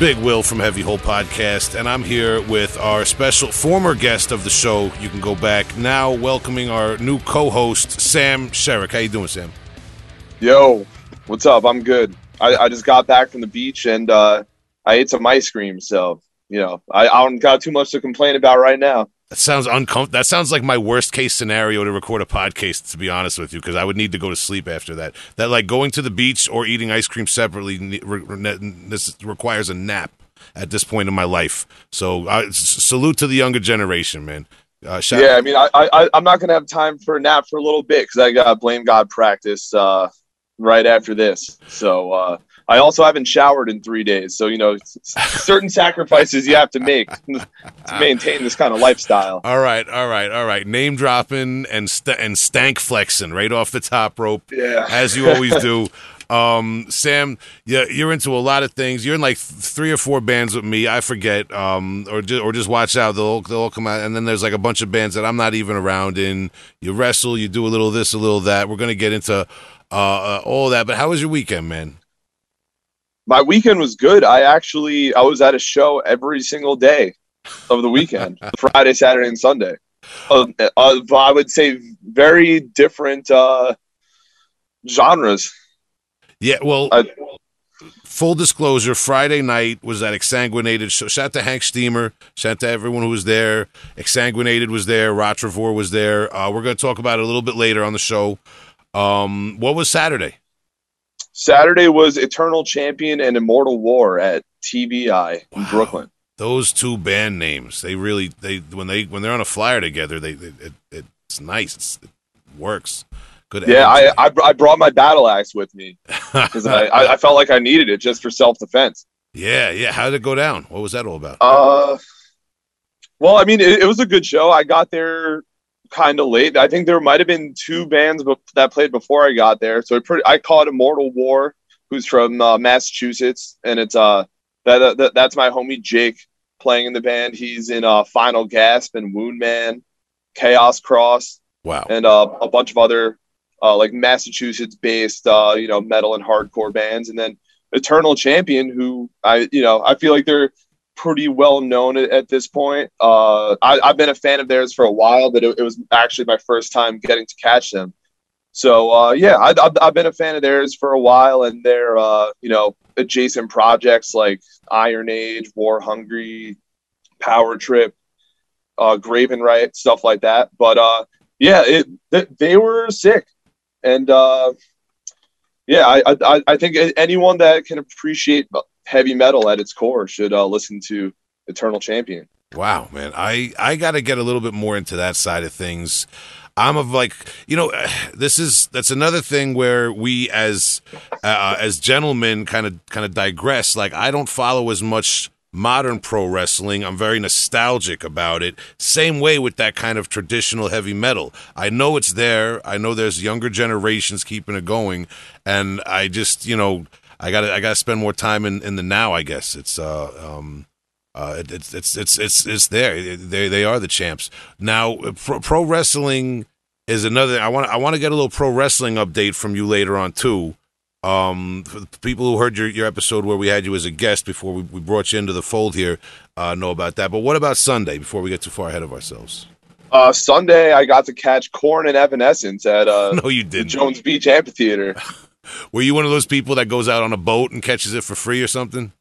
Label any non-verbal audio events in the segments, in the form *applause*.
Big Will from Heavy Hole Podcast, and I'm here with our special former guest of the show. You can go back now, welcoming our new co-host Sam Shereck. How you doing, Sam? Yo, what's up? I'm good. I, I just got back from the beach and uh, I ate some ice cream, so you know I, I don't got too much to complain about right now. That sounds uncomfortable. That sounds like my worst case scenario to record a podcast. To be honest with you, because I would need to go to sleep after that. That like going to the beach or eating ice cream separately. ne- re- This requires a nap at this point in my life. So uh, salute to the younger generation, man. Uh, Yeah, I mean I, I I'm not gonna have time for a nap for a little bit because I got blame God practice uh, right after this. So uh, I also haven't showered in three days. So you know certain sacrifices you have to make *laughs* to maintain this kind of lifestyle. All right, all right, all right. Name dropping and st- and stank flexing right off the top rope, Yeah. as you always do. Um, Sam, yeah, you're into a lot of things. You're in like three or four bands with me. I forget, um, or just, or just watch out. They'll they'll all come out, and then there's like a bunch of bands that I'm not even around in. You wrestle, you do a little this, a little that. We're gonna get into uh, uh all that. But how was your weekend, man? My weekend was good. I actually I was at a show every single day of the weekend, *laughs* Friday, Saturday, and Sunday. Uh, uh, I would say very different uh, genres. Yeah, well, I, full disclosure, Friday night was that Exsanguinated show. Shout to Hank Steamer. Shout to everyone who was there. Exsanguinated was there. Rotrevor was there. Uh, we're going to talk about it a little bit later on the show. Um, what was Saturday? Saturday was Eternal Champion and Immortal War at TBI in Brooklyn. Those two band names. They really they when they when they're on a flyer together. They, they it, it's nice. It's, it works. Good. Yeah, I. I I brought my battle axe with me *laughs* because I, I I felt like I needed it just for self defense. yeah, yeah. How did it go down? What was that all about? Uh, well, I mean, it, it was a good show. I got there kind of late. I think there might have been two bands bef- that played before I got there. So it pretty, I caught Immortal War, who's from uh, Massachusetts, and it's uh that, that that's my homie Jake playing in the band. He's in uh Final Gasp and Wound Man, Chaos Cross, Wow. and uh, a bunch of other uh, like Massachusetts based uh, you know metal and hardcore bands, and then Eternal Champion, who I you know I feel like they're pretty well known at, at this point. Uh, I, I've been a fan of theirs for a while, but it, it was actually my first time getting to catch them. So uh, yeah, I, I've, I've been a fan of theirs for a while, and their uh, you know adjacent projects like Iron Age, War Hungry, Power Trip, uh, Graven Right, stuff like that. But uh, yeah, it th- they were sick, and uh, yeah, I, I I think anyone that can appreciate heavy metal at its core should uh, listen to Eternal Champion. Wow, man. I I got to get a little bit more into that side of things. I'm of like, you know, *sighs* this is that's another thing where we as uh, as gentlemen kind of kind of digress. Like I don't follow as much modern pro wrestling. I'm very nostalgic about it. Same way with that kind of traditional heavy metal. I know it's there. I know there's younger generations keeping it going, and I just, you know, I got to I got to spend more time in in the now. I guess it's uh um uh, it, it's it's it's it's it's there. They they are the champs now. Pro, pro wrestling is another. I want I want to get a little pro wrestling update from you later on too. Um, for the people who heard your, your episode where we had you as a guest before we, we brought you into the fold here, uh, know about that. But what about Sunday? Before we get too far ahead of ourselves. Uh, Sunday, I got to catch Korn and Evanescence at uh, *laughs* No, you didn't. Jones Beach Amphitheater. *laughs* Were you one of those people that goes out on a boat and catches it for free or something?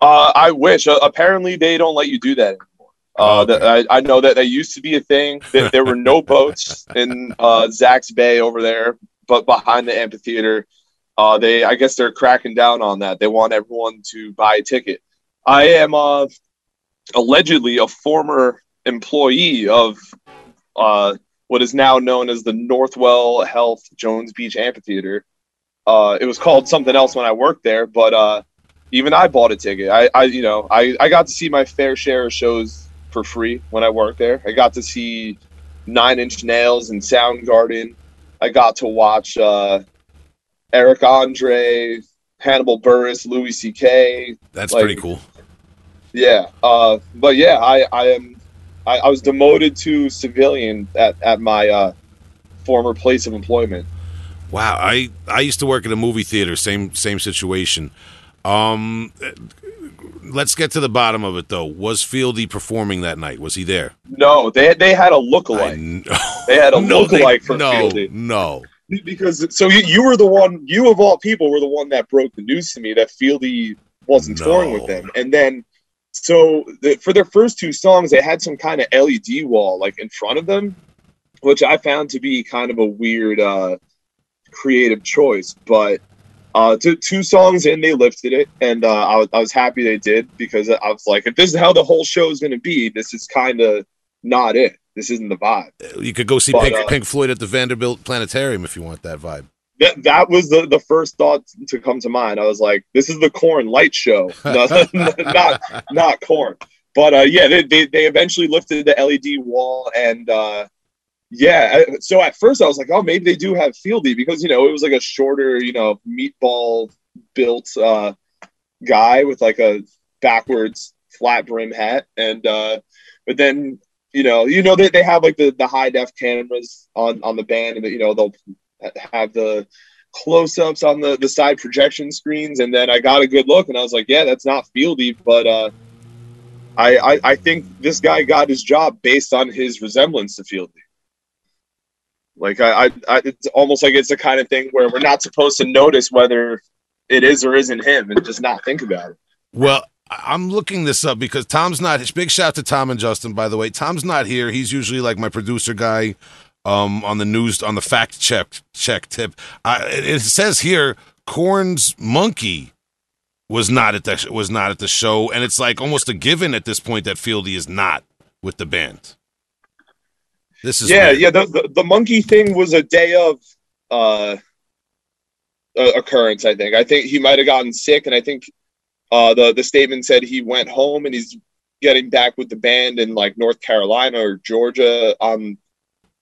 Uh, I wish. Uh, apparently, they don't let you do that anymore. Uh, Okay. that- I, I know that that used to be a thing. That there were no *laughs* boats in uh, Zachs Bay over there, but behind the amphitheater, uh, they I guess they're cracking down on that. They want everyone to buy a ticket. I am uh, allegedly a former employee of uh, what is now known as the Northwell Health Jones Beach Amphitheater. Uh, it was called something else when I worked there, but uh, even I bought a ticket. I, I you know, I, I got to see my fair share of shows for free when I worked there. I got to see Nine Inch Nails and Soundgarden. I got to watch uh, Eric Andre, Hannibal Buress, Louis C.K. That's Like- pretty cool. Yeah, uh, but yeah, I, I am. I, I was demoted to civilian at, at my uh, former place of employment. Wow, I I used to work in a movie theater. Same same situation. Um, let's get to the bottom of it though. Was Fieldy performing that night? Was he there? No, they they had a lookalike. *laughs* They had a no, lookalike they, for no, Fieldy. No, because so you, you were the one, you of all people were the one that broke the news to me that Fieldy wasn't No. touring with them, and then so the, for their first two songs, they had some kind of LED wall like in front of them, which I found to be kind of a weird uh, creative choice, but. Uh, two, two songs in, they lifted it, and uh, I, was, happy they did because I was like, if this is how the whole show is going to be, this is kind of not it. This isn't the vibe. you could go see But, Pink, uh, Pink Floyd at the Vanderbilt Planetarium if you want that vibe. that that was the, the first thought to come to mind. I was like, this is the Korn light show, *laughs* *laughs* not not, not Korn. But uh, yeah, they, they they eventually lifted the LED wall, and uh, yeah. So at first I was like, oh, maybe they do have Fieldy because you know it was like a shorter, you know, meatball built uh, guy with like a backwards flat brim hat, and uh, but then you know you know they, they have like the, the high def cameras on on the band, and you know they'll have the close ups on the the side projection screens, and then I got a good look, and I was like, yeah, that's not Fieldy, but uh, I, I I think this guy got his job based on his resemblance to Fieldy. Like I, I, I it's almost like it's the kind of thing where we're not supposed to notice whether it is or isn't him, and just not think about it. Well, I'm looking this up because Tom's not. Big shout to Tom and Justin, by the way. Tom's not here. He's usually like my producer guy um, on the news on the fact check check tip. I, it it says here, Korn's Munky was not at the was not at the show, and it's like almost a given at this point that Fieldy is not with the band. This is yeah, weird. yeah. The, the the Munky thing was a day of uh, occurrence. I think. I think he might have gotten sick, and I think uh, the the statement said he went home and he's getting back with the band in like North Carolina or Georgia on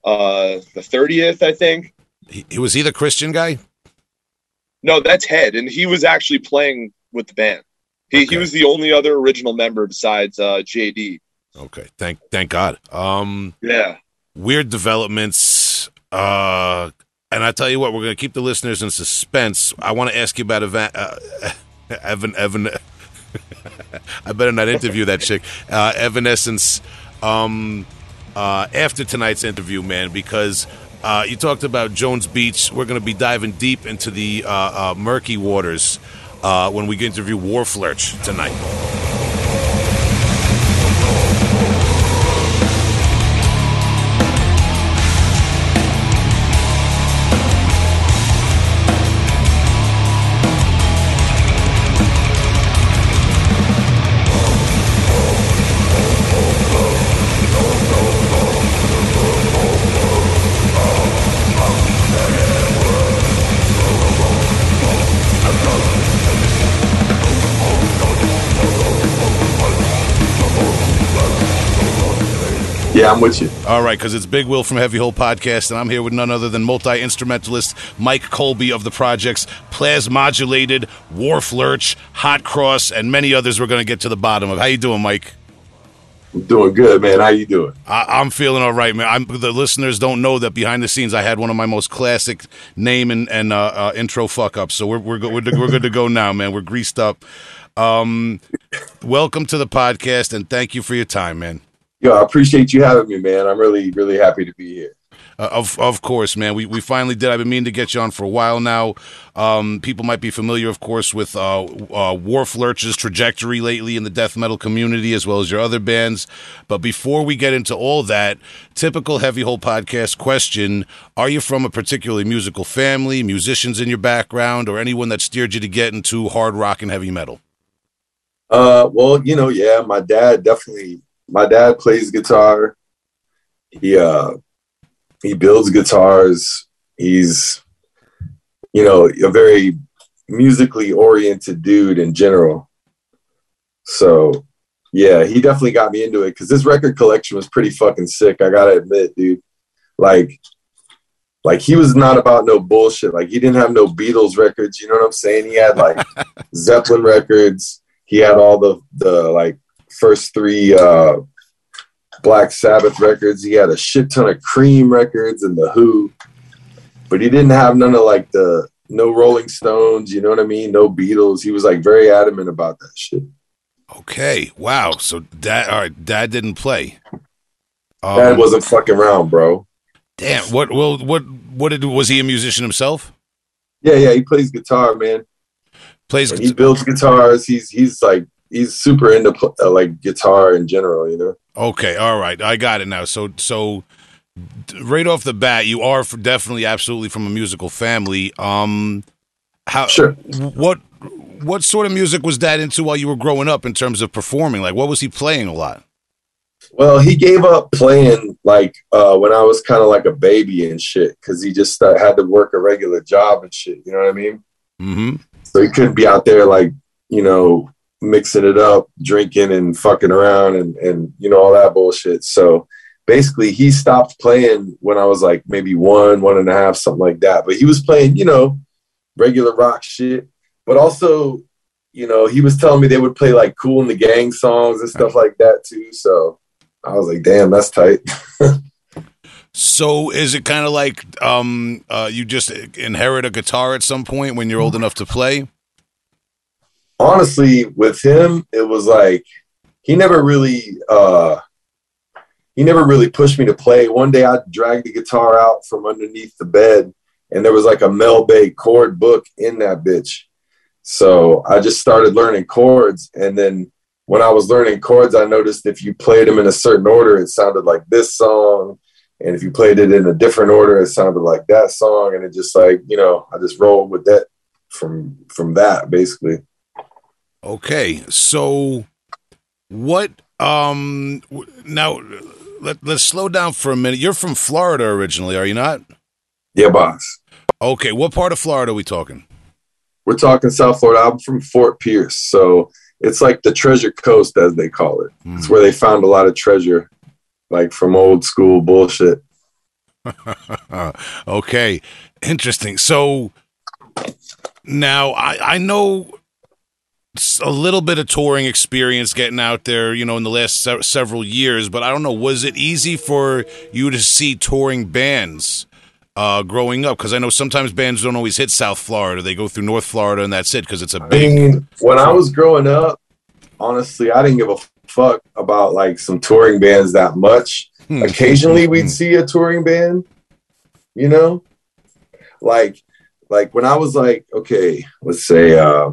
uh, the thirtieth. I think. He, he was he the Christian guy? No, that's Head, and he was actually playing with the band. He he was the only other original member besides uh, JD. Okay, thank thank God. Um, Yeah. Weird developments. Uh, and I tell you what, we're going to keep the listeners in suspense. I want to ask you about Evan, uh, *laughs* Evan, Evan. *laughs* I better not interview that chick, uh, Evanescence. Um, uh, after tonight's interview, man, because uh, you talked about Jones Beach. We're going to be diving deep into the uh, uh, murky waters uh, when we interview Wharflurch tonight. Yeah, I'm with you. All right, because it's Big Will from Heavy Hole Podcast, and I'm here with none other than multi instrumentalist Myk Colby of the projects Plasmodulated, Wharflurch, Hot Cross, and many others we're going to get to the bottom of. How you doing, Myk? I'm doing good, man. How you doing? I, I'm feeling all right, man. I'm, the listeners don't know that behind the scenes I had one of my most classic name and, and uh, uh, intro fuck ups. So we're we're, go, we're we're good to go now, man. We're greased up. Um, welcome to the podcast, and thank you for your time, man. Yo, I appreciate you having me, man. I'm really, really happy to be here. Uh, of of course, man. We we finally did. I've been meaning to get you on for a while now. Um, people might be familiar, of course, with uh, uh, Wharflurch's trajectory lately in the death metal community, as well as your other bands. But before we get into all that, typical Heavy Hole podcast question: Are you from a particularly musical family, musicians in your background, or anyone that steered you to get into hard rock and heavy metal? Uh, well, you know, yeah, my dad definitely. My dad plays guitar. He uh, he builds guitars. He's, you know, a very musically oriented dude in general. So, yeah, he definitely got me into it because this record collection was pretty fucking sick. I gotta admit, dude. Like, like he was not about no bullshit. Like he didn't have no Beatles records. You know what I'm saying? He had like *laughs* Zeppelin records. He had all the the like first three uh, Black Sabbath records. He had a shit ton of Cream records and the Who, but he didn't have none of like the no Rolling Stones, you know what I mean? No Beatles. He was like very adamant about that shit. Okay. Wow. So dad, all right, dad didn't play. Um, Dad wasn't fucking around, bro. damn. What? Well, what? What did? Was he a musician himself? Yeah, yeah, he plays guitar, man. Plays. He builds guitars. He's he's like he's super into uh, like guitar in general, you know. Okay, all right, I got it now. So, so right off the bat, you are definitely, absolutely from a musical family. Um, how? Sure. What? What sort of music was Dad into while you were growing up in terms of performing? Like, what was he playing a lot? Well, he gave up playing like uh, when I was kind of like a baby and shit because he just uh, had to work a regular job and shit. You know what I mean? Mm-hmm. So he couldn't be out there like you know mixing it up, drinking and fucking around and and you know all that bullshit. So basically, he stopped playing when I was like maybe one, one and a half, something like that. But he was playing, you know, regular rock shit. But also, you know, he was telling me they would play like Kool and the Gang songs and stuff like that too. So I was like, damn, that's tight. *laughs* So, is it kind of like um, uh, you just inherit a guitar at some point when you're old enough to play? Honestly, with him, it was like he never really uh he never really pushed me to play. One day I dragged the guitar out from underneath the bed and there was like a Mel Bay chord book in that bitch. So I just started learning chords and then when I was learning chords, I noticed if you played them in a certain order, it sounded like this song. And if you played it in a different order, it sounded like that song. And it just like, you know, I just rolled with that from from that basically. Okay, so what? Um, now let let's slow down for a minute. You're from Florida originally, are you not? Yeah, boss. Okay, what part of Florida are we talking? We're talking South Florida. I'm from Fort Pierce, so it's like the Treasure Coast, as they call it. It's where they found a lot of treasure, like from old school bullshit. *laughs* okay, interesting. So now I I know a little bit of touring experience getting out there, you know, in the last se- several years, but I don't know. Was it easy for you to see touring bands? Uh, growing up, because I know sometimes bands don't always hit South Florida; they go through North Florida, and that's it. Because it's a I big. mean, when I was growing up, honestly, I didn't give a fuck about like some touring bands that much. Hmm. Occasionally, we'd see a touring band, you know, like like when I was like, okay, let's say uh,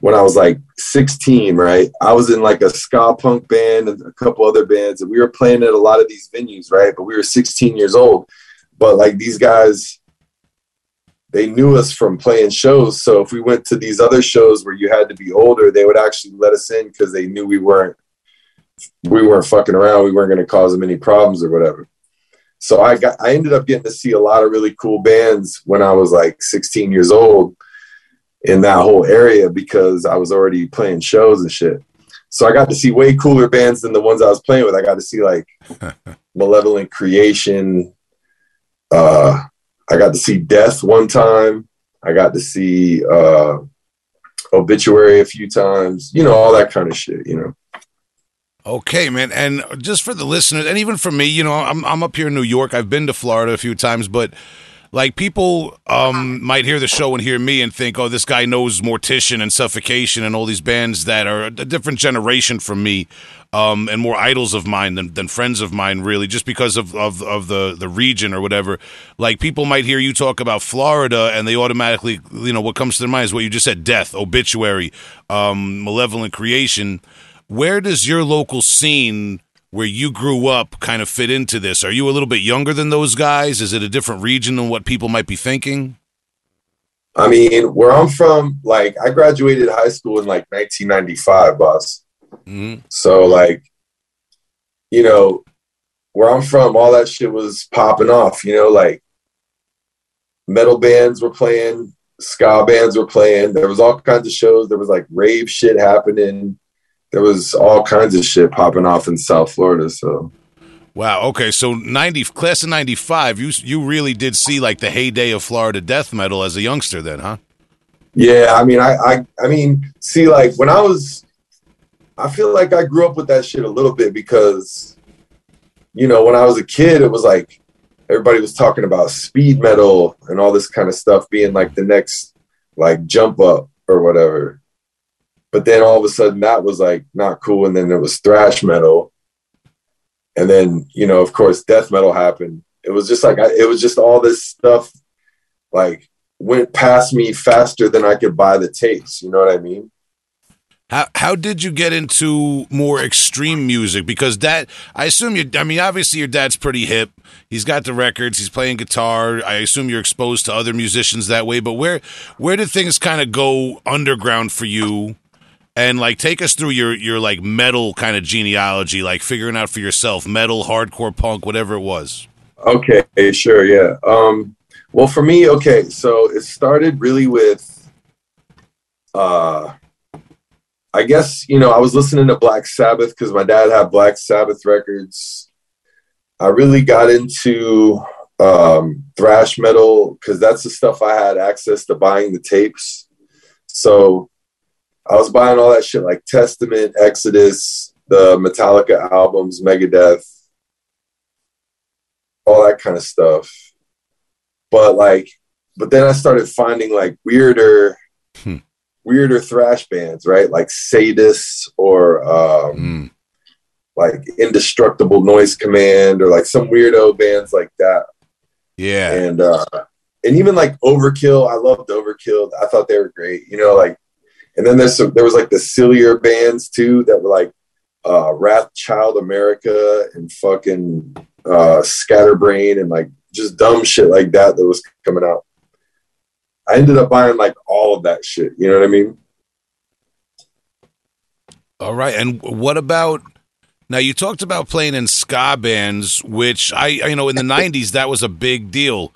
when I was like 16, right? I was in like a ska punk band and a couple other bands, and we were playing at a lot of these venues, right? But we were 16 years old. But like these guys, they knew us from playing shows. So if we went to these other shows where you had to be older, they would actually let us in because they knew we weren't we weren't fucking around. We weren't going to cause them any problems or whatever. So I got I ended up getting to see a lot of really cool bands when I was like 16 years old in that whole area because I was already playing shows and shit. So I got to see way cooler bands than the ones I was playing with. I got to see like *laughs* Malevolent Creation. Uh, I got to see Death one time. I got to see uh, Obituary a few times. You know all that kind of shit. You know. Okay, man, and just for the listeners, and even for me, you know, I'm I'm up here in New York. I've been to Florida a few times, but like people um, might hear the show and hear me and think, "Oh, this guy knows Mortician and Suffocation and all these bands that are a different generation from me, um, and more idols of mine than, than friends of mine, really, just because of, of of the the region or whatever." Like people might hear you talk about Florida, and they automatically, you know, what comes to their mind is what you just said: death, obituary, um, malevolent creation. Where does your local scene where you grew up kind of fit into this? Are you a little bit younger than those guys? Is it a different region than what people might be thinking? I mean, where I'm from, like I graduated high school in like 1995, boss. Mm-hmm. So like, you know, where I'm from, all that shit was popping off. You know, like metal bands were playing, ska bands were playing. There was all kinds of shows. There was like rave shit happening. There was all kinds of shit popping off in South Florida. So Wow. Okay. So ninety class of ninety five. You you really did see like the heyday of Florida death metal as a youngster, then, huh? yeah, I mean, I, I, I mean, see, like when I was, I feel like I grew up with that shit a little bit because, you know, when I was a kid, it was like everybody was talking about speed metal and all this kind of stuff being like the next like jump up or whatever. But then all of a sudden that was like not cool. And then there was thrash metal. And then, you know, of course, death metal happened. It was just like, I, it was just all this stuff like went past me faster than I could buy the tapes. You know what I mean? How how did you get into more extreme music? Because that I assume you. I mean, obviously your dad's pretty hip. He's got the records. He's playing guitar. I assume you're exposed to other musicians that way. But where where did things kind of go underground for you? And like, take us through your your like metal kind of genealogy, like figuring out for yourself metal, hardcore, punk, whatever it was. Okay, sure, yeah. Um, well, for me, okay, so it started really with. Uh, I guess you know I was listening to Black Sabbath because my dad had Black Sabbath records. I really got into um, thrash metal because that's the stuff I had access to buying the tapes. So I was buying all that shit like Testament, Exodus, the Metallica albums, Megadeth, all that kind of stuff. But like, but then I started finding like weirder. Hmm weirder thrash bands, right? Like Sadus or um, mm. like Indestructible Noise Command or like some weirdo bands like that. Yeah. And uh and even like Overkill, I loved Overkill. I thought they were great. You know, like and then there's some there was like the sillier bands too that were like uh Wrathchild America and fucking uh Scatterbrain and like just dumb shit like that that was coming out. I ended up buying like all of that shit. You know what I mean? All right. And what about now? You talked about playing in ska bands, which I, you know, in the *laughs* '90s that was a big deal,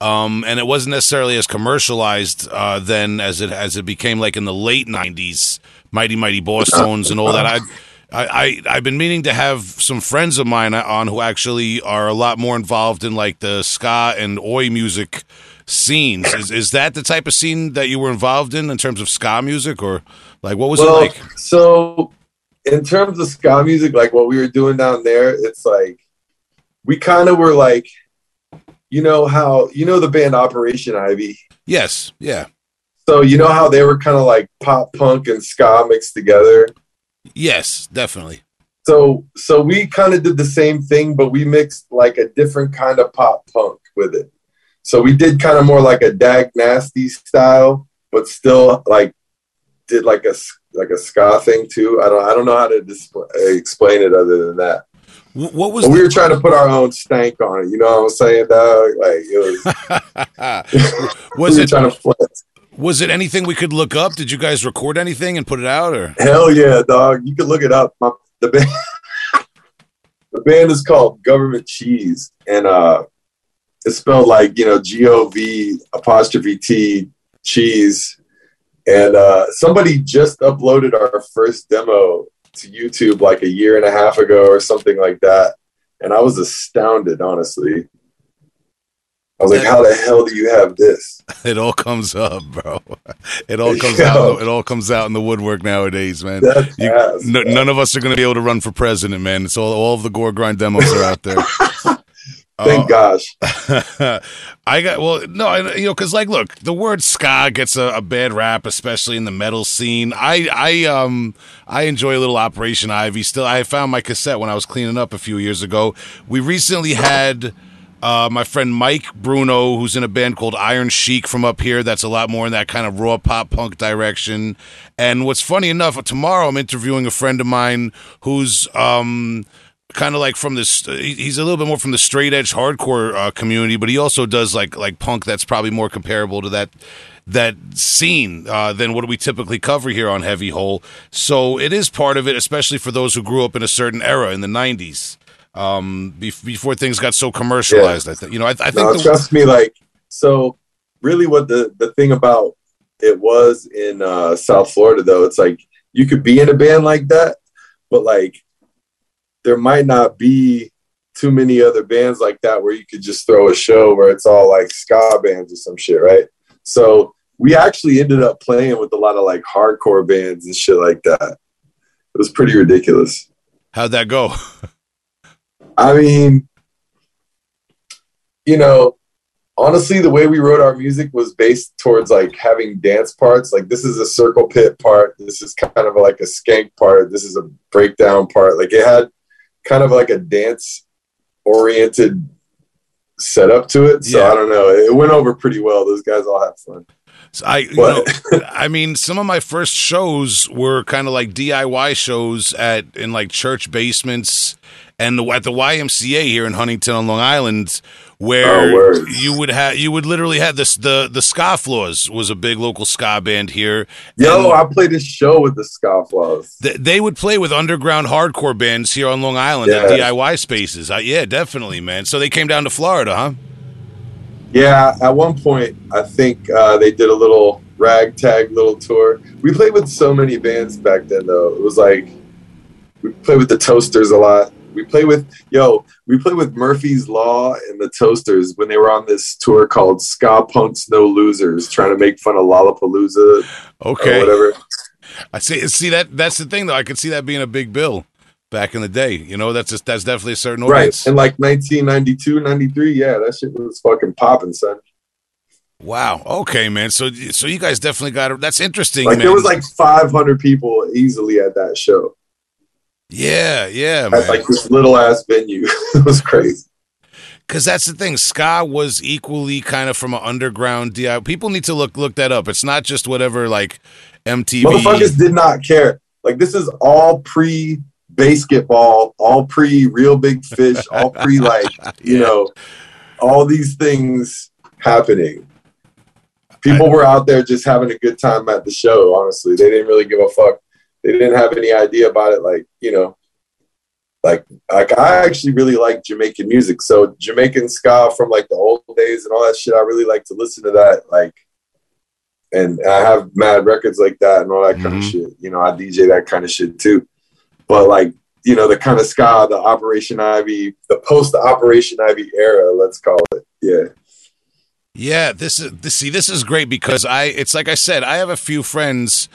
um, and it wasn't necessarily as commercialized uh, then as it as it became like in the late '90s. Mighty Mighty Bosstones and all that. I, I, I have been meaning to have some friends of mine on who actually are a lot more involved in like the ska and oi music scenes. Is is that the type of scene that you were involved in in terms of ska music, or like what was well, it like? So, in terms of ska music, like what we were doing down there, it's like we kind of were like, you know how you know the band Operation Ivy. Yes. Yeah. So you know how they were kind of like pop punk and ska mixed together. Yes, definitely. So so we kind of did the same thing, but we mixed like a different kind of pop punk with it. So we did kind of more like a Dag Nasty style, but still like did like a like a ska thing too. I don't I don't know how to display, explain it other than that. What was we were trying to put our own stank on it? You know what I'm saying, dog? Like it was. *laughs* was it trying to flex? Was it anything we could look up? Did you guys record anything and put it out, or hell yeah, dog? You can look it up. My, the band, *laughs* the band is called Government Cheese, and uh, it's spelled like you know G O V apostrophe T cheese, and uh, somebody just uploaded our first demo to YouTube like a year and a half ago or something like that, and I was astounded, honestly. I was like, "How the hell do you have this?" *laughs* It all comes up, bro. It all comes *laughs* out. It all comes out in the woodwork nowadays, man. You, ass, n- none of us are going to be able to run for president, man. It's all all of the gore grind demos are out there. *laughs* Thank uh, gosh. *laughs* I got well, no, I, you know, because like, look, the word ska gets a, a, bad rap, especially in the metal scene. I, I, um, I enjoy a little Operation Ivy. Still, I found my cassette when I was cleaning up a few years ago. We recently had. Uh, my friend Mike Bruno, who's in a band called Iron Chic from up here, that's a lot more in that kind of raw pop punk direction. And what's funny enough, tomorrow I'm interviewing a friend of mine who's um, kind of like from this he's a little bit more from the straight edge hardcore uh, community but he also does like like punk that's probably more comparable to that that scene uh, than what we typically cover here on heavy hole so it is part of it especially for those who grew up in a certain era in the 90s um, be- before things got so commercialized yeah. i think you know i, I think no, the- trust me like so really what the the thing about it was in uh, south florida though it's like you could be in a band like that but like there might not be too many other bands like that where you could just throw a show where it's all like ska bands or some shit, right? So we actually ended up playing with a lot of like hardcore bands and shit like that. It was pretty ridiculous. How'd that go? I mean, you know, honestly, the way we wrote our music was based towards like having dance parts. Like this is a circle pit part. This is kind of like a skank part. This is a breakdown part. Like it had kind of like a dance oriented setup to it. So Yeah. I don't know. It went over pretty well. Those guys all had fun. So I, you know, *laughs* I mean, some of my first shows were kind of like DIY shows at in like church basements and the, at the YMCA here in Huntington on Long Island, where Oh, you would have you would literally have this the the Scofflaws was a big local ska band here. Yo, I played a show with the Scofflaws. th- they would play with underground hardcore bands here on Long Island at DIY spaces. I, yeah, definitely, man. So they came down to Florida, huh? Yeah, at one point, I think uh, they did a little ragtag little tour. We played with so many bands back then, though. It was like we played with the Toasters a lot. We play with yo. We play with Murphy's Law and the Toasters when they were on this tour called Ska Punks No Losers, trying to make fun of Lollapalooza or Okay. whatever. I see. See that that's the thing though. I could see that being a big bill back in the day. You know, that's just that's definitely a certain Right, audience. in like 1992, 93. Yeah, that shit was fucking popping, son. Wow. Okay, man. So so you guys definitely got it. That's interesting, Like man. there was like 500 people easily at that show. Yeah, yeah, at man. like this little ass venue. *laughs* it was crazy. Because that's the thing. Ska was equally kind of from an underground DI. People need to look look that up. It's not just whatever like MTV. Motherfuckers did not care. Like this is all pre basketball, all pre Reel Big Fish, all *laughs* pre like you Yeah. know, all these things happening. People were out there just having a good time at the show. Honestly, they didn't really give a fuck. They didn't have any idea about it. Like you know, like like I actually really like Jamaican music. So Jamaican ska from like the old days and all that shit. I really like to listen to that. Like, and I have mad records like that and all that kind of mm-hmm. shit. You know, I DJ that kind of shit too. But like, you know, the kind of ska, the Operation Ivy, the post Operation Ivy era, let's call it. Yeah. Yeah, this is this, see this is great because I it's like I said I have a few friends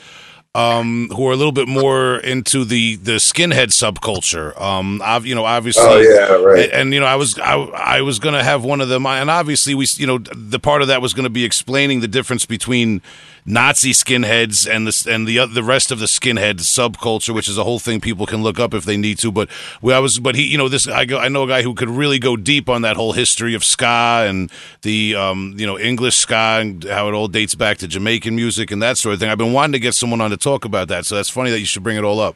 um who are a little bit more into the the skinhead subculture. Um I've you know obviously Oh yeah, right. and, you know I was I, I was going to have one of them and obviously we you know the part of that was going to be explaining the difference between Nazi skinheads and the and the oth- the rest of the skinhead subculture which is a whole thing people can look up if they need to. But we, I was but he you know this I go I know a guy who could really go deep on that whole history of ska and the um you know English ska and how it all dates back to Jamaican music and that sort of thing. I've been wanting to get someone on to talk about that so that's funny that you should bring it all up.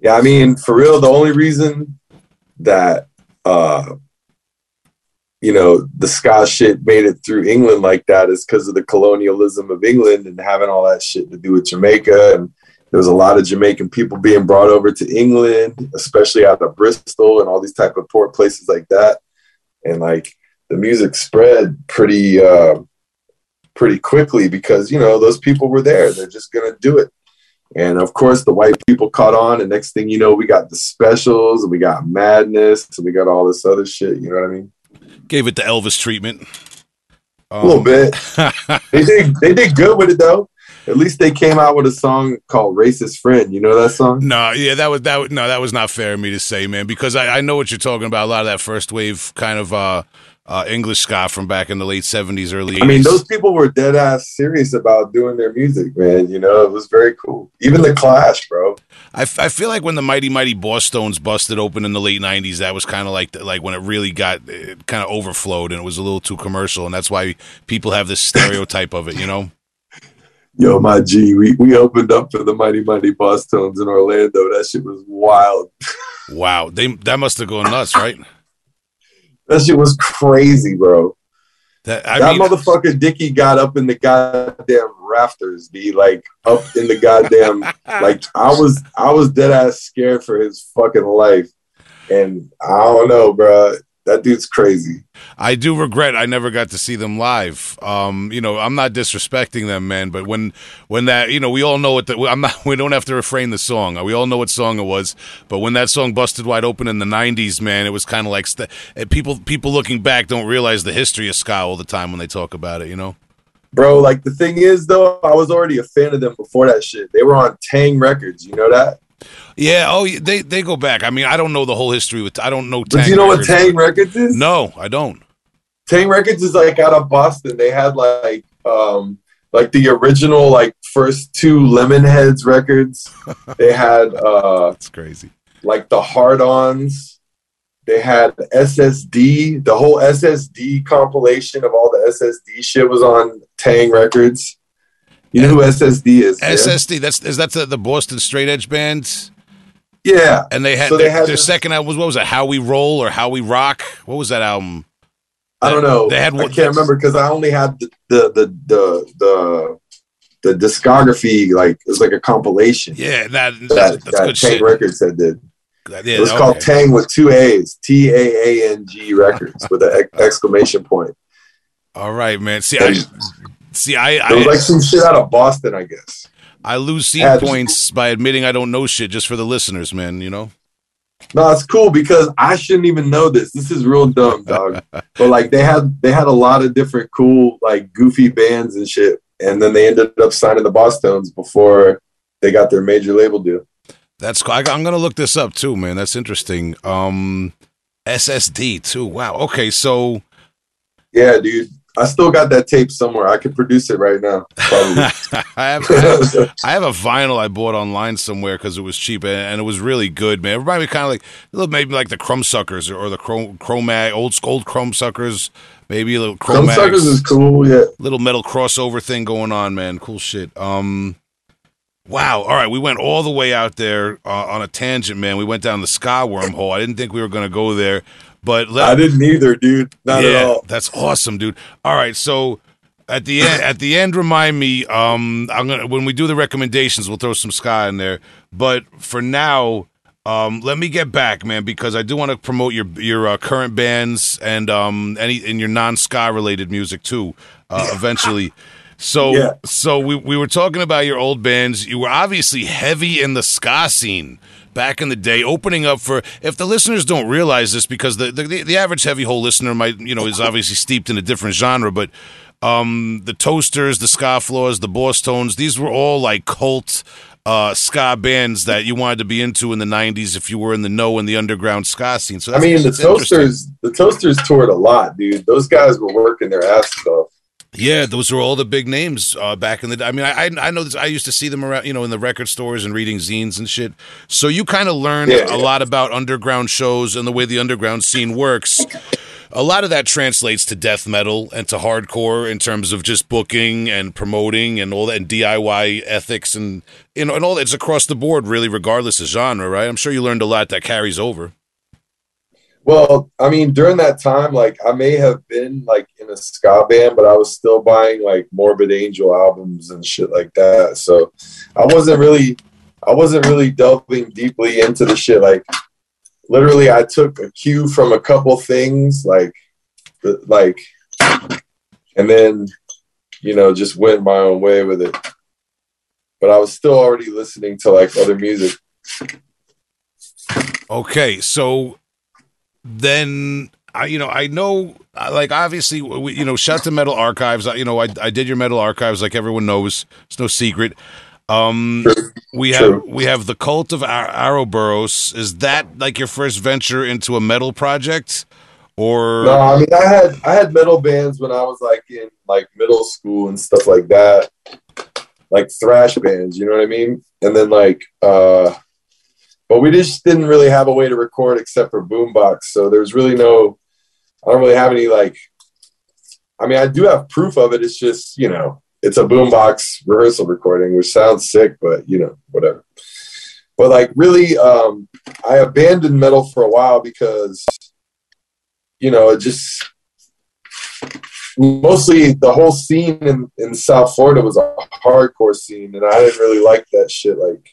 Yeah, I mean, for real, the only reason that uh you know the ska shit made it through England like that is because of the colonialism of England and having all that shit to do with Jamaica and there was a lot of Jamaican people being brought over to England, especially out of Bristol and all these type of port places like that. And like the music spread pretty uh pretty quickly because you know those people were there. They're just gonna do it. And of course, the white people caught on, and next thing you know, we got the specials, and we got madness, and we got all this other shit. You know what I mean? Gave it the Elvis treatment A little Um, bit. *laughs* They did. They did good with it though. At least they came out with a song called "Racist Friend." You know that song? No, yeah, that was that. was- No, that was not fair of me to say, man, because I, I know what you're talking about. A lot of that first wave kind of uh, uh, English ska from back in the late '70s, early '80s. I mean, those people were dead ass serious about doing their music, man. You know, it was very cool. Even the Clash, bro. I, f- I feel like when the Mighty Mighty Bosstones busted open in the late '90s, that was kind of like the, like when it really got it kind of overflowed and it was a little too commercial, and that's why people have this stereotype of it, you know. *laughs* Yo, my G, we, we opened up for the Mighty Mighty Bosstones in Orlando. That shit was wild. *laughs* Wow, they that must have gone nuts, right? That shit was crazy, bro. That I that mean, motherfucker Dicky got up in the goddamn rafters, be like up in the goddamn *laughs* like I was I was dead ass scared for his fucking life. And I don't know, bro. That dude's crazy. I do regret I never got to see them live. Um, you know, I'm not disrespecting them, man, but when when that, you know, we all know what the, I'm not. *laughs* We don't have to refrain the song. We all know what song it was. But when that song busted wide open in the '90s, man, it was kind of like st- eh, people people looking back don't realize the history of ska all the time when they talk about it. You know. Bro, like the thing is though, I was already a fan of them before that shit. They were on Taang Records, you know that? Yeah. Oh, they they go back. I mean, I don't know the whole history with. I don't know. But Taang you know what Taang Records is? No, I don't. Taang Records is like out of Boston. They had like um like the original like first two Lemonheads records. *laughs* they had uh That's crazy. like the hard-ons. They had SSD. The whole SSD compilation of all the SSD shit was on Taang Records. You know who SSD is? yeah? SSD. That's is that the, the Boston Straight Edge band? Yeah. And they had, So they their, had their this- second album was what was it? How We Roll or How We Rock? What was that album? I don't know. They had I can't remember because I only had the the the the the, the discography. Like it was like a compilation Yeah, that, that, that's, that good Taang shit. Records had did. Yeah, It was called. Tang with two A's, T A A N G Records with an ex- *laughs* exclamation point. All right, man. See, I see. I I, like some shit out of Boston, I guess. I lose seed points by admitting I don't know shit just for the listeners, man. You know. No, it's cool because I shouldn't even know this. This is real dumb, dog. *laughs* but like they had they had a lot of different cool like goofy bands and shit, and then they ended up signing the Bosstones before they got their major label deal. That's cool. I, I'm gonna look this up too, man. That's interesting. Um, SSD too. Wow. Okay, so Yeah, dude. I still got that tape somewhere. I could produce it right now. Probably. *laughs* I have, I have I have a vinyl I bought online somewhere because it was cheap and, and it was really good, man. It reminded me kind of like little maybe like the Crumb Suckers or, or the Chrome Chromag old old Chrome Suckers, maybe a little Some suckers is cool. Yeah. little metal crossover thing going on, man. Cool shit. Um, wow. All right, we went all the way out there uh, on a tangent, man. We went down the ska wormhole. I didn't think we were gonna go there, but let, I didn't either, dude. Not yeah, at all. That's awesome, dude. All right, so at the end, at the end, remind me. Um, I'm gonna when we do the recommendations, we'll throw some ska in there. But for now, um, let me get back, man, because I do want to promote your your uh, current bands and um any and your non ska related music too. Uh, eventually. So Yeah. so we we were talking about your old bands. You were obviously heavy in the ska scene back in the day, opening up for. If the listeners don't realize this, because the the, the average heavy hole listener might you know is obviously steeped in a different genre, but um, the Toasters, the Scofflaws, the Bosstones, these were all like cult uh, ska bands that you wanted to be into in the '90s if you were in the know in the underground ska scene. So I mean, the. Toasters, the Toasters toured a lot, dude. Those guys were working their asses off. Yeah, those were all the big names uh, back in the day. I mean, I I I know this. I used to see them around, you know, in the record stores and reading zines and shit. So you kind of learned Yeah, a yeah. lot about underground shows and the way the underground scene works. A lot of that translates to death metal and to hardcore in terms of just booking and promoting and all that and DIY ethics and you know and all that. It's across the board, really, regardless of genre, right? I'm sure you learned a lot that carries over. Well, I mean, during that time, like I may have been like in a ska band, but I was still buying like Morbid Angel albums and shit like that. So I wasn't really, I wasn't really delving deeply into the shit. Like literally, I took a cue from a couple things, like, like, and then, you know, just went my own way with it. But I was still already listening to like other music. Okay, so then I, you know, I know, like obviously, we, you know, shout to Metal Archives. I- You know, I, I did your Metal Archives, like everyone knows. It's no secret. Um, we have we have the Cult of Ar- Ouroboros. Is that like your first venture into a metal project, or No, I mean I had I had metal bands when I was like in like middle school and stuff like that. Like thrash bands, you know what I mean? And then like uh but we just didn't really have a way to record except for boombox. So there's really no I don't really have any like I mean I do have proof of it. It's just, you know, it's a boombox rehearsal recording, which sounds sick, but you know, whatever. But like really um I abandoned metal for a while because you know, it just mostly the whole scene in, in South Florida was a hardcore scene, and I didn't really like that shit. Like,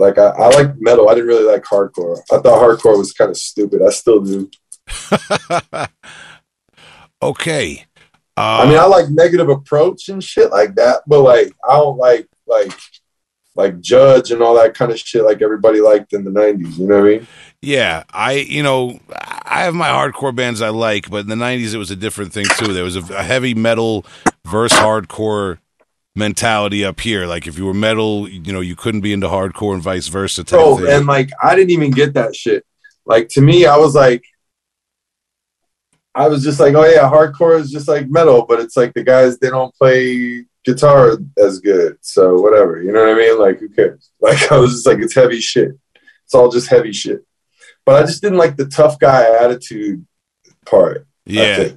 like I, I like metal. I didn't really like hardcore. I thought hardcore was kind of stupid. I still do. *laughs* okay? Uh, I mean, I like negative approach and shit like that, but like I don't like like like judge and all that kind of shit like everybody liked in the '90s. You know what I mean? Yeah, I you know I have my hardcore bands I like, but in the '90s it was a different thing too. There was a, a heavy metal versus hardcore mentality up here. Like if you were metal, you know you couldn't be into hardcore and vice versa. Thing. and like I didn't even get that shit. Like to me, I was like, I was just like, oh yeah, hardcore is just like metal, but it's like the guys they don't play guitar as good, so whatever. You know what I mean? Like who cares? *laughs* Like I was just like, it's heavy shit. It's all just heavy shit. But I just didn't like the tough guy attitude part. Yeah,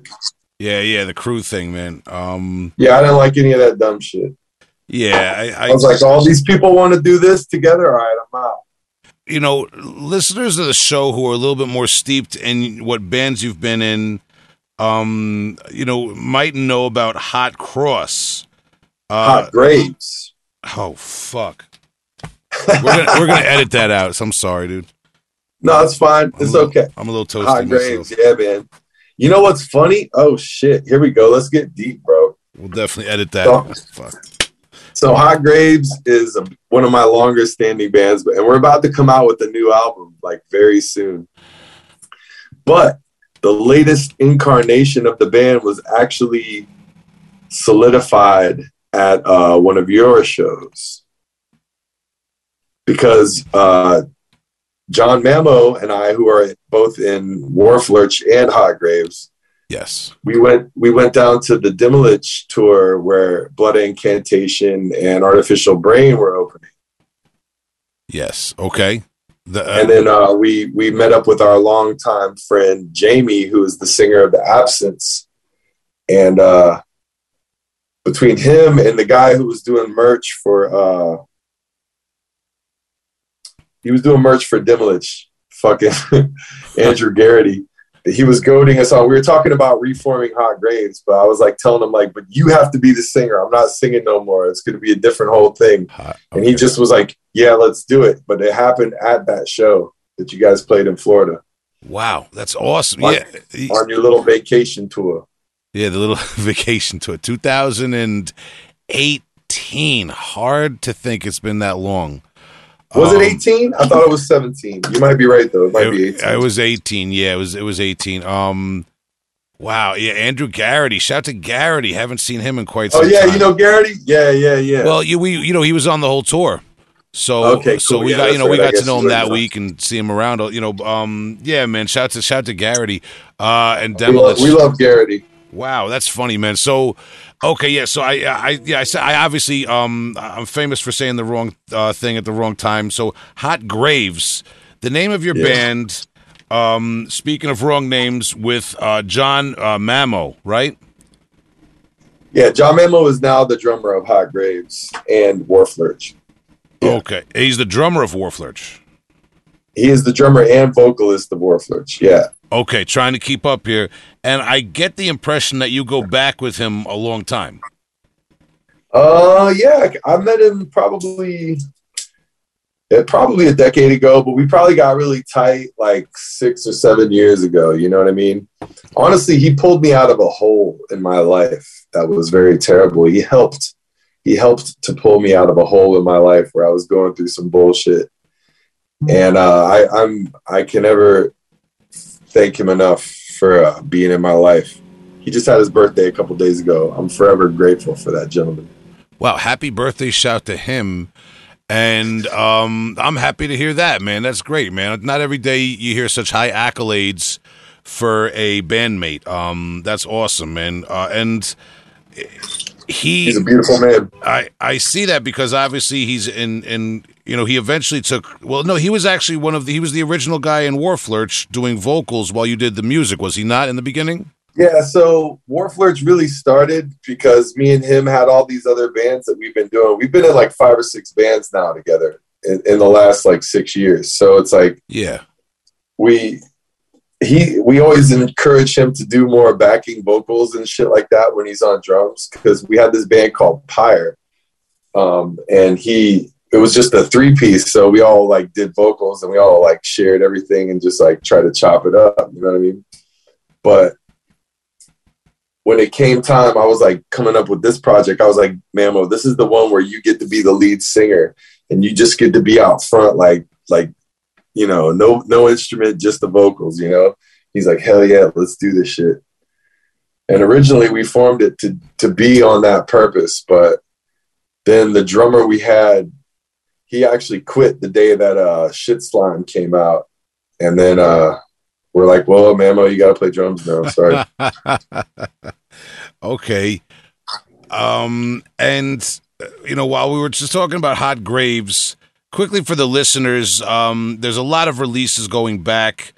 yeah, yeah. The crew thing, man. Um, yeah, I didn't like any of that dumb shit. Yeah, I, I, I was like, all these people want to do this together. All right, I'm out you know, listeners of the show who are a little bit more steeped in what bands you've been in, um, you know, might know about Hot Cross. Uh, Hot Grapes. Oh fuck. we're gonna we're gonna edit that out. So I'm sorry, dude. No, it's fine. I'm it's little, okay. I'm a little toasty. Hot Grapes, yeah, man. You know what's funny? Oh shit! Here we go. Let's get deep, bro. We'll definitely edit that. So, fuck. So Hot Graves is a, one of my longest standing bands, and we're about to come out with a new album like very soon. But the latest incarnation of the band was actually solidified at uh, one of your shows because uh, John Mamo and I, who are both in Wharflurch and Hot Graves, Yes. We went we went down to the Demilich tour where Blood Incantation and Artificial Brain were opening. Yes. Okay. The, uh, and then uh, we we met up with our longtime friend Jamie, who is the singer of the Absence, and uh, between him and the guy who was doing merch for uh, he was doing merch for Demilich, fucking *laughs* Andrew Garrity he was goading us on. We were talking about reforming Hot Graves, but I was like telling him like, but you have to be the singer. I'm not singing no more. It's going to be a different whole thing. okay. And he just was like, yeah, let's do it. But it happened at that show that you guys played in Florida. Wow, that's awesome. On, yeah, on your little vacation tour. Yeah, the little *laughs* vacation tour, 2018. Hard to think it's been that long. Was um, it 18? I thought it was 17. You might be right though. It might it, be 18. It was 18. Yeah, it was it was 18. Um Wow, yeah, Andrew Garrity. Shout to Garrity. Haven't seen him in quite some Oh yeah, time. you know Garrity? Yeah, yeah, yeah. Well, you we you know, he was on the whole tour. So okay, cool. so we yeah, got you know right. we got to know him that week and see him around. You know, um, yeah, man. Shout to shout to Garrity uh, and Demilich. We love, we love Garrity. Wow, that's funny, man. So Okay, yeah. So I, I, yeah, I, I obviously, um, I'm famous for saying the wrong uh, thing at the wrong time. So Hot Graves, the name of your band. Um, speaking of wrong names, with uh, John uh, Mamo, right? Yeah, John Mamo is now the drummer of Hot Graves and Wharflurch. Yeah. Okay, he's the drummer of Wharflurch. He is the drummer and vocalist of Wharflurch. Yeah. Okay, trying to keep up here, and I get the impression that you go back with him a long time. Uh, yeah, I met him probably, probably a decade ago, but we probably got really tight like six or seven years ago. You know what I mean? Honestly, he pulled me out of a hole in my life that was very terrible. He helped. He helped to pull me out of a hole in my life where I was going through some bullshit, and uh, I, I'm I can never thank him enough for uh, being in my life. He just had his birthday a couple days ago. I'm forever grateful for that gentleman. Wow, happy birthday shout to him. And um, I'm happy to hear that, man. That's great, man. Not every day you hear such high accolades for a bandmate. Um, that's awesome, man. Uh, and he, he's a beautiful man. I, I see that because obviously he's in in you know, he eventually took. Well, no, he was actually one of the. He was the original guy in Wharflurch doing vocals while you did the music. Was he not in the beginning? Yeah. So Wharflurch really started because me and him had all these other bands that we've been doing. We've been in like five or six bands now together in, in the last like six years. So it's like, yeah, we he we always encourage him to do more backing vocals and shit like that when he's on drums because we had this band called Pyre, um, and he it was just a three piece. So we all like did vocals and we all like shared everything and just like try to chop it up. You know what I mean? But when it came time, I was like coming up with this project. I was like, Mamo, this is the one where you get to be the lead singer and you just get to be out front, like, like, you know, no, no instrument, just the vocals, you know? He's like, hell yeah, let's do this shit. And originally we formed it to, to be on that purpose, but then the drummer we had he actually quit the day that uh, Shit Slime came out, and then uh, we're like, well, Mamo, you got to play drums now. Sorry. *laughs* okay. Um, and you know, while we were just talking about hot graves, quickly for the listeners, um, there's a lot of releases going back.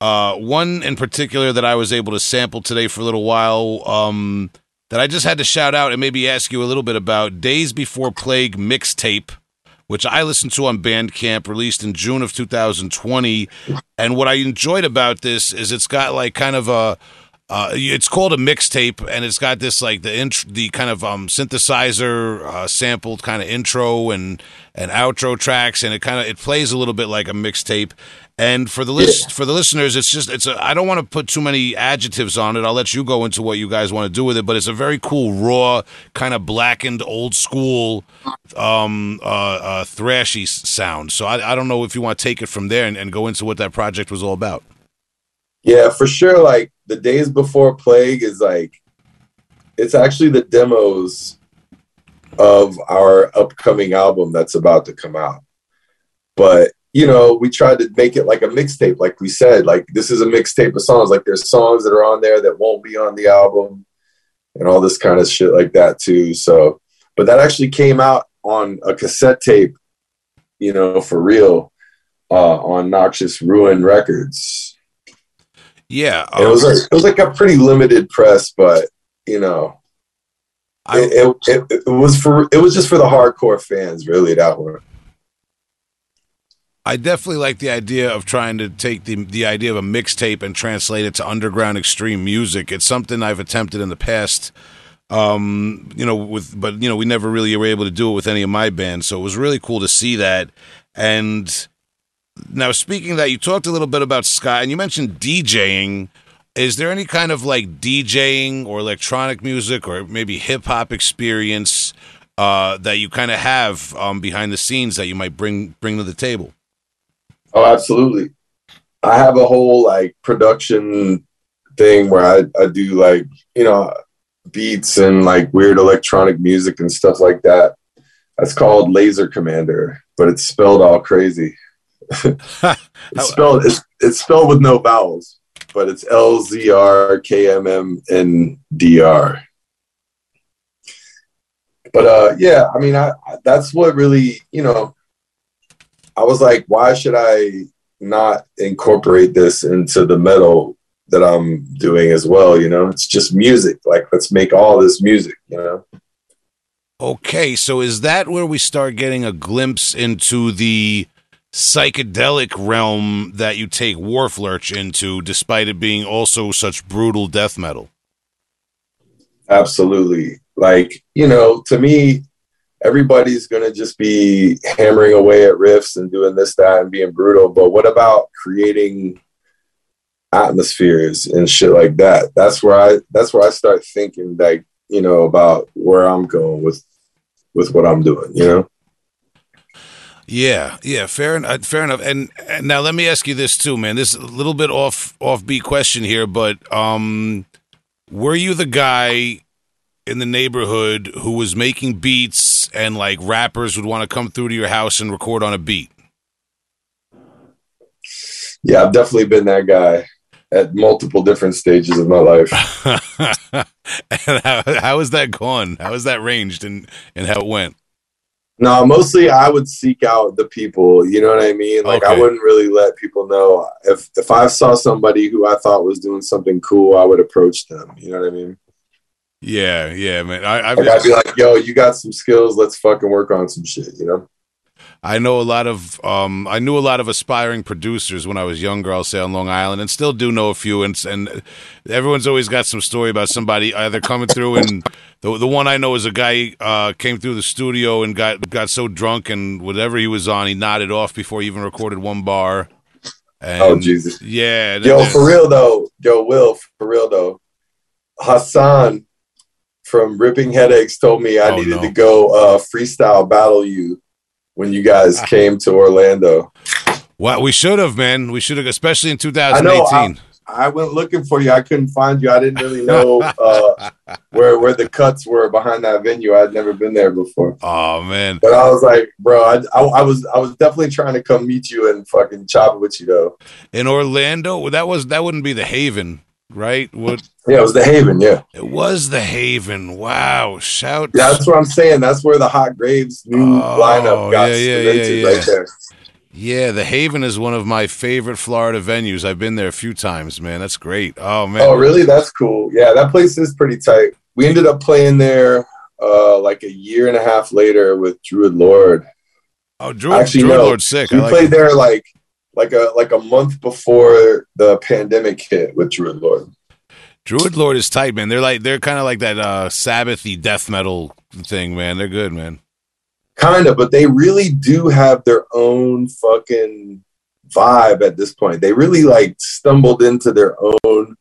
Uh, one in particular that I was able to sample today for a little while. Um, that I just had to shout out and maybe ask you a little bit about Days Before Plague mixtape, which I listened to on Bandcamp, released in June of 2020. And what I enjoyed about this is it's got like kind of a uh, it's called a mixtape, and it's got this like the int- the kind of um, synthesizer uh, sampled kind of intro and and outro tracks, and it kind of it plays a little bit like a mixtape. And for the list for the listeners, it's just it's a I don't want to put too many adjectives on it. I'll let you go into what you guys want to do with it, but it's a very cool, raw, kind of blackened, old school, um, uh, uh, thrashy sound. So I, I don't know if you want to take it from there and, and go into what that project was all about. Yeah, for sure. Like the days before plague is like it's actually the demos of our upcoming album that's about to come out. But you know, we tried to make it like a mixtape, like we said. Like this is a mixtape of songs. Like there's songs that are on there that won't be on the album, and all this kind of shit like that too. So, but that actually came out on a cassette tape, you know, for real, uh, on Noxious Ruin Records. Yeah, um, it was like, it was like a pretty limited press, but you know, I, it, it, it, it was for it was just for the hardcore fans, really. That one. I definitely like the idea of trying to take the the idea of a mixtape and translate it to underground extreme music. It's something I've attempted in the past. Um, you know, with but you know, we never really were able to do it with any of my bands, so it was really cool to see that. And now, speaking that, you talked a little bit about Sky, and you mentioned DJing. Is there any kind of like DJing or electronic music or maybe hip hop experience uh, that you kind of have um, behind the scenes that you might bring bring to the table? Oh, absolutely. I have a whole like production thing where I, I do like, you know, beats and like weird electronic music and stuff like that. That's called Laser Commander, but it's spelled all crazy. *laughs* it's spelled it's, it's spelled with no vowels, but it's L Z R K M M N D R. But uh, yeah, I mean, I, that's what really you know. I was like, why should I not incorporate this into the metal that I'm doing as well? You know, it's just music. Like, let's make all this music. You know. Okay, so is that where we start getting a glimpse into the psychedelic realm that you take Wharflurch into, despite it being also such brutal death metal. Absolutely. Like, you know, to me, everybody's going to just be hammering away at riffs and doing this, that, and being brutal. But what about creating atmospheres and shit like that? That's where I, that's where I start thinking like, you know, about where I'm going with, with what I'm doing, you know? Yeah, yeah, fair enough. Fair enough. And, and, now let me ask you this too, man. This is a little bit off offbeat question here, but um, were you the guy in the neighborhood who was making beats and like rappers would want to come through to your house and record on a beat? Yeah, I've definitely been that guy at multiple different stages of my life. *laughs* and how, how is that gone? How is that ranged and, and how it went? No, mostly I would seek out the people. You know what I mean? Like okay. I wouldn't really let people know if if I saw somebody who I thought was doing something cool, I would approach them. You know what I mean? Yeah, yeah, man. I, like I'd be like, "Yo, you got some skills? Let's fucking work on some shit." You know? I know a lot of um, I knew a lot of aspiring producers when I was younger. I'll say on Long Island, and still do know a few. And and everyone's always got some story about somebody either coming through and *laughs* the the one I know is a guy uh, came through the studio and got got so drunk and whatever he was on, he nodded off before he even recorded one bar. And, oh Jesus! Yeah, yo, for real though, yo, Will, for real though, Hassan from Ripping Headaches told me I oh, needed no. to go uh, freestyle battle you when you guys *laughs* came to Orlando. Well, we should have, man. We should have, especially in 2018. I know, I went looking for you. I couldn't find you. I didn't really know uh, *laughs* where where the cuts were behind that venue. I'd never been there before. Oh man! But I was like, bro, I, I, I, was I was definitely trying to come meet you and fucking chop it with you though. In Orlando, that was that wouldn't be the Haven, right? What? Yeah, it was the Haven. Yeah, it was the Haven. Wow! Shout! Yeah, that's what I'm saying. That's where the Hot Graves new oh, lineup got yeah, yeah, cemented yeah, right there. Yeah, the Haven is one of my favorite Florida venues. I've been there a few times, man. That's great. Oh man. Oh, really? That's cool. Yeah, that place is pretty tight. We ended up playing there uh like a year and a half later with Druid Lord. Oh, Druid, Actually, Druid no, Lord's sick. We like played it. there like like a like a month before the pandemic hit with Druid Lord. Druid Lord is tight, man. They're like they're kind of like that uh Sabbathy death metal thing, man. They're good, man kind of, but they really do have their own fucking vibe at this point. They really like stumbled into their own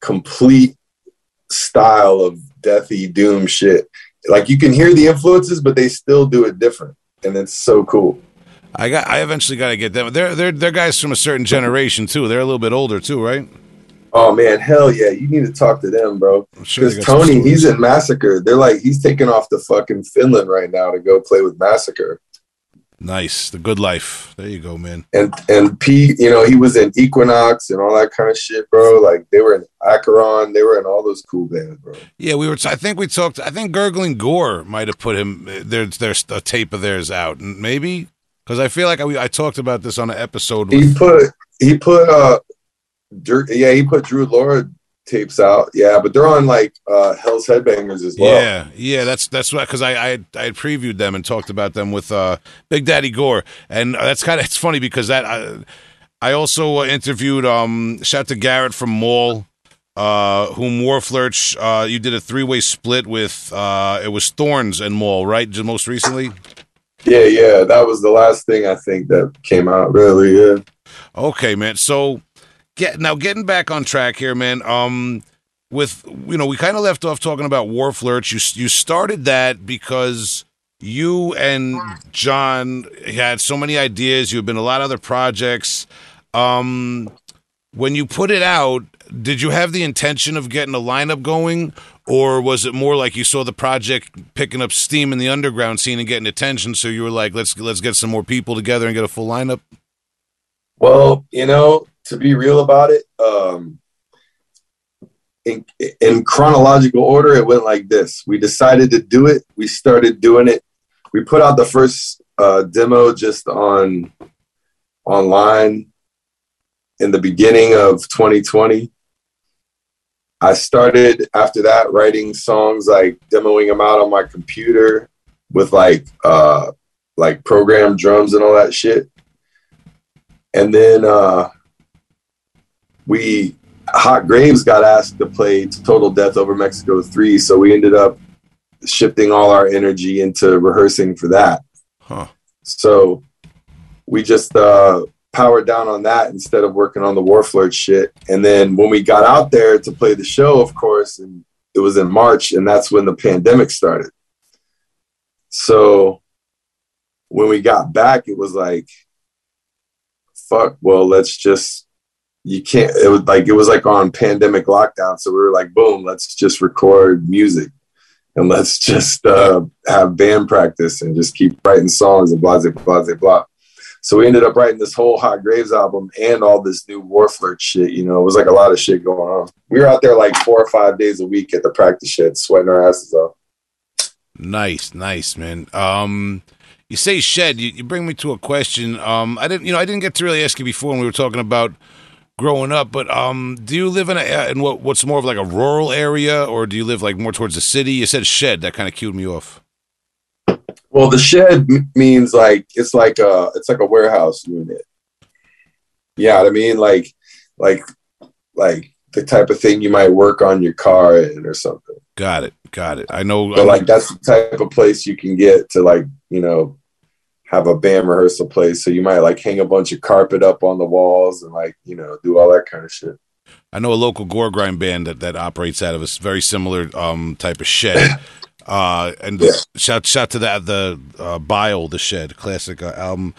complete style of deathy doom shit. Like you can hear the influences, but they still do it different, and it's so cool. I got. I eventually got to get them. They're they're they're guys from a certain generation too. They're a little bit older too, right? Oh man, hell yeah! You need to talk to them, bro. Because sure Tony, he's in Massacre. They're like he's taking off the fucking Finland right now to go play with Massacre. Nice, the good life. There you go, man. And and Pete, you know, he was in Equinox and all that kind of shit, bro. Like they were in Acheron, they were in all those cool bands, bro. Yeah, we were. I think we talked. I think Gurgling Gore might have put him. There's there's a tape of theirs out, and maybe because I feel like I, I talked about this on an episode. With, he put he put uh yeah, he put Druid Lord tapes out. Yeah, but they're on like uh Hell's Headbangers as well. Yeah, yeah, that's that's what because I, I I had previewed them and talked about them with uh Big Daddy Gore, and that's kind of it's funny because that I, I also uh, interviewed um shout to Garrett from Maul. Uh, whom Wharflurch, uh, you did a three way split with, uh, it was Thorns and Maul, right? Just most recently? Yeah, yeah. That was the last thing I think that came out, really. Yeah. Okay, man. So, get now getting back on track here, man. Um, with you know, we kind of left off talking about Wharflurch. You you started that because you and John had so many ideas. You've been a lot of other projects. Um, when you put it out, did you have the intention of getting a lineup going, or was it more like you saw the project picking up steam in the underground scene and getting attention? So you were like, let's let's get some more people together and get a full lineup. Well, you know, to be real about it, um, in, in chronological order, it went like this. We decided to do it. We started doing it. We put out the first uh, demo just on online in the beginning of 2020. I started after that writing songs like demoing them out on my computer with like uh like programmed drums and all that shit. And then uh we Hot Graves got asked to play Total Death Over Mexico 3, so we ended up shifting all our energy into rehearsing for that. Huh. So we just uh, powered down on that instead of working on the Wharflurch shit. And then when we got out there to play the show, of course, and it was in March, and that's when the pandemic started. So when we got back, it was like, fuck, well, let's just you can't it was like it was like on pandemic lockdown so we were like boom let's just record music and let's just uh, have band practice and just keep writing songs and blah blah blah blah so we ended up writing this whole hot graves album and all this new Wharflurch shit you know it was like a lot of shit going on we were out there like four or five days a week at the practice shed sweating our asses off nice nice man um you say shed you, you bring me to a question um i didn't you know i didn't get to really ask you before when we were talking about growing up. But um, do you live in a in what what's more of like a rural area, or do you live like more towards the city? You said shed. That kind of cued me off. Well, the shed means like it's like a it's like a warehouse unit. Yeah, I mean like like like the type of thing you might work on your car in or something. Got it. Got it. I know. But like that's the type of place you can get to like you know have a band rehearsal place. So you might like hang a bunch of carpet up on the walls and like, you know, do all that kind of shit. I know a local gore grind band that, that operates out of a very similar um, type of shed. *laughs* Uh, and yeah. shout shout to that the uh, Bile the Shed classic uh, album.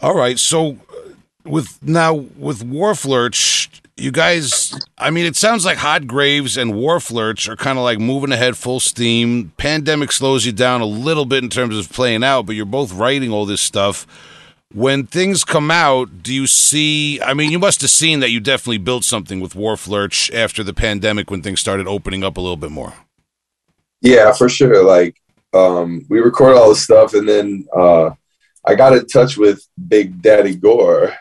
All right, so uh, with now with Wharflurch, you guys, I mean, it sounds like Hot Graves and Wharf are kind of like moving ahead full steam. Pandemic slows you down a little bit in terms of playing out, but you're both writing all this stuff. When things come out, do you see? I mean, you must have seen that you definitely built something with Wharflurch after the pandemic when things started opening up a little bit more. Yeah, for sure. Like, um, we record all this stuff, and then uh, I got in touch with Big Daddy Gore.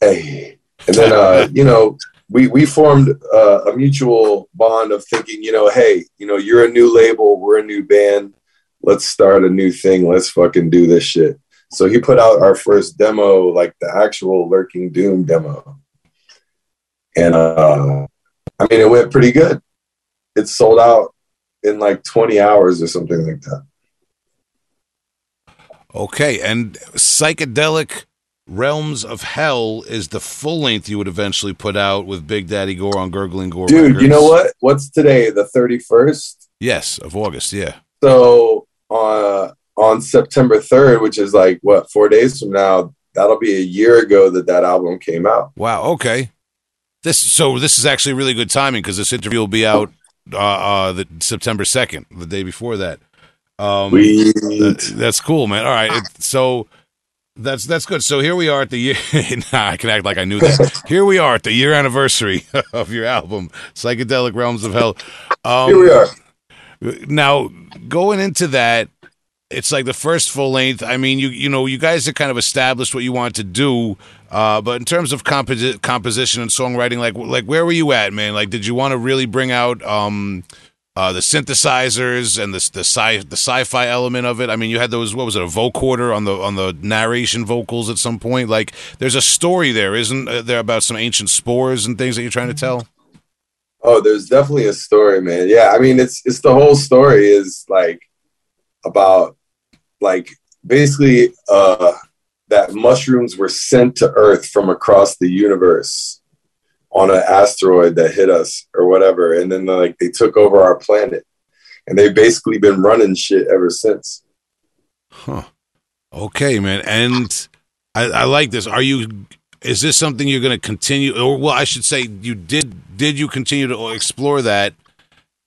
Hey, and then, uh, *laughs* you know, we, we formed uh, a mutual bond of thinking, you know, hey, you know, you're a new label, we're a new band. Let's start a new thing. Let's fucking do this shit. So he put out our first demo, like the actual Lurking Doom demo. And uh, I mean, it went pretty good. It sold out in like 20 hours or something like that. Okay. And psychedelic Realms of Hell is the full length you would eventually put out with Big Daddy Gore on Gurgling Gore. Dude, Records. you know what? What's today? The 31st? Yes, of August, yeah. So uh, on September 3rd, which is like, what, four days from now, that'll be a year ago that that album came out. Wow, okay. This So this is actually really good timing because this interview will be out uh, uh, the September 2nd, the day before that. Um, that, that's cool, man. All right. It, so that's that's good. So here we are at the year. *laughs* nah, I can act like I knew that. here we are at the year anniversary *laughs* of your album, Psychedelic Realms of Hell. Um, here we are. Now going into that, it's like the first full length. I mean, you you know, you guys have kind of established what you want to do. Uh, but in terms of composi- composition and songwriting, like like where were you at, man? Like, did you want to really bring out? Um, uh, the synthesizers and the the sci the sci-fi element of it. I mean, you had those what was it a vocoder on the on the narration vocals at some point. Like, there's a story there, isn't there, about some ancient spores and things that you're trying to tell? Oh, there's definitely a story, man. Yeah, I mean, it's it's the whole story is like about like basically uh that mushrooms were sent to Earth from across the universe on an asteroid that hit us or whatever. And then like they took over our planet and they've basically been running shit ever since. Huh. Okay, man. And I, I like this. Are you is this something you're going to continue or well i should say you did did you continue to explore that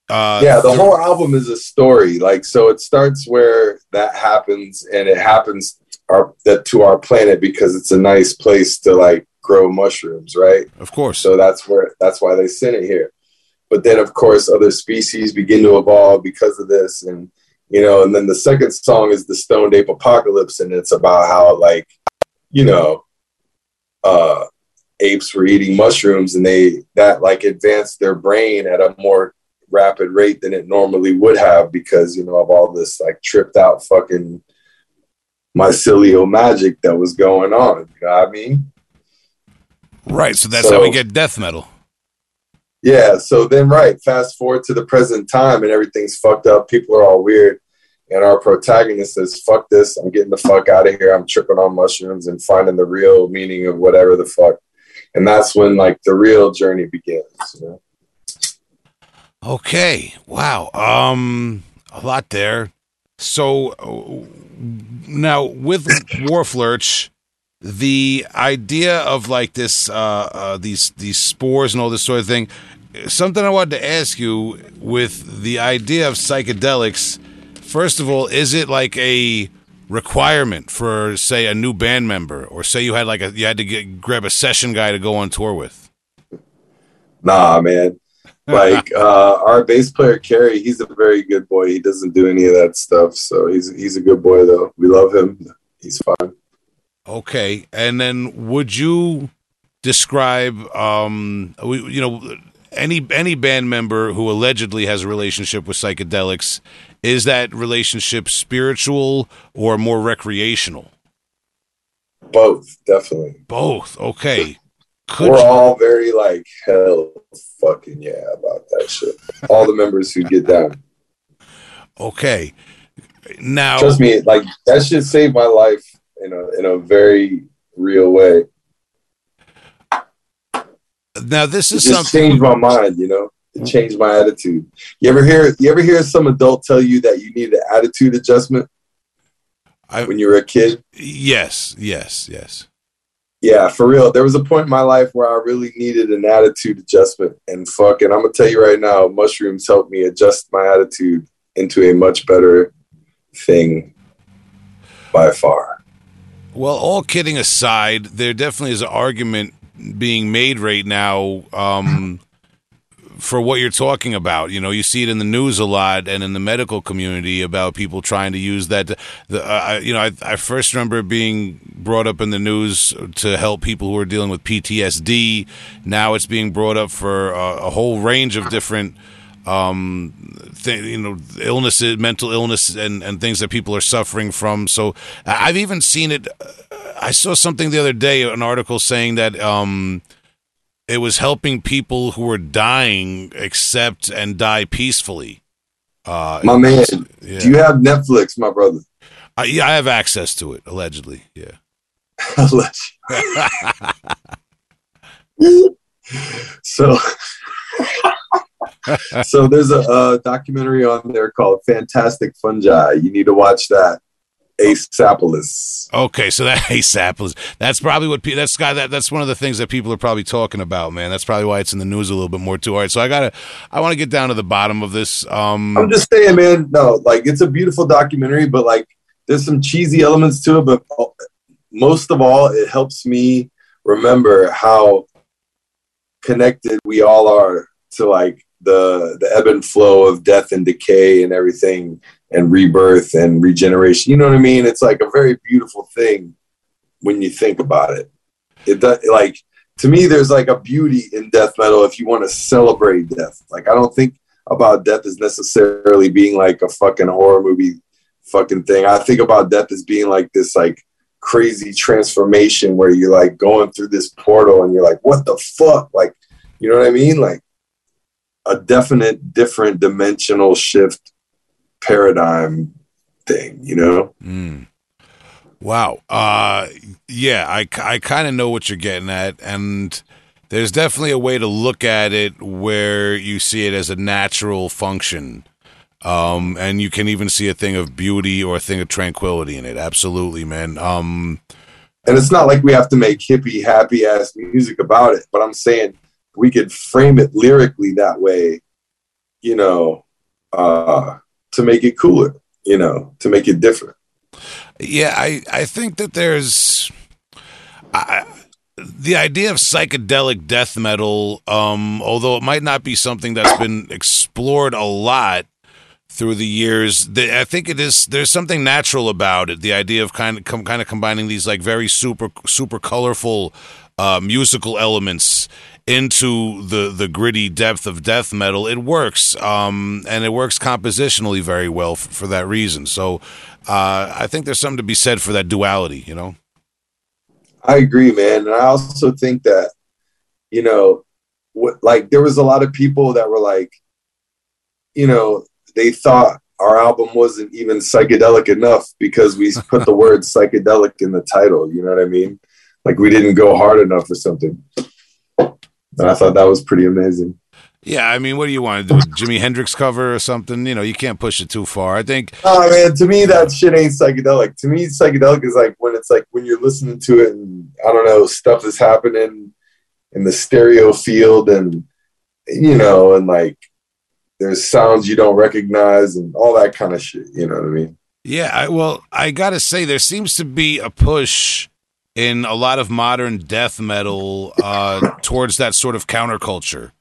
uh yeah the whole album is a story like so it starts where that happens and it happens our that to our planet because it's a nice place to like grow mushrooms, right? Of course. So that's where that's why they sent it here. But then of course other species begin to evolve because of this and you know, and then the second song is the Stoned Ape Apocalypse and it's about how like, you know, uh apes were eating mushrooms and they that like advanced their brain at a more rapid rate than it normally would have because you know of all this like tripped out fucking mycelial magic that was going on. You know what I mean? Right. So that's so, how we get death metal. Yeah. So then, right. Fast forward to the present time, and everything's fucked up. People are all weird. And our protagonist says, fuck this. I'm getting the fuck out of here. I'm tripping on mushrooms and finding the real meaning of whatever the fuck. And that's when, like, the real journey begins. You know? Okay. Wow. Um, a lot there. So now with Wharflurch, the idea of like this, uh, uh, these these spores and all this sort of thing. Something I wanted to ask you with the idea of psychedelics. First of all, is it like a requirement for, say, a new band member, or say you had like a you had to get grab a session guy to go on tour with? Nah, man. *laughs* Like uh, our bass player Kerry, he's a very good boy. He doesn't do any of that stuff, so he's he's a good boy though. We love him. He's fine. Okay, and then would you describe, um, you know, any any band member who allegedly has a relationship with psychedelics? Is that relationship spiritual or more recreational? Both, definitely. Both. Okay. Could We're you- all very like hell fucking yeah about that shit. all the members who get down. Okay. Now trust me, like that shit saved my life in a in a very real way. Now this is it just something changed my mind. You know, it changed my attitude. You ever hear you ever hear some adult tell you that you need an attitude adjustment I, when you were a kid? Yes, yes, yes. Yeah, for real. There was a point in my life where I really needed an attitude adjustment, and fucking, I'm gonna tell you right now, mushrooms helped me adjust my attitude into a much better thing by far. Well, all kidding aside, there definitely is an argument being made right now um, *laughs* for what you're talking about. You know, you see it in the news a lot and in the medical community about people trying to use that. The, uh, you know, I, I first remember being brought up in the news to help people who are dealing with PTSD. Now it's being brought up for a, whole range of different um, th- you know, illnesses, mental illness, and, and things that people are suffering from. So I've even seen it. I saw something the other day, an article saying that um, it was helping people who were dying accept and die peacefully. Uh, my man, yeah. do you have Netflix, my brother? Uh, yeah, I have access to it, allegedly. Yeah. *laughs* *laughs* so *laughs* so there's a, a, documentary on there called Fantastic Fungi. You need to watch that. Aesopolis. Okay, so that *laughs* Aesopolis. That's probably what that's guy that that's one of the things that people are probably talking about, man. That's probably why it's in the news a little bit more too. All right, so I gotta I want to get down to the bottom of this. Um I'm just saying, man. No, like it's a beautiful documentary, but like there's some cheesy elements to it. But most of all, it helps me remember how connected we all are to like the the ebb and flow of death and decay and everything and rebirth and regeneration. You know what I mean? It's like a very beautiful thing when you think about it. It does like to me there's like a beauty in death metal if you want to celebrate death. Like I don't think about death as necessarily being like a fucking horror movie fucking thing. I think about death as being like this like crazy transformation where you're like going through this portal and you're like, what the fuck? Like, you know what I mean? Like a definite different dimensional shift paradigm thing, you know? Mm. Wow. Uh, yeah, I, I kind of know what you're getting at. And there's definitely a way to look at it where you see it as a natural function. Um, and you can even see a thing of beauty or a thing of tranquility in it. Absolutely, man. Um, and it's not like we have to make hippie, happy ass music about it, but I'm saying we could frame it lyrically that way, you know, uh, to make it cooler, you know, to make it different. Yeah, I, I think that there's I, the idea of psychedelic death metal, um, although it might not be something that's been explored a lot through the years, the, I think it is. There's something natural about it. The idea of kind of com, kind of combining these like very super super colorful uh, musical elements into the the gritty depth of death metal, it works, um, and it works compositionally very well f- for that reason. So uh, I think there's something to be said for that duality, you know. I agree, man, and I also think that you know, what, like there was a lot of people that were like, you know, they thought our album wasn't even psychedelic enough because we *laughs* put the word psychedelic in the title. You know what I mean? Like we didn't go hard enough or something. And I thought that was pretty amazing. Yeah, I mean, what do you want to do? Jimi Hendrix cover or something? You know, you can't push it too far. I think. Oh man, to me that shit ain't psychedelic. To me, psychedelic is like when it's like when you're listening to it and I don't know stuff is happening in the stereo field and you know and like there's sounds you don't recognize and all that kind of shit. You know what I mean? Yeah. I, well, I gotta say, there seems to be a push in a lot of modern death metal uh, towards that sort of counterculture.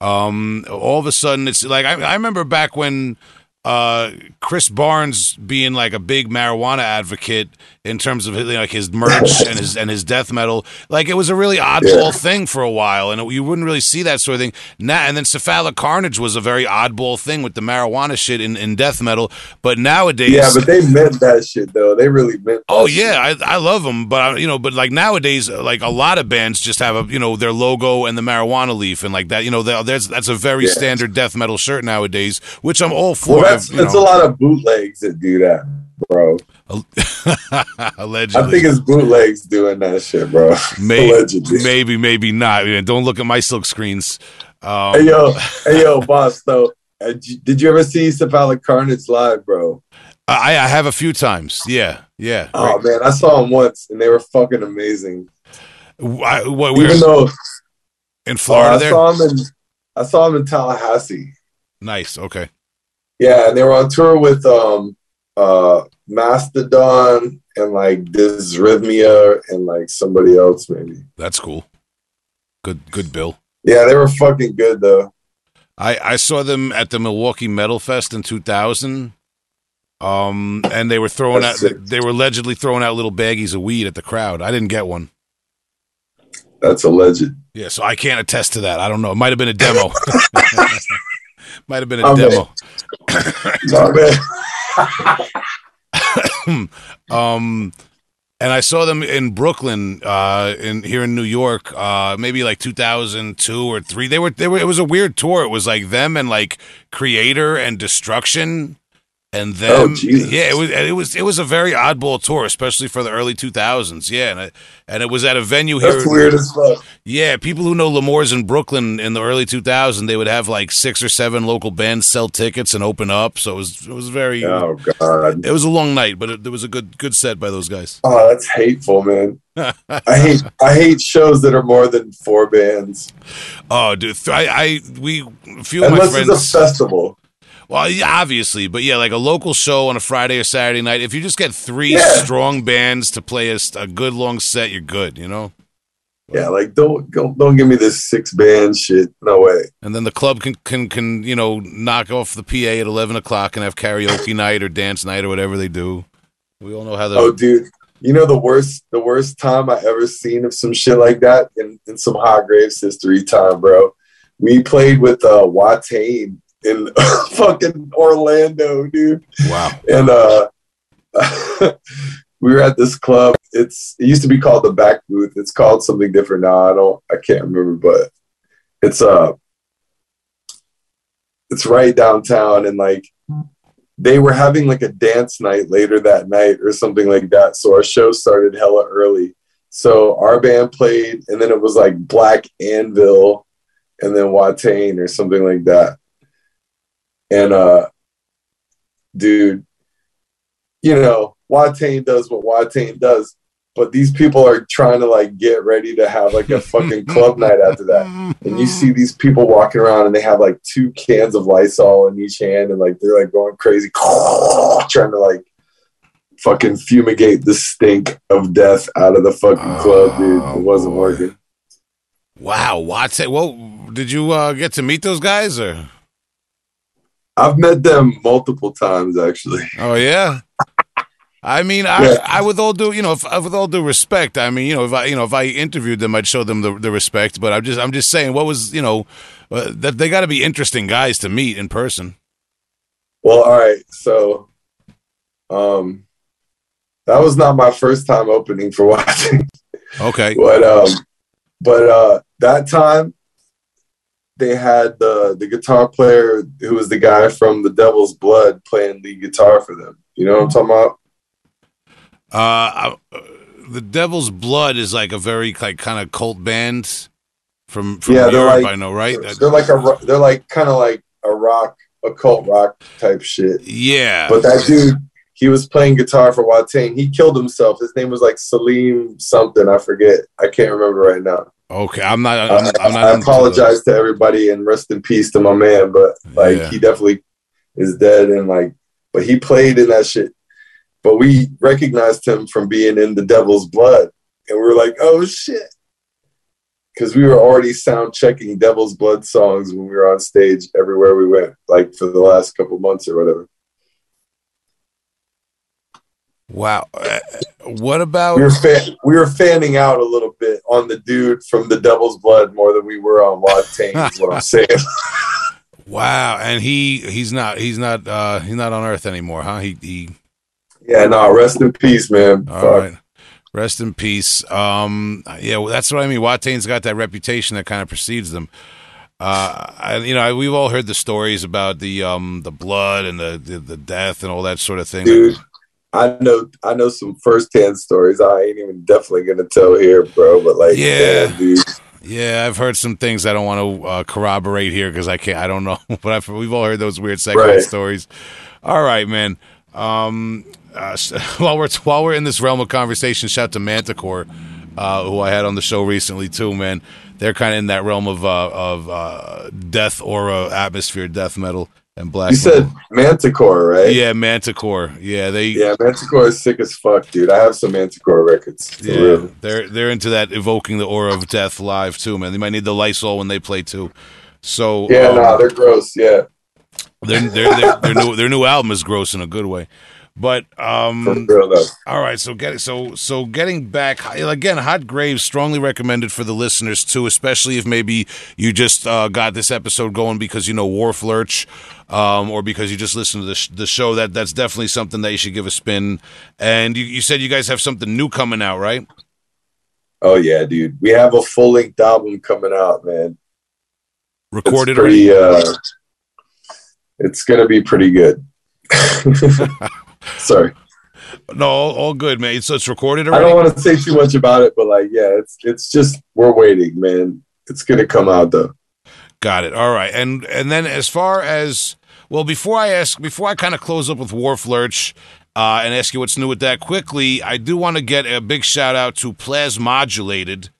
Um, all of a sudden, it's like I, I remember back when uh, Chris Barnes being like a big marijuana advocate in terms of like his merch and his and his death metal. Like it was a really oddball yeah. thing for a while, and it, you wouldn't really see that sort of thing. Now and then Cephalic Carnage was a very oddball thing with the marijuana shit in, in death metal. But nowadays, yeah, but they meant that shit though. They really meant. oh yeah, I, I love them, but you know, but like nowadays, like a lot of bands just have a you know their logo and the marijuana leaf and like that. You know, there's that's a very yeah. standard death metal shirt nowadays, which I'm all for. Well, that's, that's a lot of bootlegs that do that, bro. *laughs* Allegedly, I think it's bootlegs doing that shit, bro. Maybe, *laughs* Allegedly. maybe, maybe not. Don't look at my silk screens. Um, hey yo, *laughs* hey yo, boss. Though, uh, did you ever see Cephalic Carnage live, bro? I, I have a few times. Yeah, yeah. Oh right. man, I saw them once, and they were fucking amazing. Why, what, where? Even though in uh, Florida I there? saw him in I saw him in Tallahassee. Nice. Okay. Yeah, and they were on tour with um uh Mastodon and like Dysrhythmia and like somebody else maybe. That's cool. Good good bill. Yeah, they were fucking good though. I, I saw them at the Milwaukee Metal Fest in 2000. Um, and they were throwing That's out, sick. they were allegedly throwing out little baggies of weed at the crowd. I didn't get one. That's a legend. Yeah, so I can't attest to that. I don't know. It might have been a demo. *laughs* *laughs* might have been a demo. *laughs* *laughs* *laughs* Um, and I saw them in Brooklyn, uh, in here in New York, uh, maybe like 2002 or three. They were, they were. It was a weird tour. It was like them and like Kreator and Destruction, and oh, then Oh, yeah, it was. It was. It was a very oddball tour, especially for the early 2000s. Yeah, and it, and it was at a venue here. That's weird as fuck. Yeah, people who know L'Amour's in Brooklyn in the early 2000s, they would have like six or seven local bands sell tickets and open up. So it was it was very. Oh god. It was a long night, but it, there was a good good set by those guys. Oh, that's hateful, man. *laughs* I hate I hate shows that are more than four bands. Oh, dude, I, I we a few of my Unless it's a festival. Well, yeah, obviously, but yeah, like a local show on a Friday or Saturday night. If you just get three Yeah. strong bands to play a good long set, you're good. You know. Yeah, like don't don't, don't give me this six band shit. No way. And then the club can can can you know knock off the PA at eleven o'clock and have karaoke night or dance night or whatever they do. We all know how the Oh, dude, you know the worst the worst time I ever seen of some shit like that in, in some hot graves history time, bro. We played with uh Watain in *laughs* fucking Orlando, dude. wow. And uh *laughs* we were at this club. It's it used to be called the back booth. It's called something different now. I don't I can't remember, but it's uh it's right downtown and like they were having like a dance night later that night or something like that. So our show started hella early. So our band played and then it was like Black Anvil and then Watain or something like that. And uh dude, you know, Watain does what Watain does, but these people are trying to like get ready to have like a fucking club night after that. And you see these people walking around and they have like two cans of Lysol in each hand and like they're like going crazy, *laughs* trying to like fucking fumigate the stink of death out of the fucking club, dude. Oh, It wasn't working. Wow, what's it? Well, did you uh, get to meet those guys or? I've met them multiple times actually. Oh yeah. I mean, I, Yeah. I with all due, you know, if, with all due respect, I mean, you know, if I, you know, if I interviewed them, I'd show them the, the respect. But I'm just, I'm just saying, what was, you know, uh, that they got to be interesting guys to meet in person. Well, all right. So, um, that was not my first time opening for *laughs* Watain. Okay. but um but uh that time they had the the guitar player who was the guy from the devil's blood playing lead guitar for them you know what i'm talking about Uh, uh, the Devil's Blood is like a very like kind of cult band from from Yeah, they're Europe. like- I know, right? they're like a they're like kind of like a rock a cult rock type shit yeah. but that dude he was playing guitar for Watain. He killed himself. His name was like Salim something. I forget. I can't remember right now. Okay, I'm not. I, I'm, I'm not. I apologize to everybody and rest in peace to my man, but like Yeah. he definitely is dead and like but he played in that shit. But we recognized him from being in the devil's blood. And we were like, oh shit. Cause we were already sound checking Devil's Blood songs when we were on stage everywhere we went, like for the last couple months or whatever. Wow. Uh, what about? We were fan- we were fanning out a little bit on the dude from the Devil's Blood more than we were on Watain, is what I'm saying. *laughs* Wow, and he he's not he's not uh he's not on Earth anymore, huh? He he. yeah, no, rest in peace, man. All Fuck. right. Rest in peace. Um, yeah, well, that's what I mean. Watain's got that reputation that kind of precedes them. Uh, I, you know, I, we've all heard the stories about the um the blood and the the, the death and all that sort of thing. dude. I know, I know some firsthand stories. I ain't even definitely gonna tell here, bro. But like, Yeah. dude. Yeah, I've heard some things I don't want to uh, corroborate here because I can't. I don't know, *laughs* but I've, we've all heard those weird second Right. stories. All right, man. Um, uh, *laughs* while we're while we're in this realm of conversation, shout to Manticore. uh, who I had on the show recently too. Man, they're kind of in that realm of uh, of uh, death aura atmosphere, death metal and black. You said metal. Manticore, right? yeah, Manticore. Yeah, they Yeah, Manticore is sick as fuck, dude. I have some Manticore records. Yeah, real. they're they're into that evoking the aura of death live too, man. They might need the Lysol when they play too. So Yeah, um, nah, they're gross. Yeah, their, their, their, their new their new album is gross in a good way. But um, all right, so getting so so getting back again, Hot Graves strongly recommended for the listeners too, especially if maybe you just uh, got this episode going because you know Wharflurch, um, or because you just listened to the, sh- the show. That that's definitely something that you should give a spin. And you, you said you guys have something new coming out, right? Oh yeah, dude. We have a full length album coming out, man. Recorded it's pretty, uh, it's gonna be pretty good. *laughs* *laughs* Sorry, No, all, good, man. So it's recorded I don't want to say too much about it, but like, yeah, it's it's just we're waiting, man. It's gonna come out though. Got it. All right. And and then as far as well, before I ask, before I kind of close up with Wharflurch uh, and ask you what's new with that quickly, I do want to get a big shout out to Plasmodulated.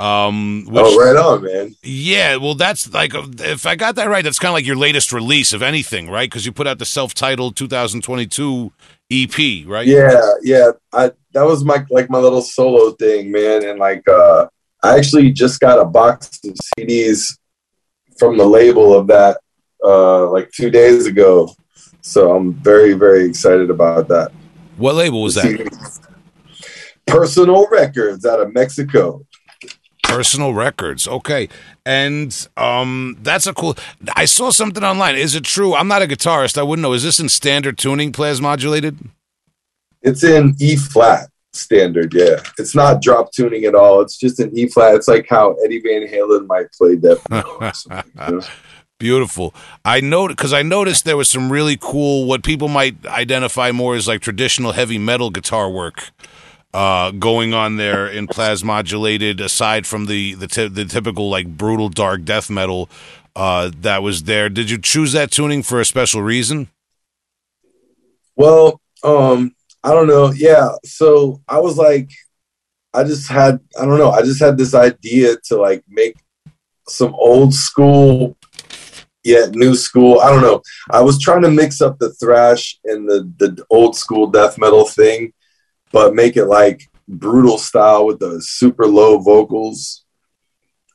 Um, which, oh, right on, man. Yeah, well, that's like if I got that right, that's kind of like your latest release of anything, right? Because you put out the self-titled 2022 EP, right? Yeah, yeah. I that was my like my little solo thing, man. And like uh I actually just got a box of CDs from the label of that uh like two days ago. So I'm very, very excited about that. What label was that? Personal Records out of Mexico. Personal Records. Okay. And um that's a cool I saw something online. Is it true? I'm not a guitarist. I wouldn't know. Is this in standard tuning plasmodulated? It's in E flat standard, yeah. It's not drop tuning at all. It's just an E flat. It's like how Eddie Van Halen might play death metal or something, you know? Beautiful. I know because I noticed there was some really cool what people might identify more as like traditional heavy metal guitar work uh, going on there in plasmodulated. Aside from the the, ty- the typical like brutal dark death metal uh, that was there, did you choose that tuning for a special reason? Well, um, I don't know. Yeah. So I was like, I just had, I don't know, I just had this idea to like make some old school, yet new school. I don't know. I was trying to mix up the thrash and the, the old school death metal thing, but make it like brutal style with the super low vocals.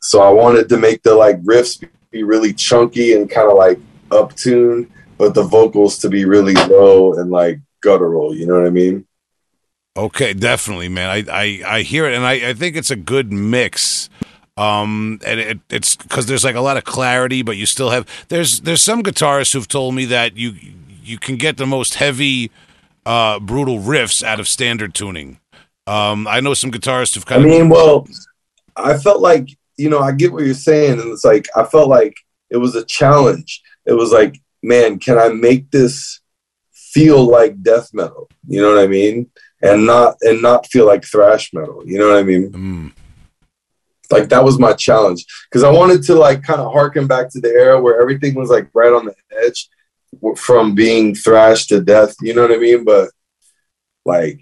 So I wanted to make the like riffs be really chunky and kind of like up tuned, but the vocals to be really low and like guttural. You know what I mean? Okay, definitely, man. I I, I hear it, and I, I think it's a good mix. Um, and it, it's because there's like a lot of clarity, but you still have there's there's some guitarists who've told me that you you can get the most heavy, uh, brutal riffs out of standard tuning. Um, I know some guitarists who've I kind of I mean, well, I felt like you know I get what you're saying, and it's like I felt like it was a challenge. It was like, man, can I make this feel like death metal? You know what I mean? And not and not feel like thrash metal. You know what I mean? Mm, like that was my challenge because I wanted to like kind of harken back to the era where everything was like right on the edge from being thrashed to death. You know what I mean? But like,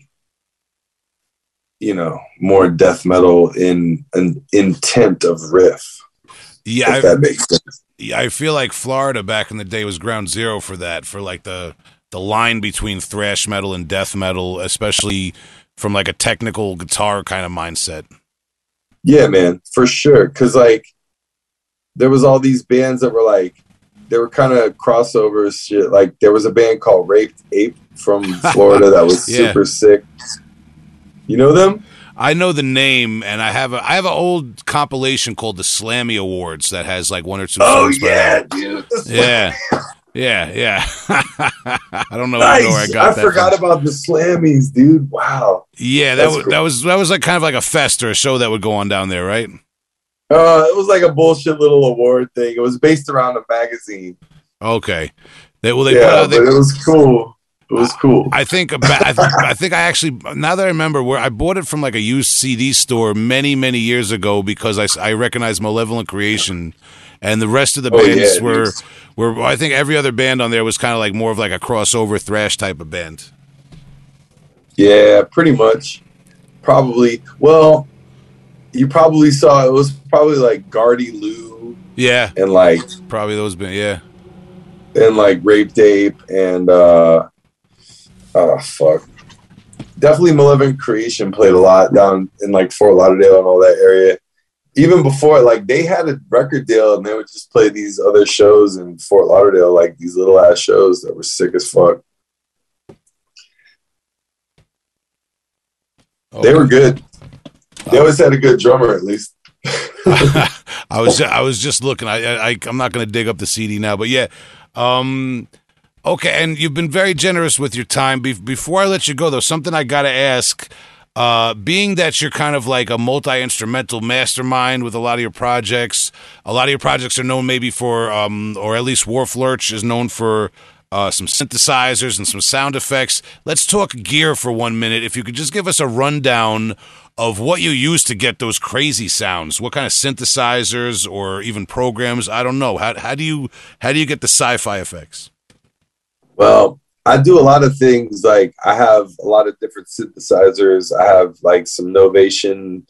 you know, more death metal in an intent of riff. yeah, if I, that makes sense. yeah, I feel like Florida back in the day was ground zero for that, for like the the line between thrash metal and death metal, especially from like a technical guitar kind of mindset. Yeah, man, for sure. Cause like there was all these bands that were like they were kind of crossovers shit. Like there was a band called Raped Ape from Florida that was *laughs* Yeah. super sick. You know them? I know the name, and I have a I have an old compilation called the Slammy Awards that has like one or two oh, songs. by. Oh, dude. *laughs* That's yeah, yeah, yeah. *laughs* I don't know, nice. I where I I, got that. I forgot from. about the Slammies, dude. Wow. Yeah, that That's was cool. that was that was like kind of like a fest or a show that would go on down there, right? Uh, it was like a bullshit little award thing. It was based around a magazine. Okay. They well they yeah, out they, but it was cool. It was cool. I think about, I, th- I think I actually now that I remember where I bought it from like a used CD store many many years ago because I I recognized Malevolent Creation and the rest of the Oh, bands it were is. were I think every other band on there was kind of like more of like a crossover thrash type of band. Yeah, pretty much. Probably. Well, you probably saw it was probably like Gardy-Loo Yeah, and like probably those been yeah. and like Rape Tape and uh oh fuck. Definitely Malevolent Creation played a lot down in like Fort Lauderdale and all that area. Even before, like they had a record deal and they would just play these other shows in Fort Lauderdale, like these little ass shows that were sick as fuck. They were good. They always had a good drummer at least. *laughs* I was I was just looking. I, I I'm not going to dig up the CD now, but yeah. Um, okay, and you've been very generous with your time. Be- before I let you go, though, something I got to ask. Uh, being that you're kind of like a multi-instrumental mastermind with a lot of your projects, a lot of your projects are known maybe for, um, or at least Wharflurch is known for uh, some synthesizers and some sound effects. Let's talk gear for one minute. If you could just give us a rundown of what you use to get those crazy sounds. What kind of synthesizers or even programs? I don't know. How, how do you how do you get the sci-fi effects? Well, I do a lot of things. Like I have a lot of different synthesizers. I have like some Novation.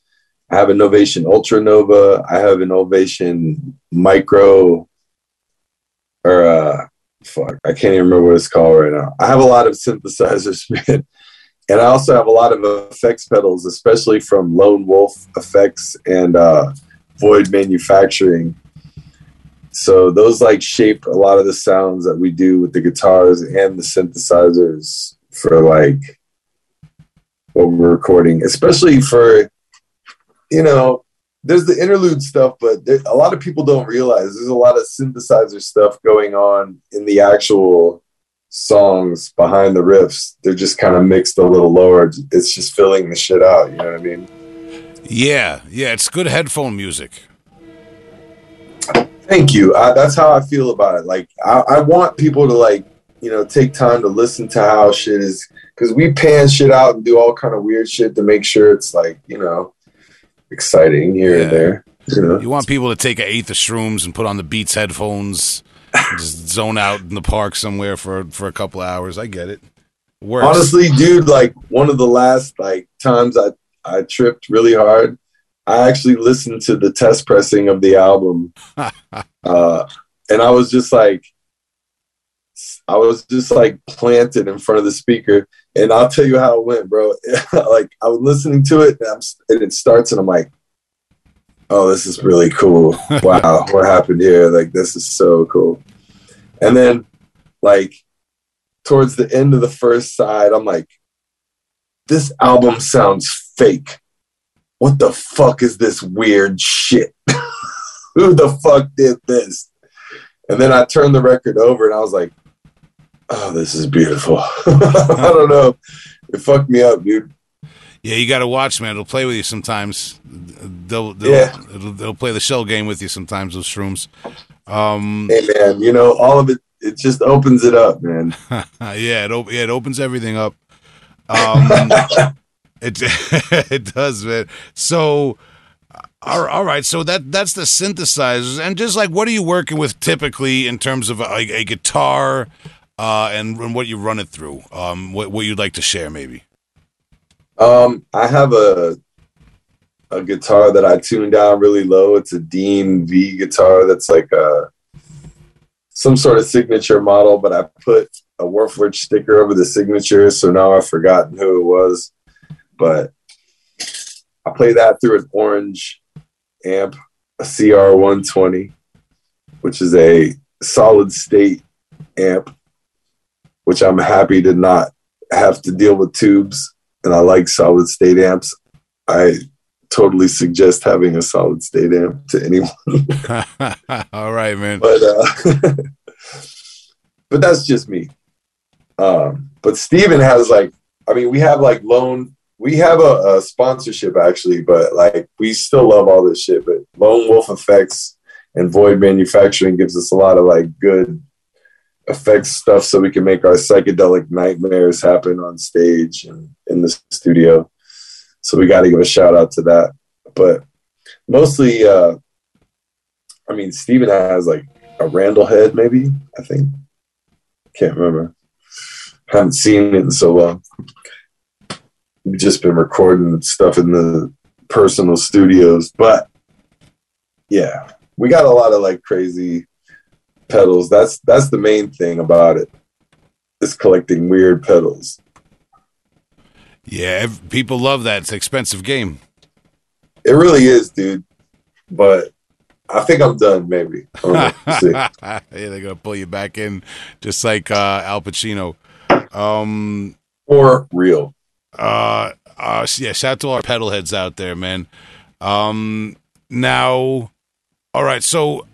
I have a Novation Ultra Nova. I have an Novation Micro. Or uh, fuck, I can't even remember what it's called right now. I have a lot of synthesizers, *laughs* man. And I also have a lot of effects pedals, especially from Lone Wolf Effects and uh, Void Manufacturing. So those like shape a lot of the sounds that we do with the guitars and the synthesizers for like what we're recording, especially for you know, there's the interlude stuff, but there, a lot of people don't realize there's a lot of synthesizer stuff going on in the actual songs behind the riffs. They're just kind of mixed a little lower. It's just filling the shit out. You know what I mean? Yeah, yeah, it's good headphone music. Thank you. I, that's how I feel about it. Like, I, I want people to like, you know, take time to listen to how shit is because we pan shit out and do all kind of weird shit to make sure it's like, you know, exciting here Yeah. and there. You know, You want people to take an eighth of shrooms and put on the Beats headphones, *laughs* just zone out in the park somewhere for for a couple hours. I get it. Works. honestly, dude, like one of the last like times I I tripped really hard. I actually listened to the test pressing of the album, *laughs* uh, and I was just like, I was just like planted in front of the speaker, and I'll tell you how it went, bro. *laughs* like I was listening to it, and, I'm, and it starts, and I'm like, oh, this is really cool. *laughs* Wow, what happened here? Like this is so cool. And then, like towards the end of the first side, I'm like, this album sounds fake. What the fuck is this weird shit? *laughs* Who the fuck did this? And then I turned the record over and I was like, oh, this is beautiful. *laughs* I don't know. It fucked me up, dude. Yeah, you got to watch, man. It'll play with you sometimes. They'll, they'll, Yeah. they'll play the shell game with you sometimes. Those shrooms. Um, Hey, man, you know, all of it, it just opens it up, man. *laughs* yeah, it op- yeah, it opens everything up. Um, *laughs* it it does, man. So, all all right. So that that's the synthesizers, and just like what are you working with typically in terms of a, a guitar, uh, and, and what you run it through. Um, what what you'd like to share, maybe. Um, I have a a guitar that I tuned down really low. It's a Dean V guitar that's like a some sort of signature model, but I put a Wharflurch sticker over the signature, so now I've forgotten who it was. But I play that through an orange amp, a CR120, which is a solid state amp, which I'm happy to not have to deal with tubes and I like solid state amps. I totally suggest having a solid state amp to anyone. *laughs* *laughs* all right, man. But uh, *laughs* but that's just me. Um, but Steven has like, I mean, we have like loan, we have a, a sponsorship actually, but like we still love all this shit. But Lone Wolf Effects and Void Manufacturing gives us a lot of like good effects stuff so we can make our psychedelic nightmares happen on stage and in the studio. So we got to give a shout out to that. But mostly, uh, I mean, Steven has like a Randall head, maybe, I think. Can't remember. Haven't seen it in so long. We've just been recording stuff in the personal studios. But yeah, we got a lot of like crazy pedals. That's that's the main thing about it. Is collecting weird pedals. Yeah, people love that. It's an expensive game. It really is, dude. But I think I'm done. Maybe. Know. *laughs* Yeah, they're gonna pull you back in, just like uh, Al Pacino. Um, For real. uh, uh, yeah, shout out to all our pedal heads out there, man. Um, now, all right, so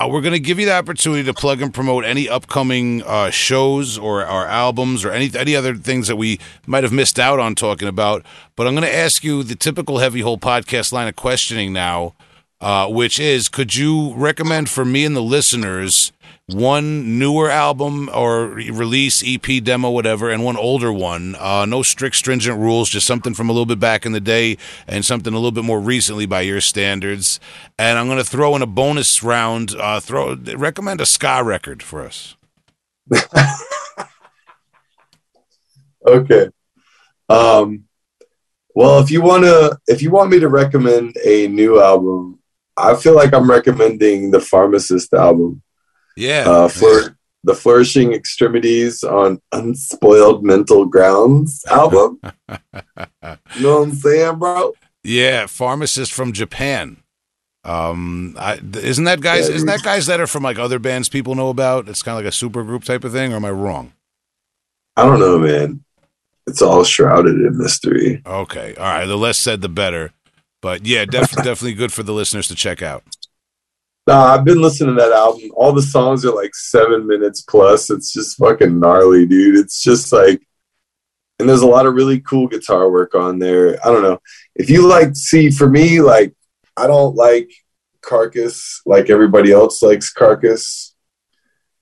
uh, we're gonna give you the opportunity to plug and promote any upcoming uh, shows or our albums or any any other things that we might have missed out on talking about. But I'm gonna ask you the typical heavy hole podcast line of questioning now, uh, which is: Could you recommend for me and the listeners? One newer album or release, EP, demo, whatever, and one older one. Uh, no strict, stringent rules, just something from a little bit back in the day and something a little bit more recently by your standards. And I'm going to throw in a bonus round. Uh, throw recommend a ska record for us. *laughs* Okay. Um, well, if you want to, if you want me to recommend a new album, I feel like I'm recommending the Pharmacist album. Yeah, Uh, for the Flourishing Extremities on Unspoiled Mental Grounds album. *laughs* you know what I'm saying, bro? yeah, pharmacist from Japan. Um, I, isn't that guys? Yeah, isn't that guys that are from like other bands people know about? It's kind of like a super group type of thing, or am I wrong? I don't know, man. It's all shrouded in mystery. Okay. All right. The less said, the better. But yeah, def- *laughs* definitely good for the listeners to check out. Nah, I've been listening to that album. All the songs are like seven minutes plus. It's just fucking gnarly, dude. It's just like, and there's a lot of really cool guitar work on there. I don't know. If you like, see, for me, like, I don't like Carcass like everybody else likes Carcass.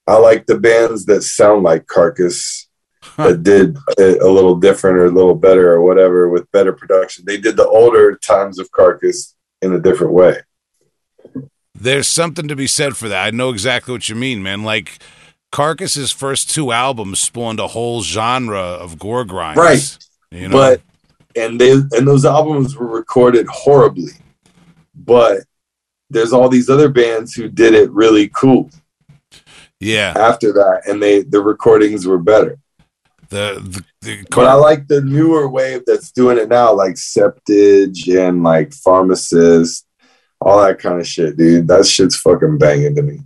I like the bands that sound like Carcass that did a, a little different or a little better or whatever with better production. They did the older times of Carcass in a different way. There's something to be said for that. I know exactly what you mean, man. Like Carcass's first two albums spawned a whole genre of gore grinds. Right. You know? but and they and those albums were recorded horribly but there's all these other bands who did it really cool yeah, after that and they the recordings were better the the, the but i like the newer wave that's doing it now like septage and like pharmacist all that kind of shit dude that shit's fucking banging to me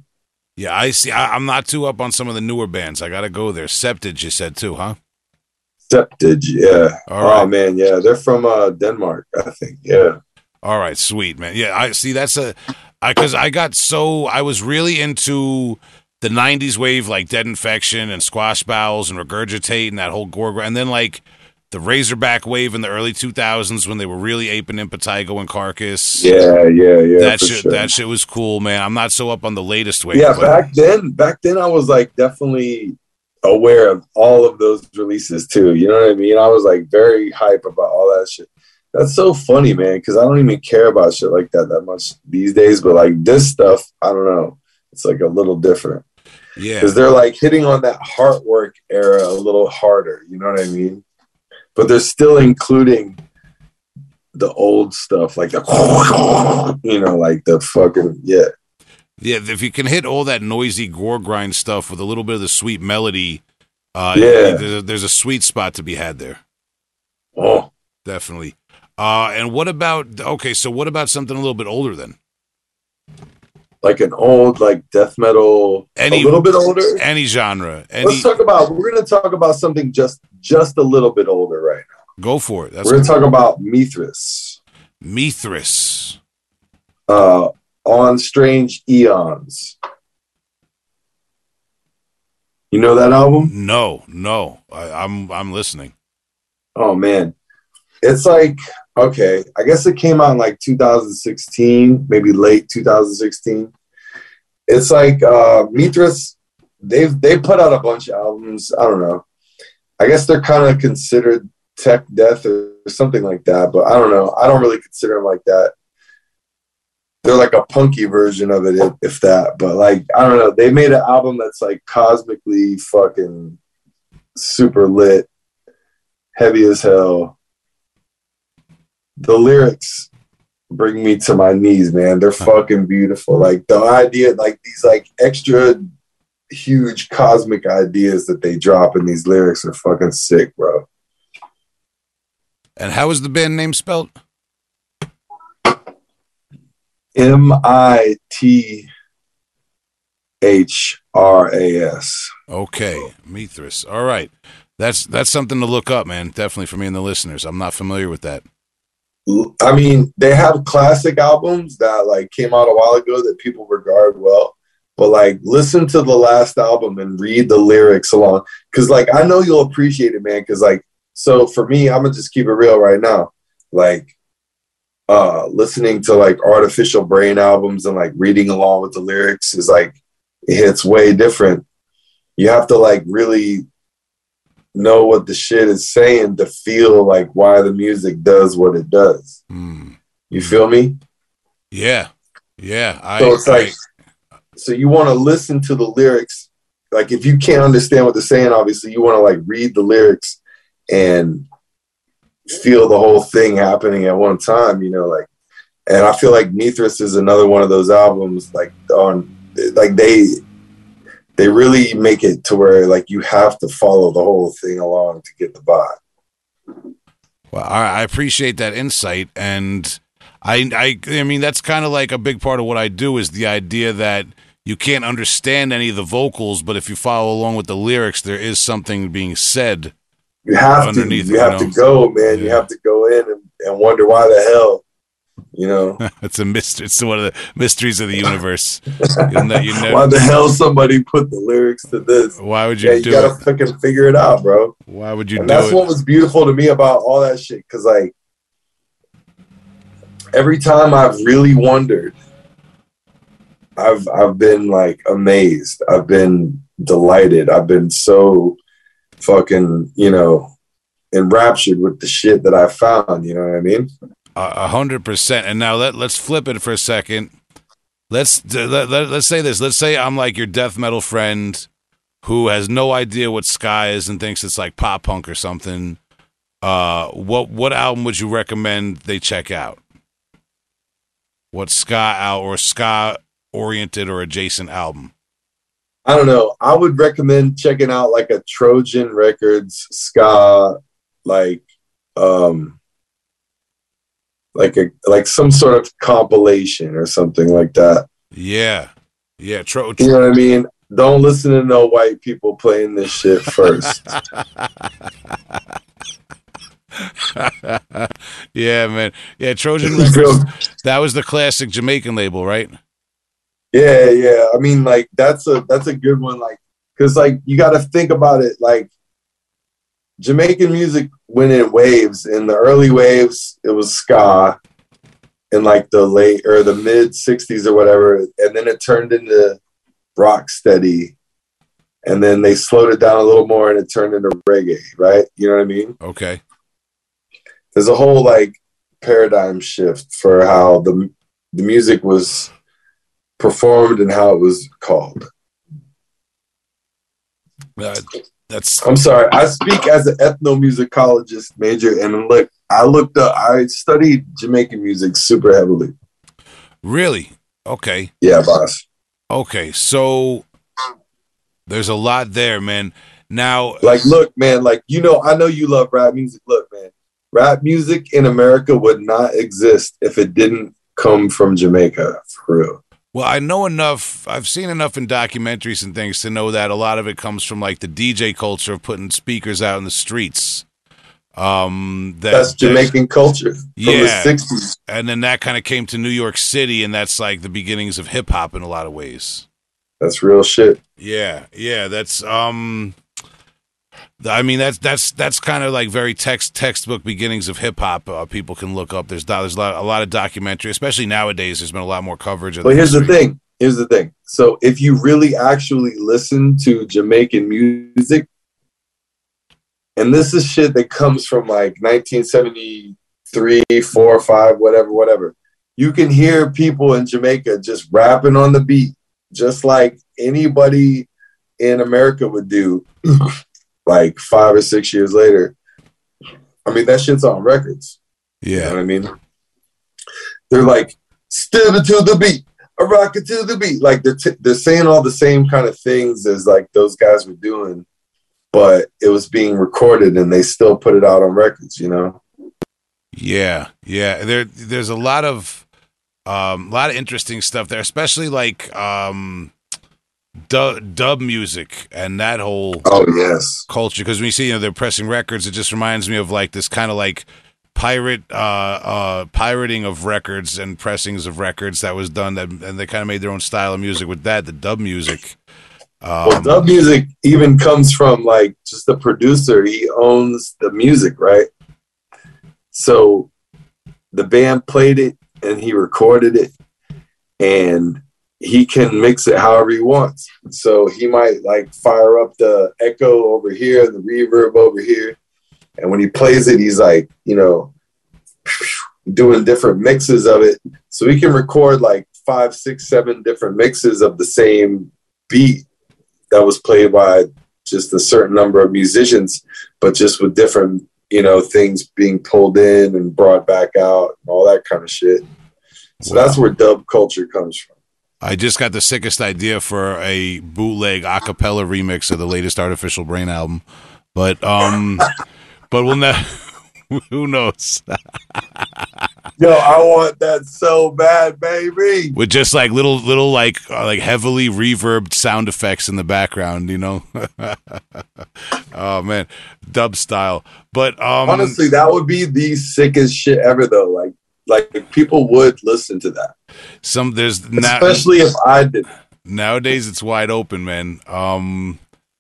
yeah, I see. I, I'm not too up on some of the newer bands. I got to go there. Septage, you said too, huh? septage yeah All oh man yeah they're from uh denmark i think yeah All right, sweet man. Yeah, I see. That's a because I, got so I was really into the '90s wave, like Dead Infection and Squash Bowels and Regurgitate and that whole gore, and then like the Razorback wave in the early 2000s when they were really aping Impetigo and Carcass. yeah yeah yeah that shit, sure. that shit was cool, man. I'm not so up on the latest wave. yeah but back then back then i was like definitely aware of all of those releases too you know what i mean i was like very hype about all that shit that's so funny man because i don't even care about shit like that that much these days but like this stuff i don't know it's like a little different yeah, because they're like hitting on that Heartwork era a little harder you know what i mean but they're still including the old stuff like the you know like the fucking yeah yeah. If you can hit all that noisy gore grind stuff with a little bit of the sweet melody, uh, Yeah. there's a, there's a sweet spot to be had there. oh Definitely. Uh, and what about okay? So what about something a little bit older then? Like an old like death metal Any- a little bit older? Any genre, any let's talk about we're going to talk about something just just a little bit older right now. Go for it. That's we're to talk about mithras. Mithras. uh on strange eons. You know that album? No, no, I, I'm I'm listening. oh man. It's like okay i guess it came out in like 2016 maybe late 2016 it's like uh mithras they've they put out a bunch of albums i don't know. I guess they're kind of considered tech death or something like that but i don't know. I don't really consider them like that. They're like a punky version of it if, if that but like i don't know. They made an album that's like cosmically fucking super lit heavy as hell the lyrics bring me to my knees, man. They're fucking beautiful. Like the idea, like these like extra huge cosmic ideas that they drop in these lyrics are fucking sick, bro. And how is the band name spelled? M I T H R A S. Okay, Mithras. All right, that's that's something to look up, man. Definitely for me and the listeners. I'm not familiar with that. I mean, they have classic albums that like came out a while ago that people regard well. But like listen to the last album and read the lyrics along. Cause like I know you'll appreciate it, man. Cause like so for me, I'm gonna just keep it real right now. Like uh listening to like artificial brain albums and like reading along with the lyrics is like it hits way different. You have to like really know what the shit is saying to feel like why the music does what it does. Hmm. You feel me? Yeah, yeah. I, So it's like, I- so you want to listen to the lyrics. Like, if you can't understand what they're saying, obviously, you want to like read the lyrics and feel the whole thing happening at one time, you know, like, and I feel like Mithras is another one of those albums, like, on, like, they, they really make it to where like you have to follow the whole thing along to get the vibe. Well, I I appreciate that insight, and I, I, I mean, that's kind of like a big part of what I do is the idea that you can't understand any of the vocals, but if you follow along with the lyrics, there is something being said. You have to, Underneath you have you to go, man. You have to go in and, and wonder why the hell, you know. *laughs* it's a mystery. It's one of the mysteries of the universe. *laughs* you know, you know Why the hell somebody put the lyrics to this? why would you Yeah, you gotta it? fucking figure it out, bro. Why would you And that's it? what was beautiful to me about all that shit. Cause like every time I've really wondered, I've I've been like amazed. I've been delighted. I've been so fucking, you know, enraptured with the shit that I found. You know what I mean? A hundred percent. And now let let's flip it for a second. Let's let, let, let's say this. Let's say I'm like your death metal friend who has no idea what ska is and thinks it's like pop punk or something. Uh, what what album would you recommend they check out? What ska out or ska oriented or adjacent album? I don't know. I would recommend checking out like a Trojan Records ska, like um like a like some sort of compilation or something like that. Yeah, yeah. Tro- You know what I mean? Don't listen to no white people playing this shit first. *laughs* yeah, man. Yeah, Trojan *laughs* Records. That was the classic Jamaican label, right? yeah, yeah. I mean, like that's a that's a good one. Like, cause like you got to think about it. Like Jamaican music went in waves. In the early waves, it was ska. In like the late or the mid '60s or whatever, and then it turned into rock steady, and then they slowed it down a little more, and it turned into reggae. Right? You know what I mean? Okay. there's a whole like paradigm shift for how the the music was performed and how it was called. Uh, that's I'm sorry, I speak as an ethnomusicologist major, and look, I looked up, I studied Jamaican music super heavily. really okay. Yeah, boss. Okay, so there's a lot there, man. Now, Like, look, man, like you know, I know you love rap music. Look, man, rap music in America would not exist if it didn't come from Jamaica, for real. Well, I know enough. I've seen enough in documentaries and things to know that a lot of it comes from like the DJ culture of putting speakers out in the streets. Um, that, That's Jamaican culture from Yeah. the '60s. and then that kind of came to New York City, and that's like the beginnings of hip hop in a lot of ways. That's real shit. Yeah, yeah, that's um I mean that's that's that's kind of like very text textbook beginnings of hip hop. Uh, people can look up. There's there's a lot, a lot of documentary, especially nowadays. There's been a lot more coverage. Of But here's the thing. Here's the thing. So if you really actually listen to Jamaican music, and this is shit that comes from like 1973, four, five, whatever, whatever. You can hear people in Jamaica just rapping on the beat, just like anybody in America would do, *clears throat* like five or six years later. I mean, that shit's on records. You know Yeah. what I mean? They're like, step to the beat, a rocket to the beat. Like they're t- they're saying all the same kind of things as like those guys were doing, but it was being recorded and they still put it out on records. You know? Yeah, yeah. There, there's a lot of, um, a lot of interesting stuff there, especially like um, dub, dub music and that whole Oh yes. culture. Because when you see, you know, they're pressing records, it just reminds me of like this kind of like pirate, uh, uh, pirating of records and pressings of records that was done. That and they kind of made their own style of music with that, the dub music. Um, Well, dub music even comes from like just the producer. He owns the music, right? So the band played it and he recorded it, and he can mix it however he wants. So he might like fire up the echo over here and the reverb over here. And when he plays it, he's like, you know, doing different mixes of it. So he can record like five, six, seven different mixes of the same beat that was played by just a certain number of musicians, but just with different, you know, things being pulled in and brought back out and all that kind of shit. So that's where dub culture comes from. I just got the sickest idea for a bootleg a cappella remix of the latest Artificial Brain album. But um but we'll never *laughs* who knows? *laughs* Yo, I want that so bad, baby. With just like little little like uh, like heavily reverbed sound effects in the background, you know. *laughs* oh man, dub style. But um Honestly, that would be the sickest shit ever though. Like like people would listen to that. some there's Especially if I did. nowadays it's wide open, man. Um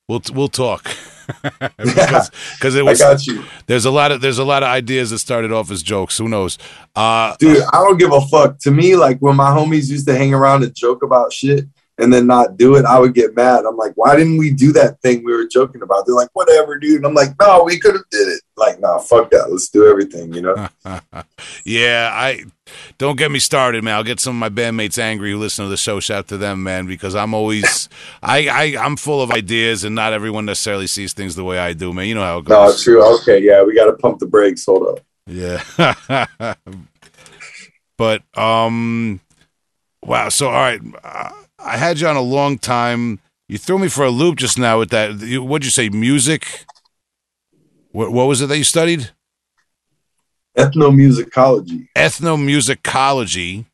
we'll we'll talk. *laughs* *laughs* because cause it I was got you. there's a lot of there's a lot of ideas that started off as jokes. Who knows? Uh Dude, I don't give a fuck. To me, like when my homies used to hang around and joke about shit and then not do it, I would get mad. I'm like, why didn't we do that thing we were joking about? They're like, whatever, dude. And I'm like, no, we could have did it. Like, nah, fuck that. Let's do everything, you know? *laughs* Yeah, I don't get me started, man. I'll get some of my bandmates angry who listen to the show. Shout out to them, man, because I'm always *laughs* I, I I'm full of ideas, and not everyone necessarily sees things the way I do, man. You know how it goes. No, true. Okay, yeah, we got to pump the brakes. Hold up. yeah. *laughs* but um, wow. So all right, uh, I had you on a long time. You threw me for a loop just now with that. What'd you say? Music. What what was it that you studied? Ethnomusicology. ethnomusicology. Yeah,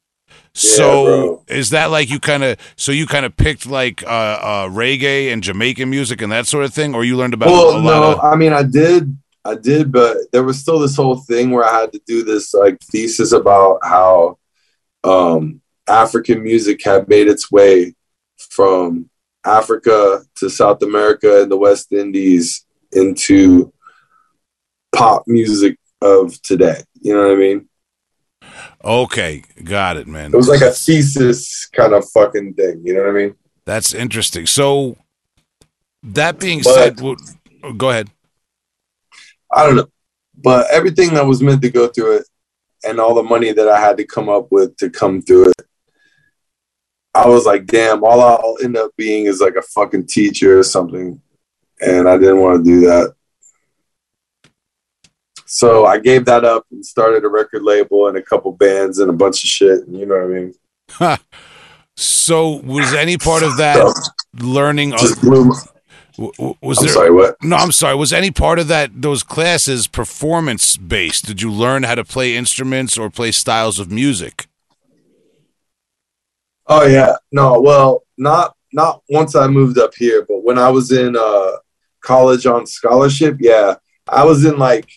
So bro. is that like you kind of so you kind of picked like uh, uh, reggae and Jamaican music and that sort of thing, or you learned about a Well, no, of I mean, I did, I did, but there was still this whole thing where I had to do this like thesis about how um, African music had made its way from Africa to South America and the West Indies into pop music of today. You know what I mean? okay, got it, man. It was like a thesis kind of fucking thing. You know what I mean? That's interesting. So that being But- said, well, oh, go ahead. I don't know. But everything that was meant to go through it and all the money that I had to come up with to come through it, I was like, damn, all I'll end up being is like a fucking teacher or something. And I didn't want to do that. So I gave that up and started a record label and a couple bands and a bunch of shit. You know what I mean? *laughs* So was any part of that So learning? Of, just blew. was I'm there? sorry, what? No, I'm sorry. Was any part of that those classes performance based? Did you learn how to play instruments or play styles of music? Oh yeah, no, well, not not once I moved up here, but when I was in uh, college on scholarship, yeah, I was in like,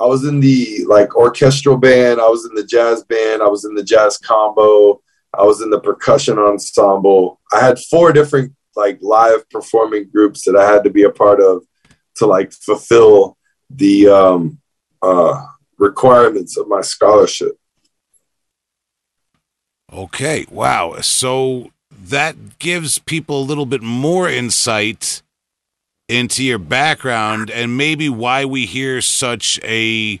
I was in the like orchestral band, I was in the jazz band, I was in the jazz combo, I was in the percussion ensemble. I had four different like live performing groups that I had to be a part of to like fulfill the um, uh, requirements of my scholarship. Okay, wow. So that gives people a little bit more insight into your background and maybe why we hear such a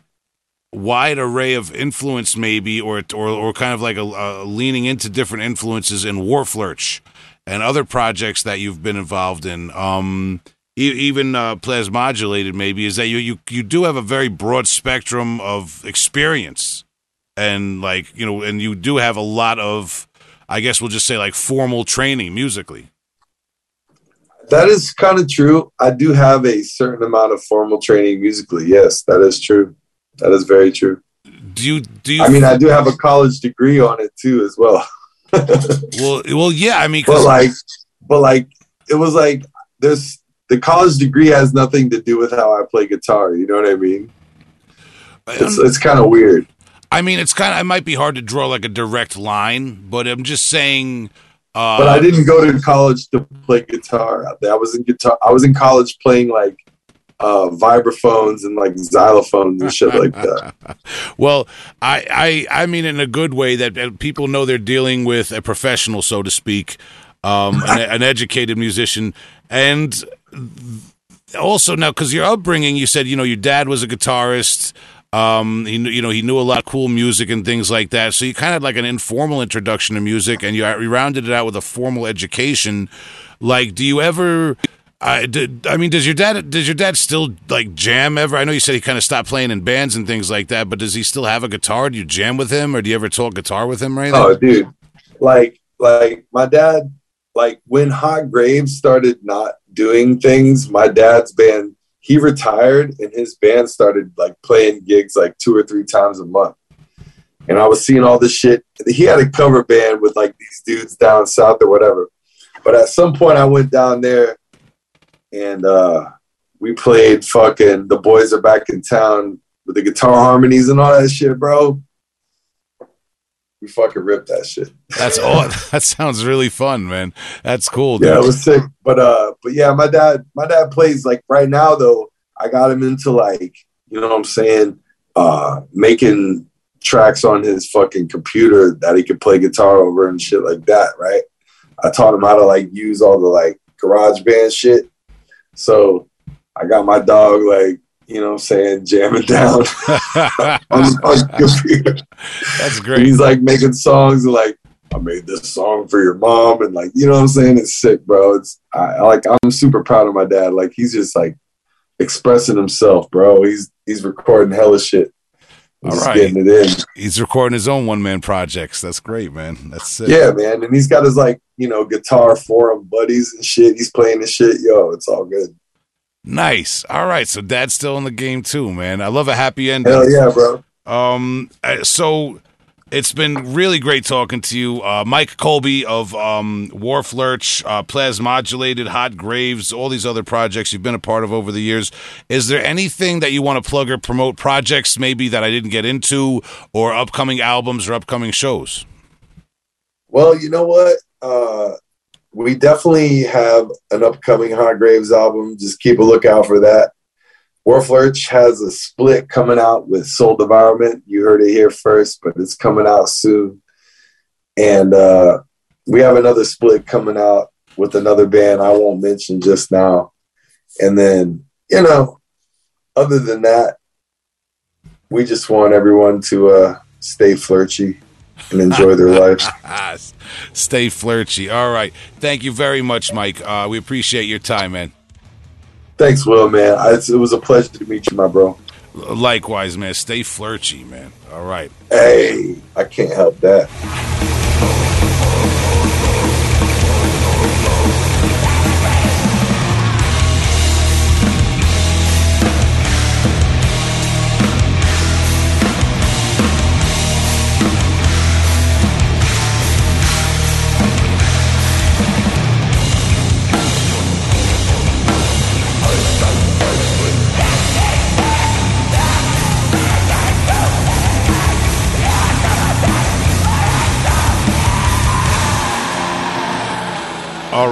wide array of influence maybe or or, or kind of like a, a leaning into different influences in Wharflurch and other projects that you've been involved in. Um even uh, plasmodulated maybe is that you, you you do have a very broad spectrum of experience and like you know and you do have a lot of i guess we'll just say like formal training musically That is kind of true. I do have a certain amount of formal training musically. Yes, that is true. That is very true. do you do you I mean, I do have a college degree on it too, as well. *laughs* well well yeah i mean, But like, but like, it was like this. the college degree has nothing to do with how I play guitar. You know what I mean? It's it's kind of weird. I mean, it's kind of. It might be hard to draw like a direct line, but I'm just saying. Uh, But I didn't go to college to play guitar. I was in guitar. I was in college playing like uh, vibraphones and like xylophones and shit like that. *laughs* well, I, I, I mean, in a good way that people know they're dealing with a professional, so to speak, um, an, *laughs* an educated musician, and also now because your upbringing, you said you know your dad was a guitarist. Um, he you know, he knew a lot of cool music and things like that. So you kind of had like an informal introduction to music, and you, you rounded it out with a formal education. Like, do you ever? I did. I mean, does your dad? Does your dad still like jam ever? I know you said he kind of stopped playing in bands and things like that, but does he still have a guitar? Do you jam with him, or do you ever talk guitar with him anything? Oh, dude, like like my dad, like when Hot Graves started not doing things, my dad's band he retired and his band started like playing gigs like two or three times a month. And I was seeing all this shit. He had a cover band with like these dudes down south or whatever. But at some point I went down there and uh we played fucking the boys are back in town with the guitar harmonies and all that shit, bro. We fucking ripped that shit. That's all. *laughs* that sounds really fun, man. That's cool. Dude. Yeah, it was sick. But uh, but yeah, my dad, my dad plays like right now though. I got him into like, you know what I'm saying, uh, making tracks on his fucking computer that he could play guitar over and shit like that, right? I taught him how to like use all the like garage band shit. So I got my dog like, you know what I'm saying, jamming down *laughs* on fucking *laughs* computer. That's And great. he's like making songs like, I made this song for your mom, and like, you know what I'm saying? It's sick, bro. It's I like I'm super proud of my dad. Like he's just like expressing himself, bro. He's he's recording hella shit. All Just right. getting it in. He's recording his own one man projects. That's great, man. That's sick. Yeah, man. And he's got his like, you know, guitar forum buddies and shit. He's playing the shit. Yo, it's all good. Nice. All right. So dad's still in the game too, man. I love a happy ending. Hell yeah, bro. Um, uh, so it's been really great talking to you, uh, Myk Colby of um, Wharflurch, uh, Plasmodulated, Hot Graves, all these other projects you've been a part of over the years. Is there anything that you want to plug or promote? Projects maybe that I didn't get into, or upcoming albums or upcoming shows? Well, you know what? Uh, we definitely have an upcoming Hot Graves album. Just keep a lookout for that. Wharflurch has a split coming out with Soul Devourment. You heard it here first, but it's coming out soon. And uh, we have another split coming out with another band I won't mention just now. And then, you know, other than that, we just want everyone to uh, stay flirty and enjoy their lives. *laughs* Stay flirty. All right. Thank you very much, Myk. Uh, we appreciate your time, man. Thanks, Will, man. I, it was a pleasure to meet you, my bro. Likewise, man. Stay flirty, man. All right. Hey, I can't help that.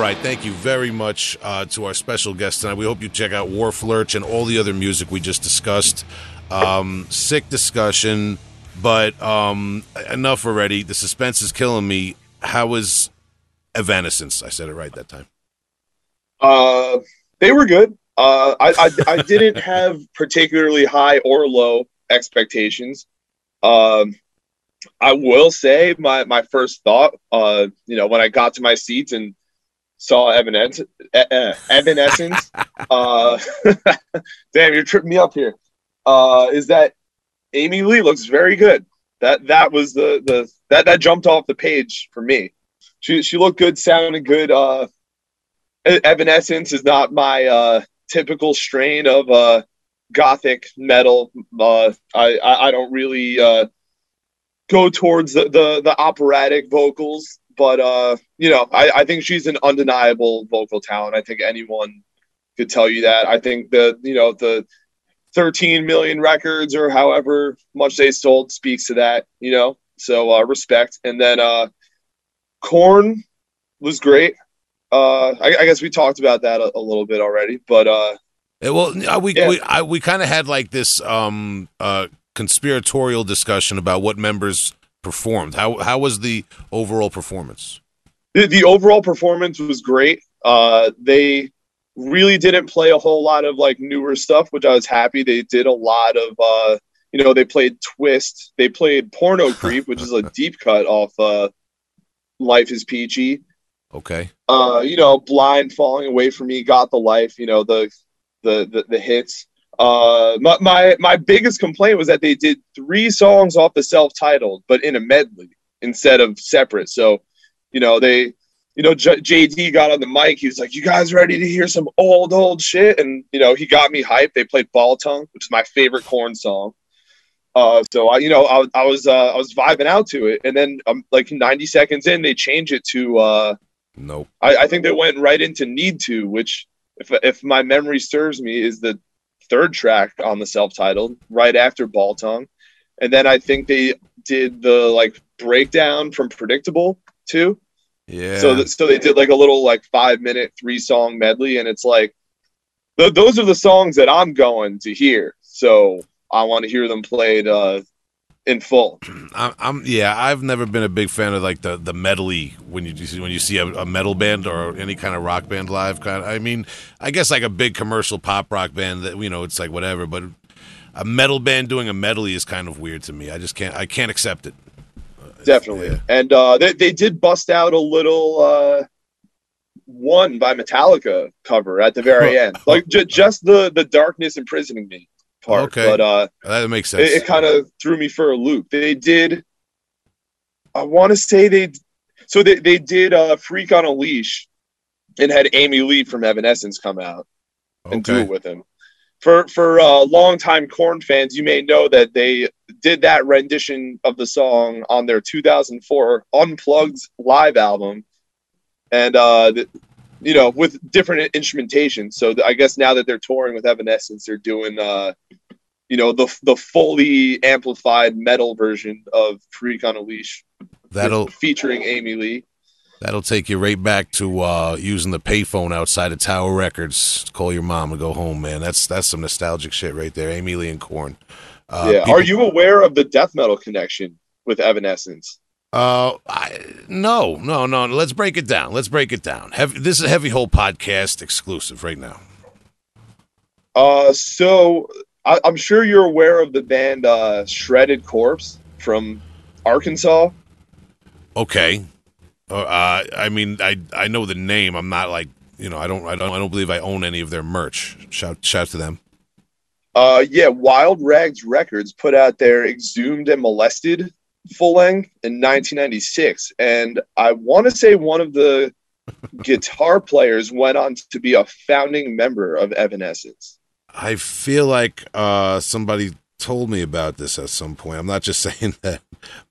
Right. Thank you very much uh, to our special guest tonight. We hope you check out Wharflurch and all the other music we just discussed. Um, sick discussion, but um, enough already. The suspense is killing me. How was Evanescence? I said it right that time. Uh, they were good. Uh, I, I I didn't have particularly high or low expectations. Um, I will say my my first thought, uh, you know, when I got to my seats and saw Evanescence. *laughs* Uh, Evanescence. *laughs* uh, damn, you're tripping me up here. Uh, is that Amy Lee looks very good. That that was the the that that jumped off the page for me. She she looked good, sounded good. Uh, Evanescence is not my uh, typical strain of uh, gothic metal. Uh, I, I, I don't really uh, go towards the, the, the operatic vocals, but uh, you know, I, I think she's an undeniable vocal talent. I think anyone could tell you that. I think the you know the 13 million records or however much they sold speaks to that. You know, so uh, respect. And then uh, Korn was great. Uh, I, I guess we talked about that a, a little bit already, but uh, well, uh, we Yeah. we, I, we kind of had like this um, uh, conspiratorial discussion about what members performed. How how was the overall performance? the, the overall performance was great. Uh, they really didn't play a whole lot of like newer stuff, which I was happy. They did a lot of, uh, you know, they played Twist. They played Porno *laughs* Creep, which is a deep cut off uh, Life is Peachy. Okay, Uh, you know, Blind Falling Away from Me, Got the Life. You know, the the the, the hits. Uh, my, my my biggest complaint was that they did three songs off the self-titled, but in a medley instead of separate. So, you know, they, you know, J- JD got on the mic. He was like, "You guys ready to hear some old old shit?" And you know, he got me hyped. They played Ball Tongue, which is my favorite Korn song. Uh, so I, you know, I, I was uh, I was vibing out to it, and then um, like 90 seconds in, they change it to. Uh, nope. I, I think they went right into Need to, which, if if my memory serves me, is the third track on the self-titled, right after Ball Tongue, and then I think they did the like breakdown from Predictable too. Yeah. So that, so they did like a little like five minute three song medley, and it's like th- those are the songs that I'm going to hear. So I want to hear them played uh, in full. *clears throat* I'm, I'm yeah. I've never been a big fan of like the the medley when you see when you see a, a metal band or any kind of rock band live. Kind of, I mean, I guess like a big commercial pop rock band that you know it's like whatever, but a metal band doing a medley is kind of weird to me. I just can't I can't accept it. Definitely. Yeah. And uh, they, they did bust out a little uh, one by Metallica cover at the very *laughs* end. Like j- just the, the darkness imprisoning me part. Okay. But uh, That makes sense. it, it kind of threw me for a loop. They did, I want to say they, so they, they did uh, Freak on a Leash and had Amy Lee from Evanescence come out and do it with him. For for uh, longtime Korn fans, you may know that they did that rendition of the song on their 2004 Unplugged live album, and uh, you know with different instrumentation. So th- I guess now that they're touring with Evanescence, they're doing uh, you know the the fully amplified metal version of Freak on a Leash, That'll featuring Amy Lee. that'll take you right back to uh, using the payphone outside of Tower Records. Call your mom and go home, man. That's that's some nostalgic shit right there. Amy Lee and Korn. Uh, yeah. people- Are you aware of the death metal connection with Evanescence? Uh, I, no, no, no. Let's break it down. Let's break it down. Heavy, this is a Heavy Hole podcast exclusive right now. Uh, so I, I'm sure you're aware of the band uh, Shredded Corpse from Arkansas. Okay. Uh, uh, I mean, I I know the name. I'm not like you know. I don't. I don't. I don't believe I own any of their merch. Shout shout to them. Uh, yeah, Wild Rags Records put out their Exhumed and Molested full length in 1996, and I want to say one of the *laughs* guitar players went on to be a founding member of Evanescence. I feel like uh somebody told me about this at some point. I'm not just *laughs* saying that,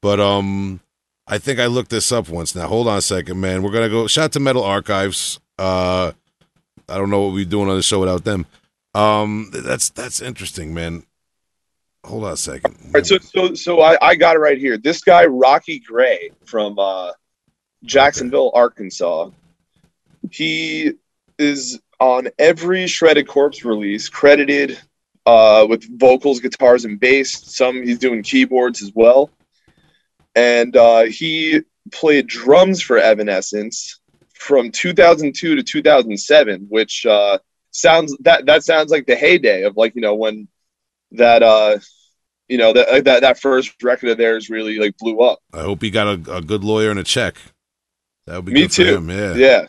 but um, I think I looked this up once. Now hold on a second, man. We're gonna go. Shout out to Metal Archives. Uh, I don't know what we're doing on the show without them. Um, that's that's interesting, man. Hold on a second. All right, so so so I, I got it right here. This guy Rocky Gray from uh, Jacksonville, Arkansas. He is on every Shredded Corpse release, credited uh, with vocals, guitars, and bass. Some he's doing keyboards as well, and uh, he played drums for Evanescence from 2002 to 2007, which uh, sounds that that sounds like the heyday of like you know when that uh you know that that that first record of theirs really like blew up. I hope he got a, a good lawyer and a check. That would be Me good too. for him. Yeah. Yeah.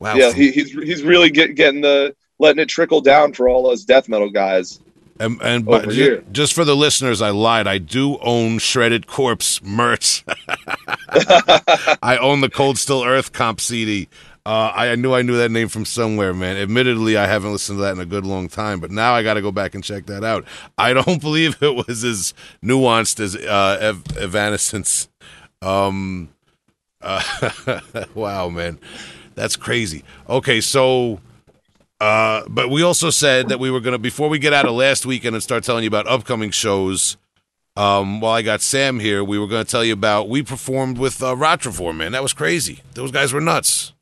Wow. yeah, he, he's he's really get, getting the letting it trickle down for all us death metal guys. And, and but ju- just for the listeners, I lied. I do own Shredded Corpse merch. *laughs* *laughs* I own the Cold Still Earth comp CD. Uh, I, knew I knew that name from somewhere, man. Admittedly, I haven't listened to that in a good long time, but now I got to go back and check that out. I don't *laughs* believe it was as nuanced as uh, Ev- Evanescence. Um, uh, *laughs* wow, man, that's crazy. Okay, so uh, but we also said that we were gonna before we get out of last weekend and start telling you about upcoming shows. Um, while I got Sam here, we were gonna tell you about we performed with uh, man. That was crazy. Those guys were nuts.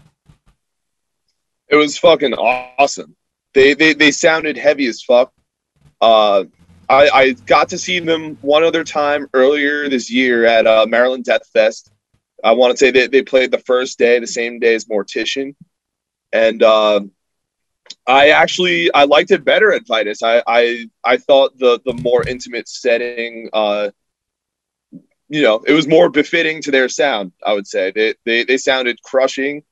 It was fucking awesome. They they they sounded heavy as fuck. Uh, I I got to see them one other time earlier this year at uh, Maryland Death Fest. I want to say they they played the first day, the same day as Mortician, and uh, I actually I liked it better at Vitus. I I I thought the the more intimate setting. Uh, you know, it was more befitting to their sound. I would say they they, they sounded crushing.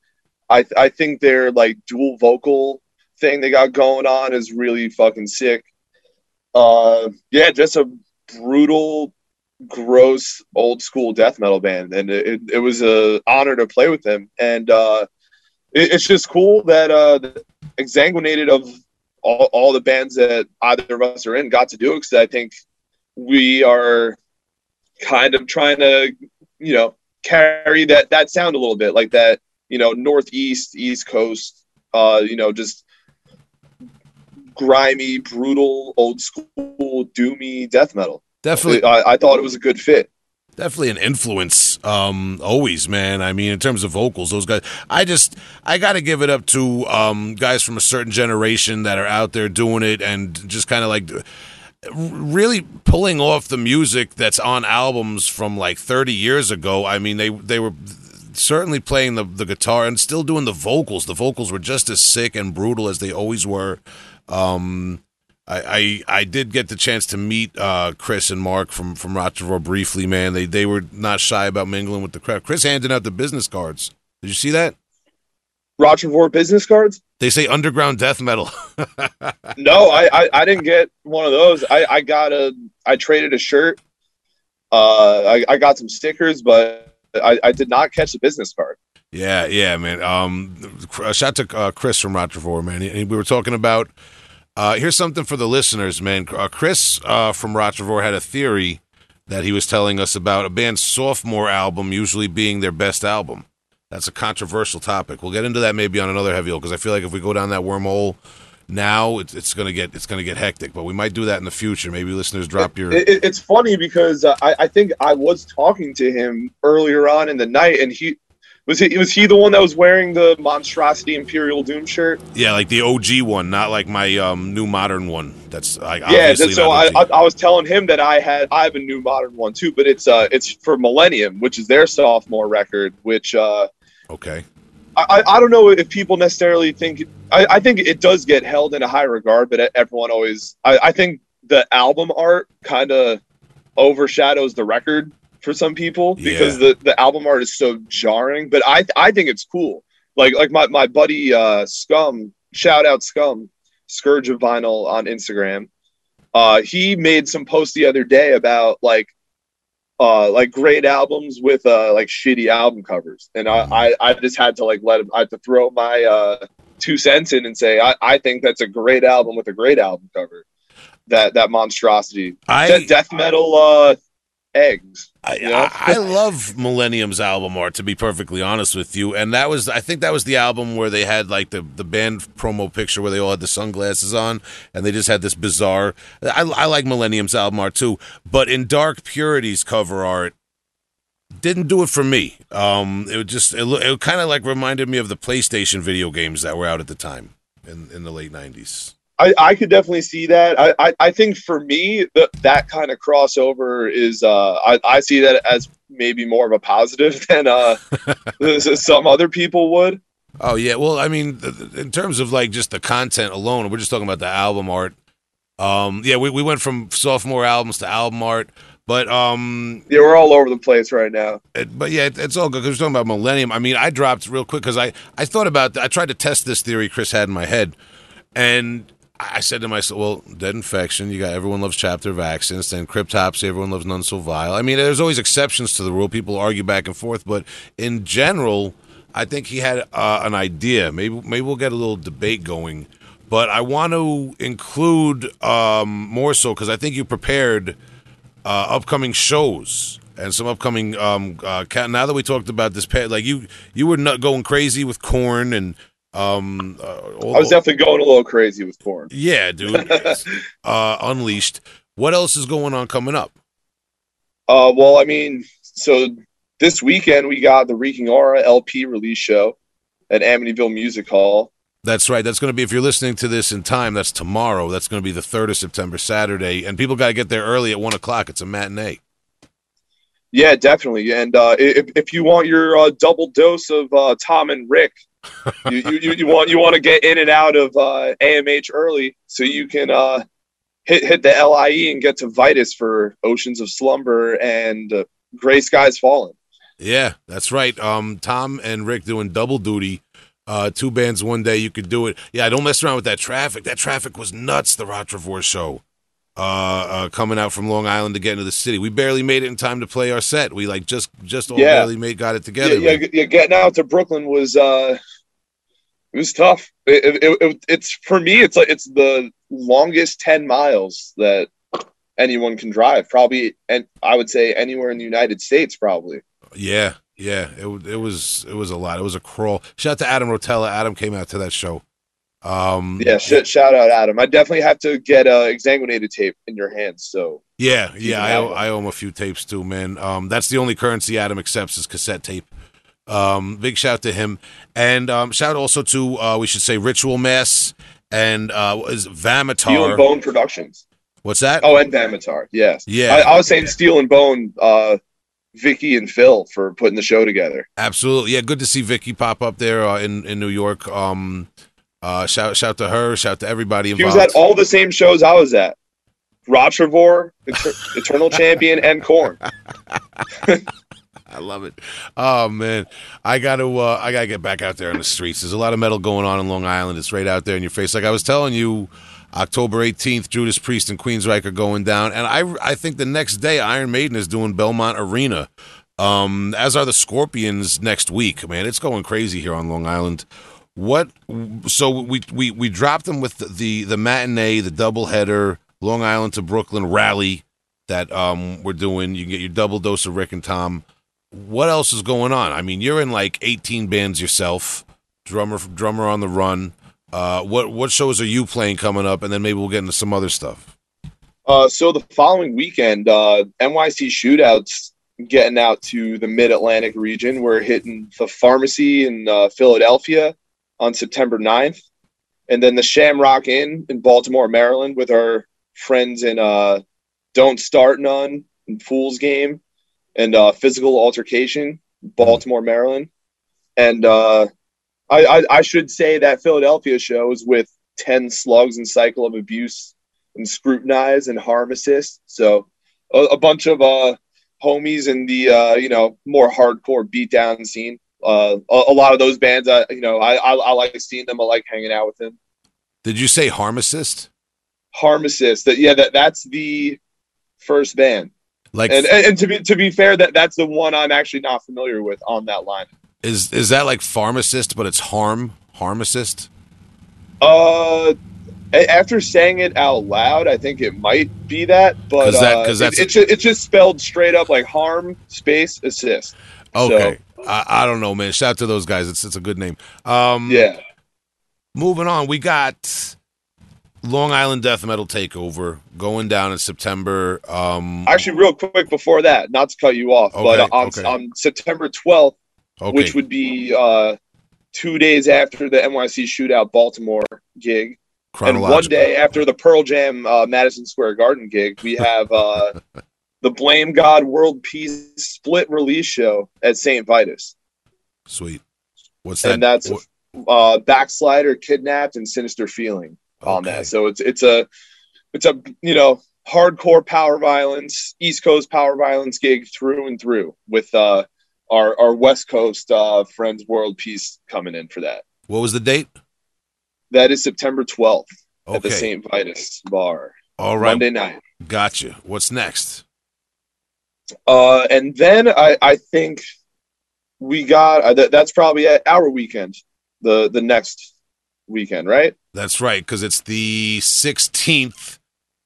I I think their like dual vocal thing they got going on is really fucking sick. Uh, yeah, just a brutal, gross, old school death metal band, and it, it, it was a honor to play with them. And uh, it, it's just cool that uh, exsanguinated of all, all the bands that either of us are in got to do it because I think we are kind of trying to, you know, carry that that sound a little bit like that you know, northeast, east coast, uh, you know, just grimy, brutal, old school, doomy death metal. Definitely, I, I thought it was a good fit. definitely an influence. Um, always, man. I mean, in terms of vocals, those guys. I just, I got to give it up to um, guys from a certain generation that are out there doing it and just kind of like really pulling off the music that's on albums from like 30 years ago. I mean, they they were certainly playing the the guitar and still doing the vocals. The vocals were just as sick and brutal as they always were. Um, I, I I did get the chance to meet uh, Chris and Mark from from Rottrevore briefly. Man, they they were not shy about mingling with the crowd. Chris handing out the business cards. Did you see that? Rottrevore business cards? They say underground death metal. *laughs* No, I, I, I didn't get one of those. I, I got a I traded a shirt. Uh, I, I got some stickers, but I, I did not catch the business card. Yeah, yeah, man. Um, a shout to uh, Chris from Rottrevore, man. He- we were talking about. Uh, here's something for the listeners, man. Uh, Chris uh, from Rottrevore had a theory that he was telling us about a band's sophomore album usually being their best album. That's a controversial topic. We'll get into that maybe on another heavy because I feel like if we go down that wormhole now, it's, it's gonna get it's gonna get hectic. But we might do that in the future. Maybe listeners drop your. It, it- it's funny because uh, I, I think I was talking to him earlier on in the night, and he was he was he the one that was wearing the monstrosity Imperial Doom shirt. Yeah, like the OG one, not like my um, new modern one. That's like yeah, so I. I I was telling him that I had I have a new modern one too, but it's uh it's for Millennium, which is their sophomore record, which uh okay. I, I don't know if people necessarily think I, I think it does get held in a high regard, but everyone always I, I think the album art kind of overshadows the record for some people because the, the album art is so jarring. But I I think it's cool. Like like my, my buddy uh Scum, shout out Scum, Scourge of Vinyl on Instagram. Uh he made some posts the other day about like uh like great albums with uh like shitty album covers and I, I i just had to like let him i had to throw my uh two cents in and say i i think that's a great album with a great album cover that that monstrosity I De- death metal uh eggs I, Yeah. I, I love Millennium's album art to be perfectly honest with you, and that was I think that was the album where they had like the the band promo picture where they all had the sunglasses on, and they just had this bizarre. I, I like Millennium's album art too, but in Dark Purity's cover art didn't do it for me. Um, it just it, it kind of like reminded me of the PlayStation video games that were out at the time in in the late nineties. I, I could definitely see that. I, I, I think for me, th- that kind of crossover is, uh, I, I see that as maybe more of a positive *laughs* than uh, *laughs* some other people would. Oh yeah, well, I mean, in terms of like just the content alone, we're just talking about the album art. Um, yeah, we, we went from sophomore albums to album art. But um, Yeah, we're all over the place right now. it, but yeah, it, it's all good because we're talking about Millennium. I mean, I dropped real quick because I I thought about I tried to test this theory Chris had in my head, and I said to myself, well, dead infection. You got everyone loves Chapter of Accidents. Then cryptopsy, everyone loves none so vile. I mean, there's always exceptions to the rule. People argue back and forth, but in general, I think he had uh, an idea. Maybe maybe we'll get a little debate going. But I want to include um, more so because I think you prepared uh, upcoming shows and some upcoming. Um, uh, now that we talked about this, like you, you were not going crazy with Korn and um. Uh, I was definitely going a little crazy with Korn yeah, dude. *laughs* uh, unleashed. What else is going on coming up? Uh, well, I mean, so this weekend we got the Reeking Aura LP release show at Amityville Music Hall. That's right. That's going to be if you're listening to this in time. That's tomorrow. That's going to be the third of September, Saturday, and people got to get there early at one o'clock. It's a matinee. Yeah, definitely. And uh, if, if you want your uh, double dose of uh, Tom and Rick, *laughs* you, you, you- want you want to get in and out of uh, AMH early so you can uh, hit hit the LIE and get to Vitus for Oceans of Slumber and uh, Gray Skies Fallen. Yeah, that's right. Um, Tom and Rick doing double duty. Uh, two bands one day. You could do it. Yeah, don't mess around with that traffic. That traffic was nuts. The Rottrevore show. Uh, uh, coming out from Long Island to get into the city. We barely made it in time to play our set. We like just just all Yeah. barely made got it together. yeah, yeah, yeah, getting out to Brooklyn was uh, it was tough. It, it, it, it's for me. It's like it's the longest ten miles that anyone can drive. Probably, and I would say anywhere in the United States, probably. Yeah, yeah. It it was it was a lot. It was a crawl. Shout out to Adam Rotella. Adam came out to that show. Um, Yeah, sh- shout out Adam. I definitely have to get a exsanguinated tape in your hands. So yeah, yeah. I owe. I owe him a few tapes too, man. Um, that's the only currency Adam accepts is cassette tape. Um, big shout to him, and um, shout also to uh, we should say Ritual Mass and uh, is Steel and Bone Productions. What's that? Oh, and Vamatar. Yes. Yeah. I, I was saying Steel and Bone. Uh, Vicky and Phil for putting the show together. Absolutely, yeah. Good to see Vicky pop up there uh, in in New York. Um, uh, shout shout to her. Shout to everybody He involved. was at all the same shows I was at. Rottrevore, Eter- *laughs* Eternal Champion, and Korn. *laughs* I love it. Oh man, I got to uh, I got to get back out there on the streets. There's a lot of metal going on in Long Island. It's right out there in your face. Like I was telling you, October 18th, Judas Priest and Queensryche are going down, and I I think the next day Iron Maiden is doing Belmont Arena. Um, as are the Scorpions next week. Man, it's going crazy here on Long Island. What? So we we we dropped them with the the, the matinee, the doubleheader, Long Island to Brooklyn rally that um we're doing. You can get your double dose of Rick and Tom what else is going on? I mean, you're in like 18 bands yourself, drummer drummer on the run. Uh, what what shows are you playing coming up? And then maybe we'll get into some other stuff. Uh, so the following weekend, uh, NYC shootouts getting out to the Mid Atlantic region. We're hitting the pharmacy in uh, Philadelphia on September 9th, and then the Shamrock Inn in Baltimore, Maryland, with our friends in uh, Don't Start None and Fool's Game and Physical Altercation, Baltimore, Maryland. And I, I, I should say that Philadelphia show is with 10 slugs and cycle of abuse and scrutinize and harm assist. So a, a bunch of uh, homies in the uh, you know more hardcore beatdown scene. Uh, a, a lot of those bands, uh, you know, I, I I like seeing them. I like hanging out with them. Did you say Harm Assist? Harm assist. That yeah, that that's the first band. Like, And, and and to be to be fair, that that's the one I'm actually not familiar with on that line. Is is that like Pharmacist, but it's Harm Harm Assist? Uh, after saying it out loud, I think it might be that, but 'Cause that- uh, 'cause it- that's- it's ju- it's just spelled straight up like harm space assist. Okay, I, I don't know, man. Shout out to those guys. It's it's a good name. Um, Yeah. Moving on, we got Long Island Death Metal Takeover going down in September. Um, Actually, real quick before that, not to cut you off, but Okay, uh, on, okay. on September 12th, okay, which would be uh, two days after the NYC Shootout Baltimore gig, and one day after the Pearl Jam uh, Madison Square Garden gig, we have uh, *laughs* the Blame God World Peace split release show at St. Vitus. Sweet. What's that? And that's uh, Backslider, Kidnapped, and Sinister Feeling on okay. that. So it's it's a it's a you know hardcore power violence, East Coast power violence gig through and through with uh, our our West Coast uh, friends World Peace coming in for that. What was the date? That is September 12th Okay. at the St. Vitus Bar, All right. Monday night. Gotcha. What's next? Uh, and then I, I think we got uh, th- that's probably at our weekend, the the next weekend, right? That's right, because it's the 16th.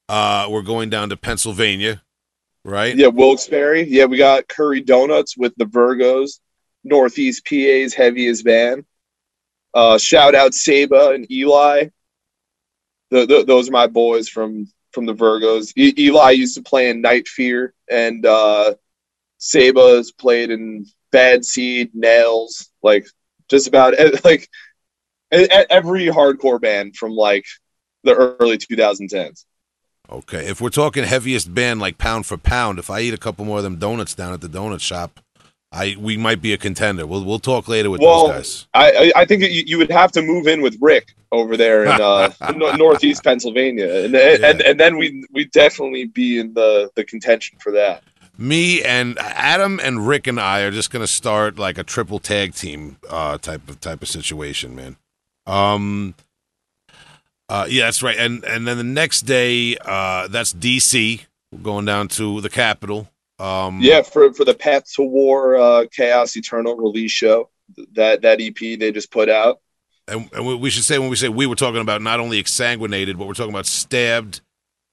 Uh, we're going down to Pennsylvania, right? Yeah, Wilkes-Barre. Yeah, we got Curry Donuts with the Virgos, Northeast PA's heaviest band. Uh, shout out Saba and Eli. The, the, those are my boys from from the Virgos. E- Eli used to play in Night Fear, and uh, played in Bad Seed, Nails, like just about *laughs* e- like every hardcore band from like the early 2010s. Okay. If we're talking heaviest band, like pound for pound, if I eat a couple more of them donuts down at the donut shop, I we might be a contender. We'll we'll talk later with Well, those guys. I, I think you, you would have to move in with Rick over there in uh, *laughs* no- northeast Pennsylvania, and and and then we we definitely be in the the contention for that. Me and Adam and Rick and I are just gonna start like a triple tag team uh, type of type of situation, man. Um. Uh, yeah, that's right. And and then the next day, uh, that's DC. We're going down to the Capitol. Um, Yeah, for for the Path to War uh, Chaos Eternal release show, that that EP they just put out. and, and we- should say when we say we, we're talking about not only exsanguinated, but we're talking about stabbed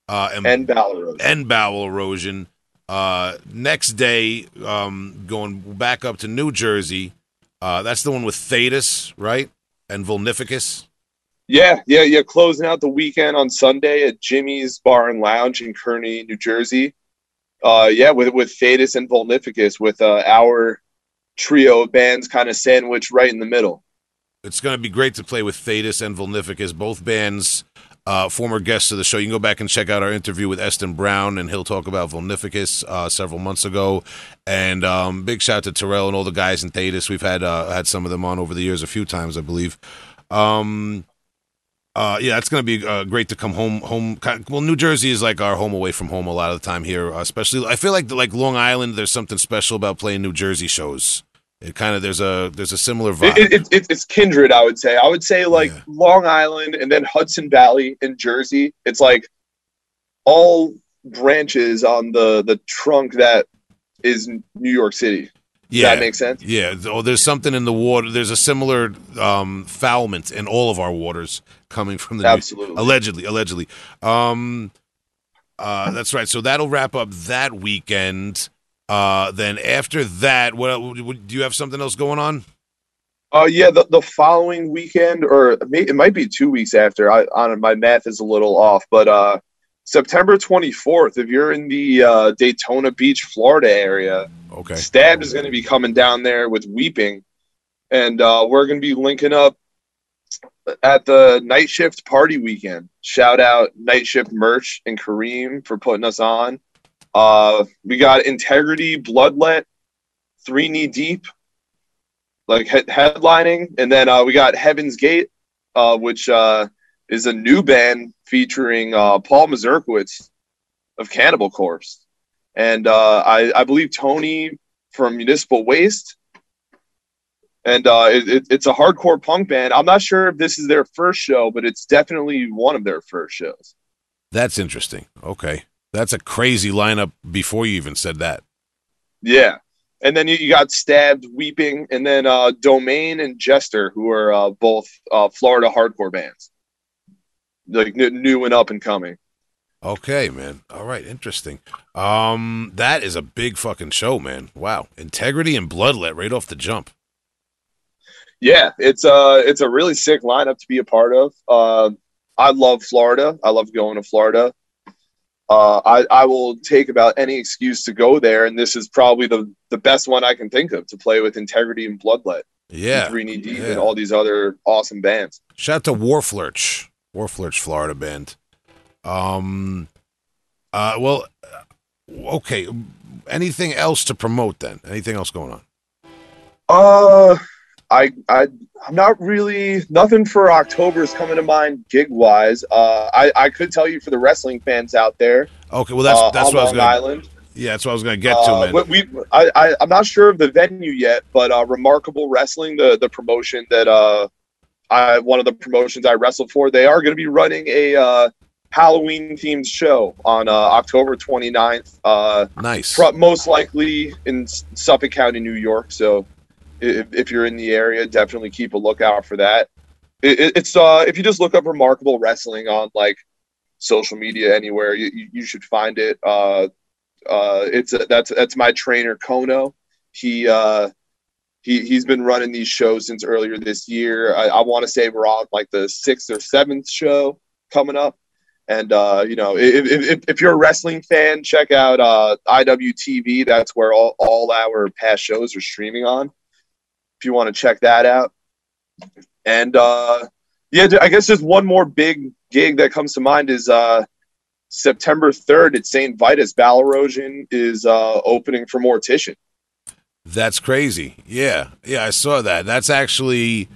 uh, and And Ballarose. and bowel erosion. Uh, next day, um, going back up to New Jersey. Uh, that's the one with Thetis, right? And Volnificus. Yeah, yeah, yeah. Closing out the weekend on Sunday at Jimmy's Bar and Lounge in Kearny, New Jersey. Uh, yeah, with with Thetis and Volnificus, with uh, our trio of bands kind of sandwiched right in the middle. It's going to be great to play with Thetis and Volnificus, both bands, uh, former guests of the show. You can go back and check out our interview with Eston Brown, and he'll talk about Volnificus uh, several months ago. And um, big shout out to Terrell and all the guys in Thetis. We've had uh, had some of them on over the years a few times, I believe. Um, uh, yeah, it's going to be uh, great to come home. Home, well, New Jersey is like our home away from home a lot of the time here. uh, Especially, I feel like like Long Island. There's something special about playing New Jersey shows. It kind of there's a there's a similar vibe. It, it, it, it's kindred, I would say. I would say like Yeah. Long Island and then Hudson Valley in Jersey. It's like all branches on the the trunk that is New York City. Does yeah, that make sense? Yeah, oh, there's something in the water. There's a similar um, foulment in all of our waters coming from the New- Absolutely. allegedly, allegedly. Um, uh, that's right. So that'll wrap up that weekend. Uh, then after that, what, what do you have something else going on? Uh, yeah, the, the following weekend, or it might be two weeks after. I on my math is a little off, but uh, September 24th. If you're in the uh, Daytona Beach, Florida area, Okay. Stabbed is going to be coming down there with Weeping, and uh, we're going to be linking up at the night shift party weekend. Shout out night shift merch and Kareem for putting us on. Uh, we got Integrity, Bloodlet, Three Knee Deep, like he- headlining, and then uh, we got Heaven's Gate, uh, which uh, is a new band featuring uh, Paul Mazurkiewicz of Cannibal Corpse and uh, I, I believe Tony from Municipal Waste. And uh, it, it, it's a hardcore punk band. I'm not sure if this is their first show, but it's definitely one of their first shows. That's interesting. Okay. That's a crazy lineup before you even said that. Yeah. And then you, you got Stabbed, Weeping, and then uh, Domain and Jester, who are uh, both uh, Florida hardcore bands, like new and up and coming. Okay, man. All right, interesting. Um, that is a big fucking show, man. Wow, integrity and bloodlet right off the jump. Yeah, it's uh it's a really sick lineup to be a part of. Uh, I love Florida. I love going to Florida. Uh, I I will take about any excuse to go there, and this is probably the the best one I can think of to play with Integrity and Bloodlet, Yeah. Three Knee Deep, yeah. and all these other awesome bands. Shout out to Wharflurch, Wharflurch, Florida band. Um, uh, well, uh, okay. Anything else to promote then? Anything else going on? Uh, I I I'm not really nothing for October is coming to mind gig wise. Uh, I I could tell you for the wrestling fans out there. Okay, well that's uh, that's what I was gonna. Island. Yeah, that's what I was gonna get to, Uh, man. but we, I, I, I'm not sure of the venue yet, but uh, Remarkable Wrestling, the the promotion that uh, I one of the promotions I wrestled for, they are going to be running a uh, Halloween themed show on uh, October 29th. Uh, nice. pro- most likely in Suffolk County, New York. So if, if you're in the area, definitely keep a lookout for that. It, it- it's uh, if you just look up Remarkable Wrestling on like social media anywhere, you, you, you should find it. Uh, uh, it's a, that's that's my trainer Kono. He uh, he he's been running these shows since earlier this year. I, I want to say we're on like the sixth or seventh show coming up. And uh, you know, if, if, if you're a wrestling fan, check out uh, IWTV. That's where all, all our past shows are streaming on. If you want to check that out. And uh, yeah, I guess just one more big gig that comes to mind is uh, September 3rd at St. Vitus. Balarosion is uh, opening for Mortician. That's crazy. Yeah, yeah, I saw that. That's actually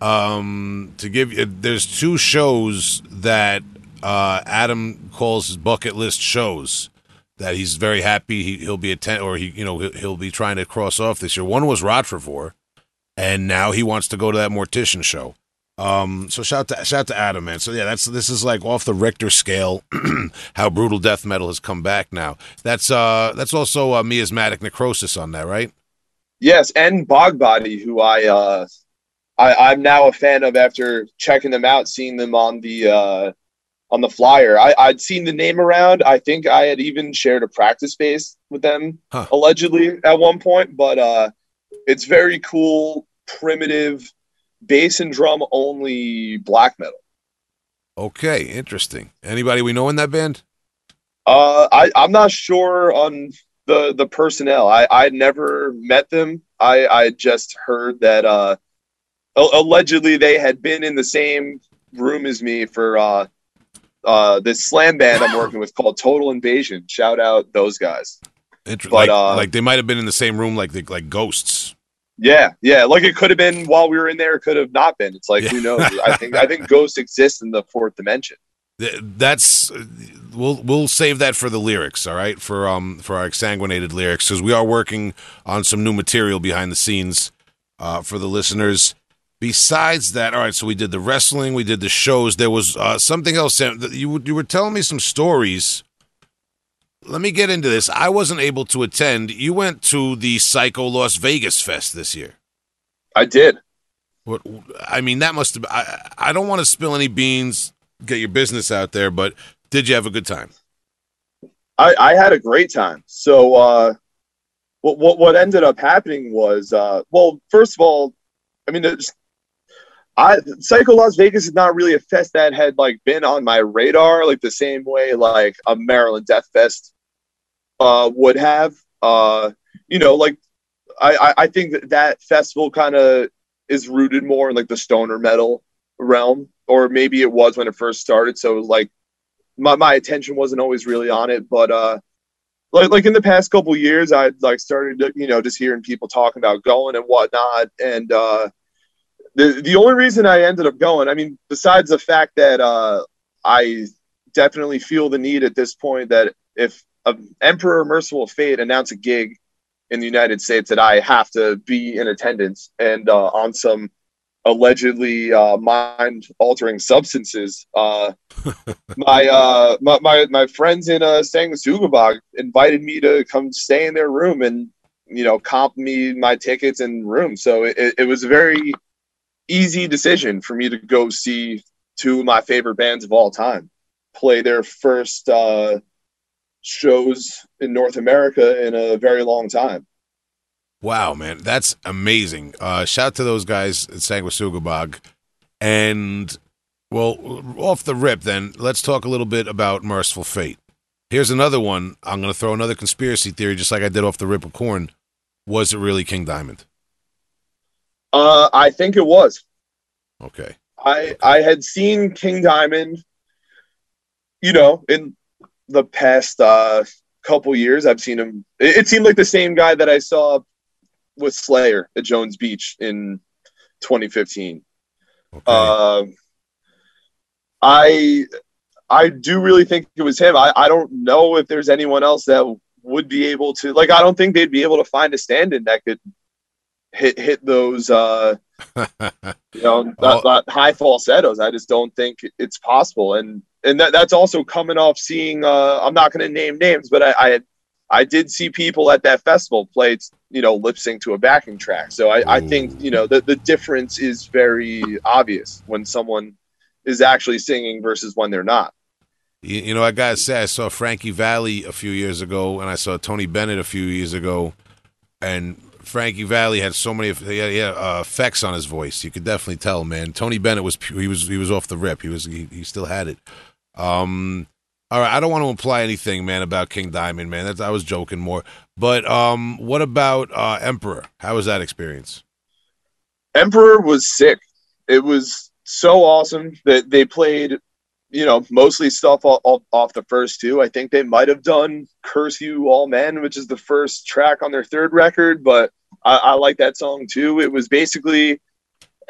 um, to give you. There's two shows that uh, Adam calls his bucket list shows that he's very happy he, he'll be attend or he you know he'll, he'll be trying to cross off this year. One was Rottrevore, and now he wants to go to that Mortician show. Um, so shout to shout to Adam, man. So yeah, that's this is like off the Richter scale, *clears throat* how brutal death metal has come back now. That's uh that's also uh, miasmatic necrosis on that, right? Yes, and Bogbody, who I uh, I, I'm now a fan of after checking them out, seeing them on the uh, on the flyer. I, I'd seen the name around. I think I had even shared a practice space with them Huh. allegedly at one point. But uh, it's very cool, primitive, bass and drum only black metal. Okay, interesting. Anybody we know in that band? Uh, I I'm not sure on the the personnel. I I never met them. I I just heard that uh, allegedly they had been in the same room as me for uh uh this slam band I'm working with called Total Invasion. Shout out those guys. Inter- But, like, uh, like they might have been in the same room, like the, like ghosts. Yeah, yeah. Like it could have been while we were in there. It could have not been. It's like who knows? I think I think ghosts exist in the fourth dimension. That's we'll we'll save that for the lyrics, all right? For um for our exsanguinated lyrics, because we are working on some new material behind the scenes uh, for the listeners. Besides that, all right. So we did the wrestling, we did the shows. There was uh, something else. Sam, You you were telling me some stories. Let me get into this. I wasn't able to attend. You went to the Psycho Las Vegas Fest this year. I did. What I mean, that must have. I, I don't want to spill any beans. Get your business out there, but did you have a good time? I, I had a great time. So uh, what what what ended up happening was uh, well, first of all, I mean, I Psycho Las Vegas is not really a fest that had like been on my radar like the same way like a Maryland Death Fest uh, would have. Uh, you know, like I I, I think that that festival kind of is rooted more in like the stoner metal realm, or maybe it was when it first started. So it was like my, my attention wasn't always really on it, but uh, like like in the past couple years, I like started to, you know just hearing people talking about going and whatnot, and uh, the the only reason I ended up going, I mean, besides the fact that uh, I definitely feel the need at this point that if Emperor Mercyful Fate announce a gig in the United States, that I have to be in attendance and uh, on some allegedly uh, mind altering substances. Uh, *laughs* my, uh, my my my friends in uh, Sanguisugabog invited me to come stay in their room and you know comp me my tickets and room. So it, it was a very easy decision for me to go see two of my favorite bands of all time play their first uh, shows in North America in a very long time. Wow, man, that's amazing. Uh, shout to those guys at Sanguisugabog. And, well, off the rip, then, let's talk a little bit about Mercyful Fate. Here's another one. I'm going to throw another conspiracy theory, just like I did off the rip of Korn. Was it really King Diamond? Uh, I think it was. Okay. I I had seen King Diamond, you know, in the past uh, couple years. I've seen him. It, it seemed like the same guy that I saw with Slayer at Jones Beach in 2015. Okay. Uh, I I do really think it was him. I, I don't know if there's anyone else that would be able to like I don't think they'd be able to find a stand-in that could hit hit those uh *laughs* you know that, that high falsettos. I just don't think it's possible. And and that, that's also coming off seeing uh I'm not gonna name names, but I, I I did see people at that festival play you know lip sync to a backing track. So I, I think you know the, the difference is very obvious when someone is actually singing versus when they're not. You, you know, I gotta say, I saw Frankie Valli a few years ago, and I saw Tony Bennett a few years ago, and Frankie Valli had so many he had, he had, uh, effects on his voice. You could definitely tell, man. Tony Bennett was he was he was off the rip. He was he, he still had it. Um, all right, I don't want to imply anything, man, about King Diamond, man. That's I was joking more. But um, what about uh, Emperor? How was that experience? Emperor was sick. It was so awesome that they played, you know, mostly stuff off, off, the first two. I think they might have done "Curse You All Men," which is the first track on their third record, but I, I like that song too. It was basically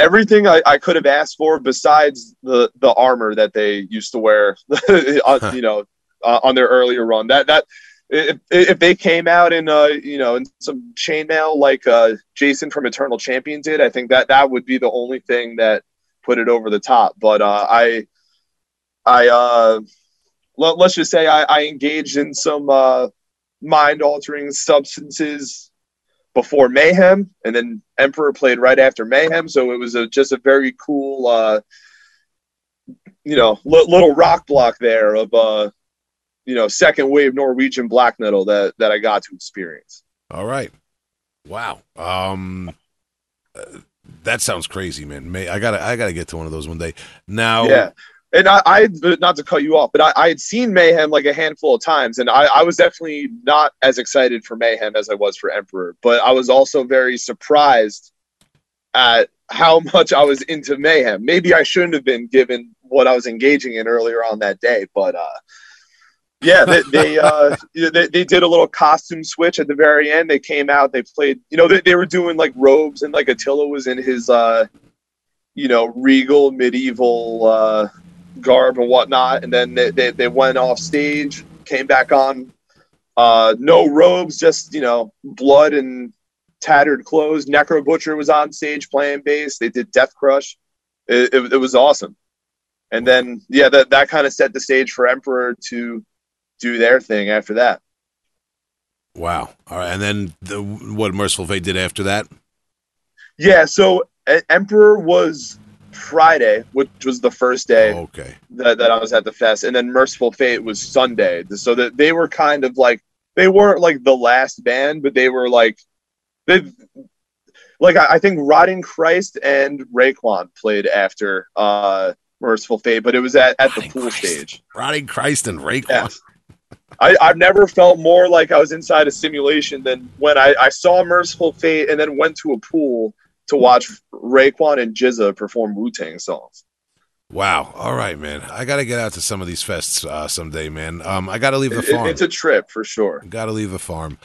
everything I, I could have asked for besides the the armor that they used to wear, *laughs* on, you know, uh, on their earlier run. That that if, if they came out in uh you know in some chainmail like uh Jason from Eternal Champion did, I think that that would be the only thing that put it over the top. But uh, I I uh let, let's just say I, I engaged in some uh mind altering substances before Mayhem, and then Emperor played right after Mayhem, so it was a, just a very cool uh you know li- little rock block there of uh you know second wave Norwegian black metal that that I got to experience. All right. Wow. Um, uh, that sounds crazy, man. May I gotta I gotta get to one of those one day. Now, Yeah. And I, I, not to cut you off, but I, I had seen Mayhem like a handful of times, and I, I was definitely not as excited for Mayhem as I was for Emperor. But I was also very surprised at how *laughs* much I was into Mayhem. Maybe I shouldn't have been given what I was engaging in earlier on that day, but uh, yeah, they they, *laughs* uh, they they did a little costume switch at the very end. They came out, they played, you know, they, they were doing like robes, and like Attila was in his, uh, you know, regal medieval. Garb and whatnot, and then they, they, they went off stage, came back on, uh, no robes, just you know, blood and tattered clothes. Necro Butcher was on stage playing bass. They did Death Crush. It, it, it was awesome. And then yeah, that that kind of set the stage for Emperor to do their thing after that. Wow. All right. And then the, what Mercyful Fate did after that? Yeah, so Emperor was Friday, which was the first day. Oh, okay. that, that I was at the fest, and then Mercyful Fate was Sunday. So that they were kind of like they weren't like the last band, but they were like they like I, I think Rotting Christ and Raekwon played after uh Mercyful Fate, but it was at, at the pool Christ. stage. Rotting Christ and Raekwon. Yeah. I, I've never felt more like I was inside a simulation than when I, I saw Mercyful Fate and then went to a pool to watch Raekwon and GZA perform Wu Tang songs. Wow. All right, man. I got to get out to some of these fests uh, someday, man. Um, I got to leave the It- it- farm. it's a trip for sure. Got to leave the farm.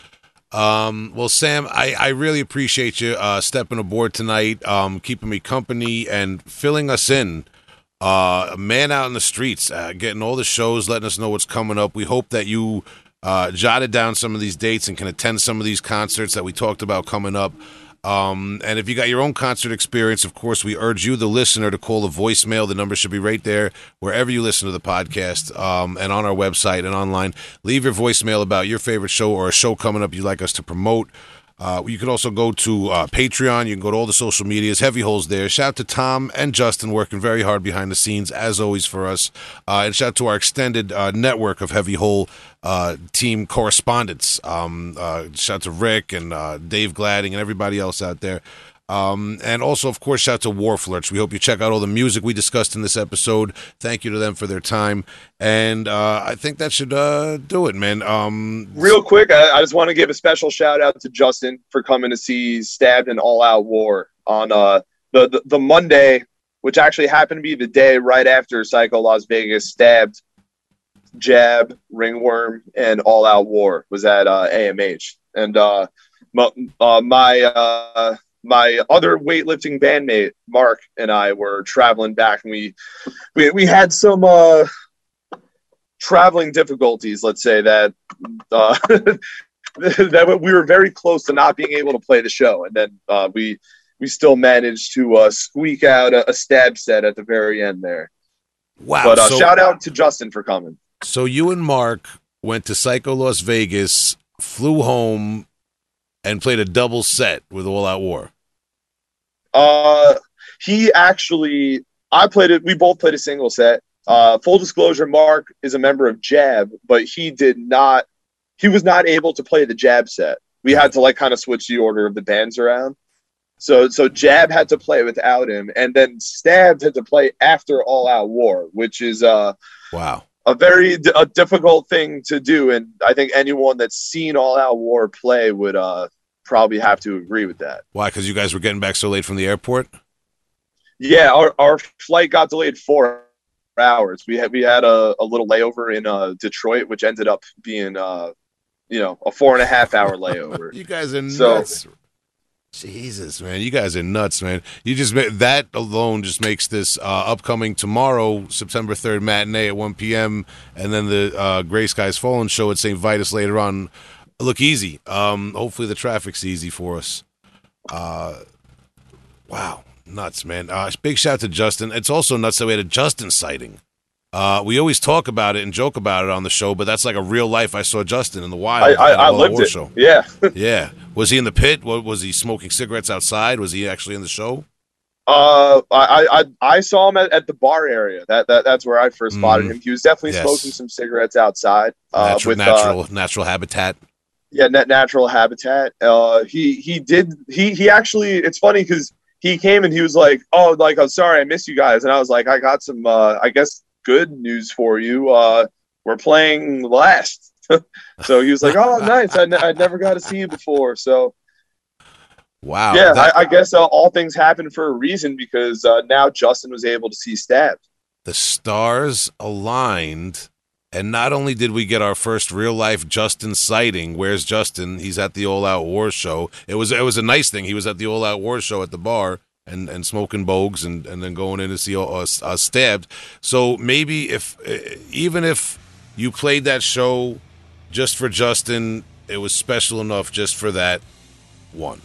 Um, well, Sam, I, I really appreciate you uh, stepping aboard tonight, um, keeping me company, and filling us in. Uh, a man out in the streets, uh, getting all the shows, letting us know what's coming up. We hope that you uh, jotted down some of these dates and can attend some of these concerts that we talked about coming up. Um, and if you got your own concert experience, of course, we urge you, the listener, to call the voicemail. The number should be right there wherever you listen to the podcast um, and on our website and online. Leave your voicemail about your favorite show or a show coming up you'd like us to promote. Uh, you can also go to uh, Patreon. You can go to all the social medias. Heavy Holes there. Shout out to Tom and Justin working very hard behind the scenes, as always, for us. Uh, and shout out to our extended uh, network of Heavy Hole uh, team correspondents. Um, uh, shout out to Rick and Dave Gladding and everybody else out there. Um, and also, of course, shout out to Wharflurch. We hope you check out all the music we discussed in this episode. Thank you to them for their time. And uh, I think that should uh, do it, man. Um, Real quick, I, I just want to give a special shout out to Justin for coming to see Stabbed and All Out War on uh, the, the the Monday, which actually happened to be the day right after Psycho Las Vegas stabbed Jab, Ringworm, and All Out War was at uh, AMH, and uh, my uh, my, uh, my other weightlifting bandmate Mark and I were traveling back, and we we we had some uh, traveling difficulties. Let's say that uh, *laughs* that we were very close to not being able to play the show, and then uh, we we still managed to uh, squeak out a, a, stab set at the very end there. Wow! But uh, so, shout out to Justin for coming. So you and Mark went to Psycho Las Vegas, flew home, and played a double set with All Out War. Uh, he actually, I played it. We both played a single set. Uh, full disclosure, Mark is a member of Jab, but he did not. He was not able to play the Jab set. We had to like kind of switch the order of the bands around. So so Jab had to play without him, and then Stabbed had to play after All Out War, which is uh wow a very d- a difficult thing to do, and I think anyone that's seen All Out War play would uh probably have to agree with that. Why? Because you guys were getting back so late from the airport. Yeah, our, our flight got delayed four hours. We had we had a, a little layover in uh, Detroit, which ended up being uh, you know a four and a half hour layover. *laughs* you guys are so, nuts. Jesus, man, you guys are nuts, man. You just that alone just makes this uh, upcoming tomorrow, September third matinee at one p.m. and then the uh, Gray Skies Fallen show at St. Vitus later on look easy. Um, hopefully the traffic's easy for us. Uh, wow, nuts, man. Uh, big shout out to Justin. It's also nuts that we had a Justin sighting. Uh, we always talk about it and joke about it on the show, but that's like a real life. I saw Justin in the wild. I, I, I lived it. Show. Yeah, *laughs* *laughs* yeah. Was he in the pit? What was he smoking cigarettes outside? Was he actually in the show? Uh, I I, I saw him at, at the bar area. That, that that's where I first spotted mm. him. He was definitely yes. smoking some cigarettes outside. Uh, natural, with, natural, uh, natural habitat yeah net natural habitat. Uh he he did he he actually it's funny because he came and he was like oh like i'm sorry i miss you guys. And i was like i got some uh i guess good news for you. Uh we're playing last. *laughs* So he was like oh *laughs* nice. I, n- I never got to see you before. So wow. Yeah that- I, I, guess uh, all things happen for a reason because uh now justin was able to see stabbed the stars aligned and not only did we get our first real life Justin sighting, where's Justin? He's at the All Out War show. It was it was a nice thing. He was at the All Out War show at the bar and, and smoking bogues and, and then going in to see us, us stabbed. So maybe if eh, eh, even if you played that show just for Justin, it was special enough just for that one.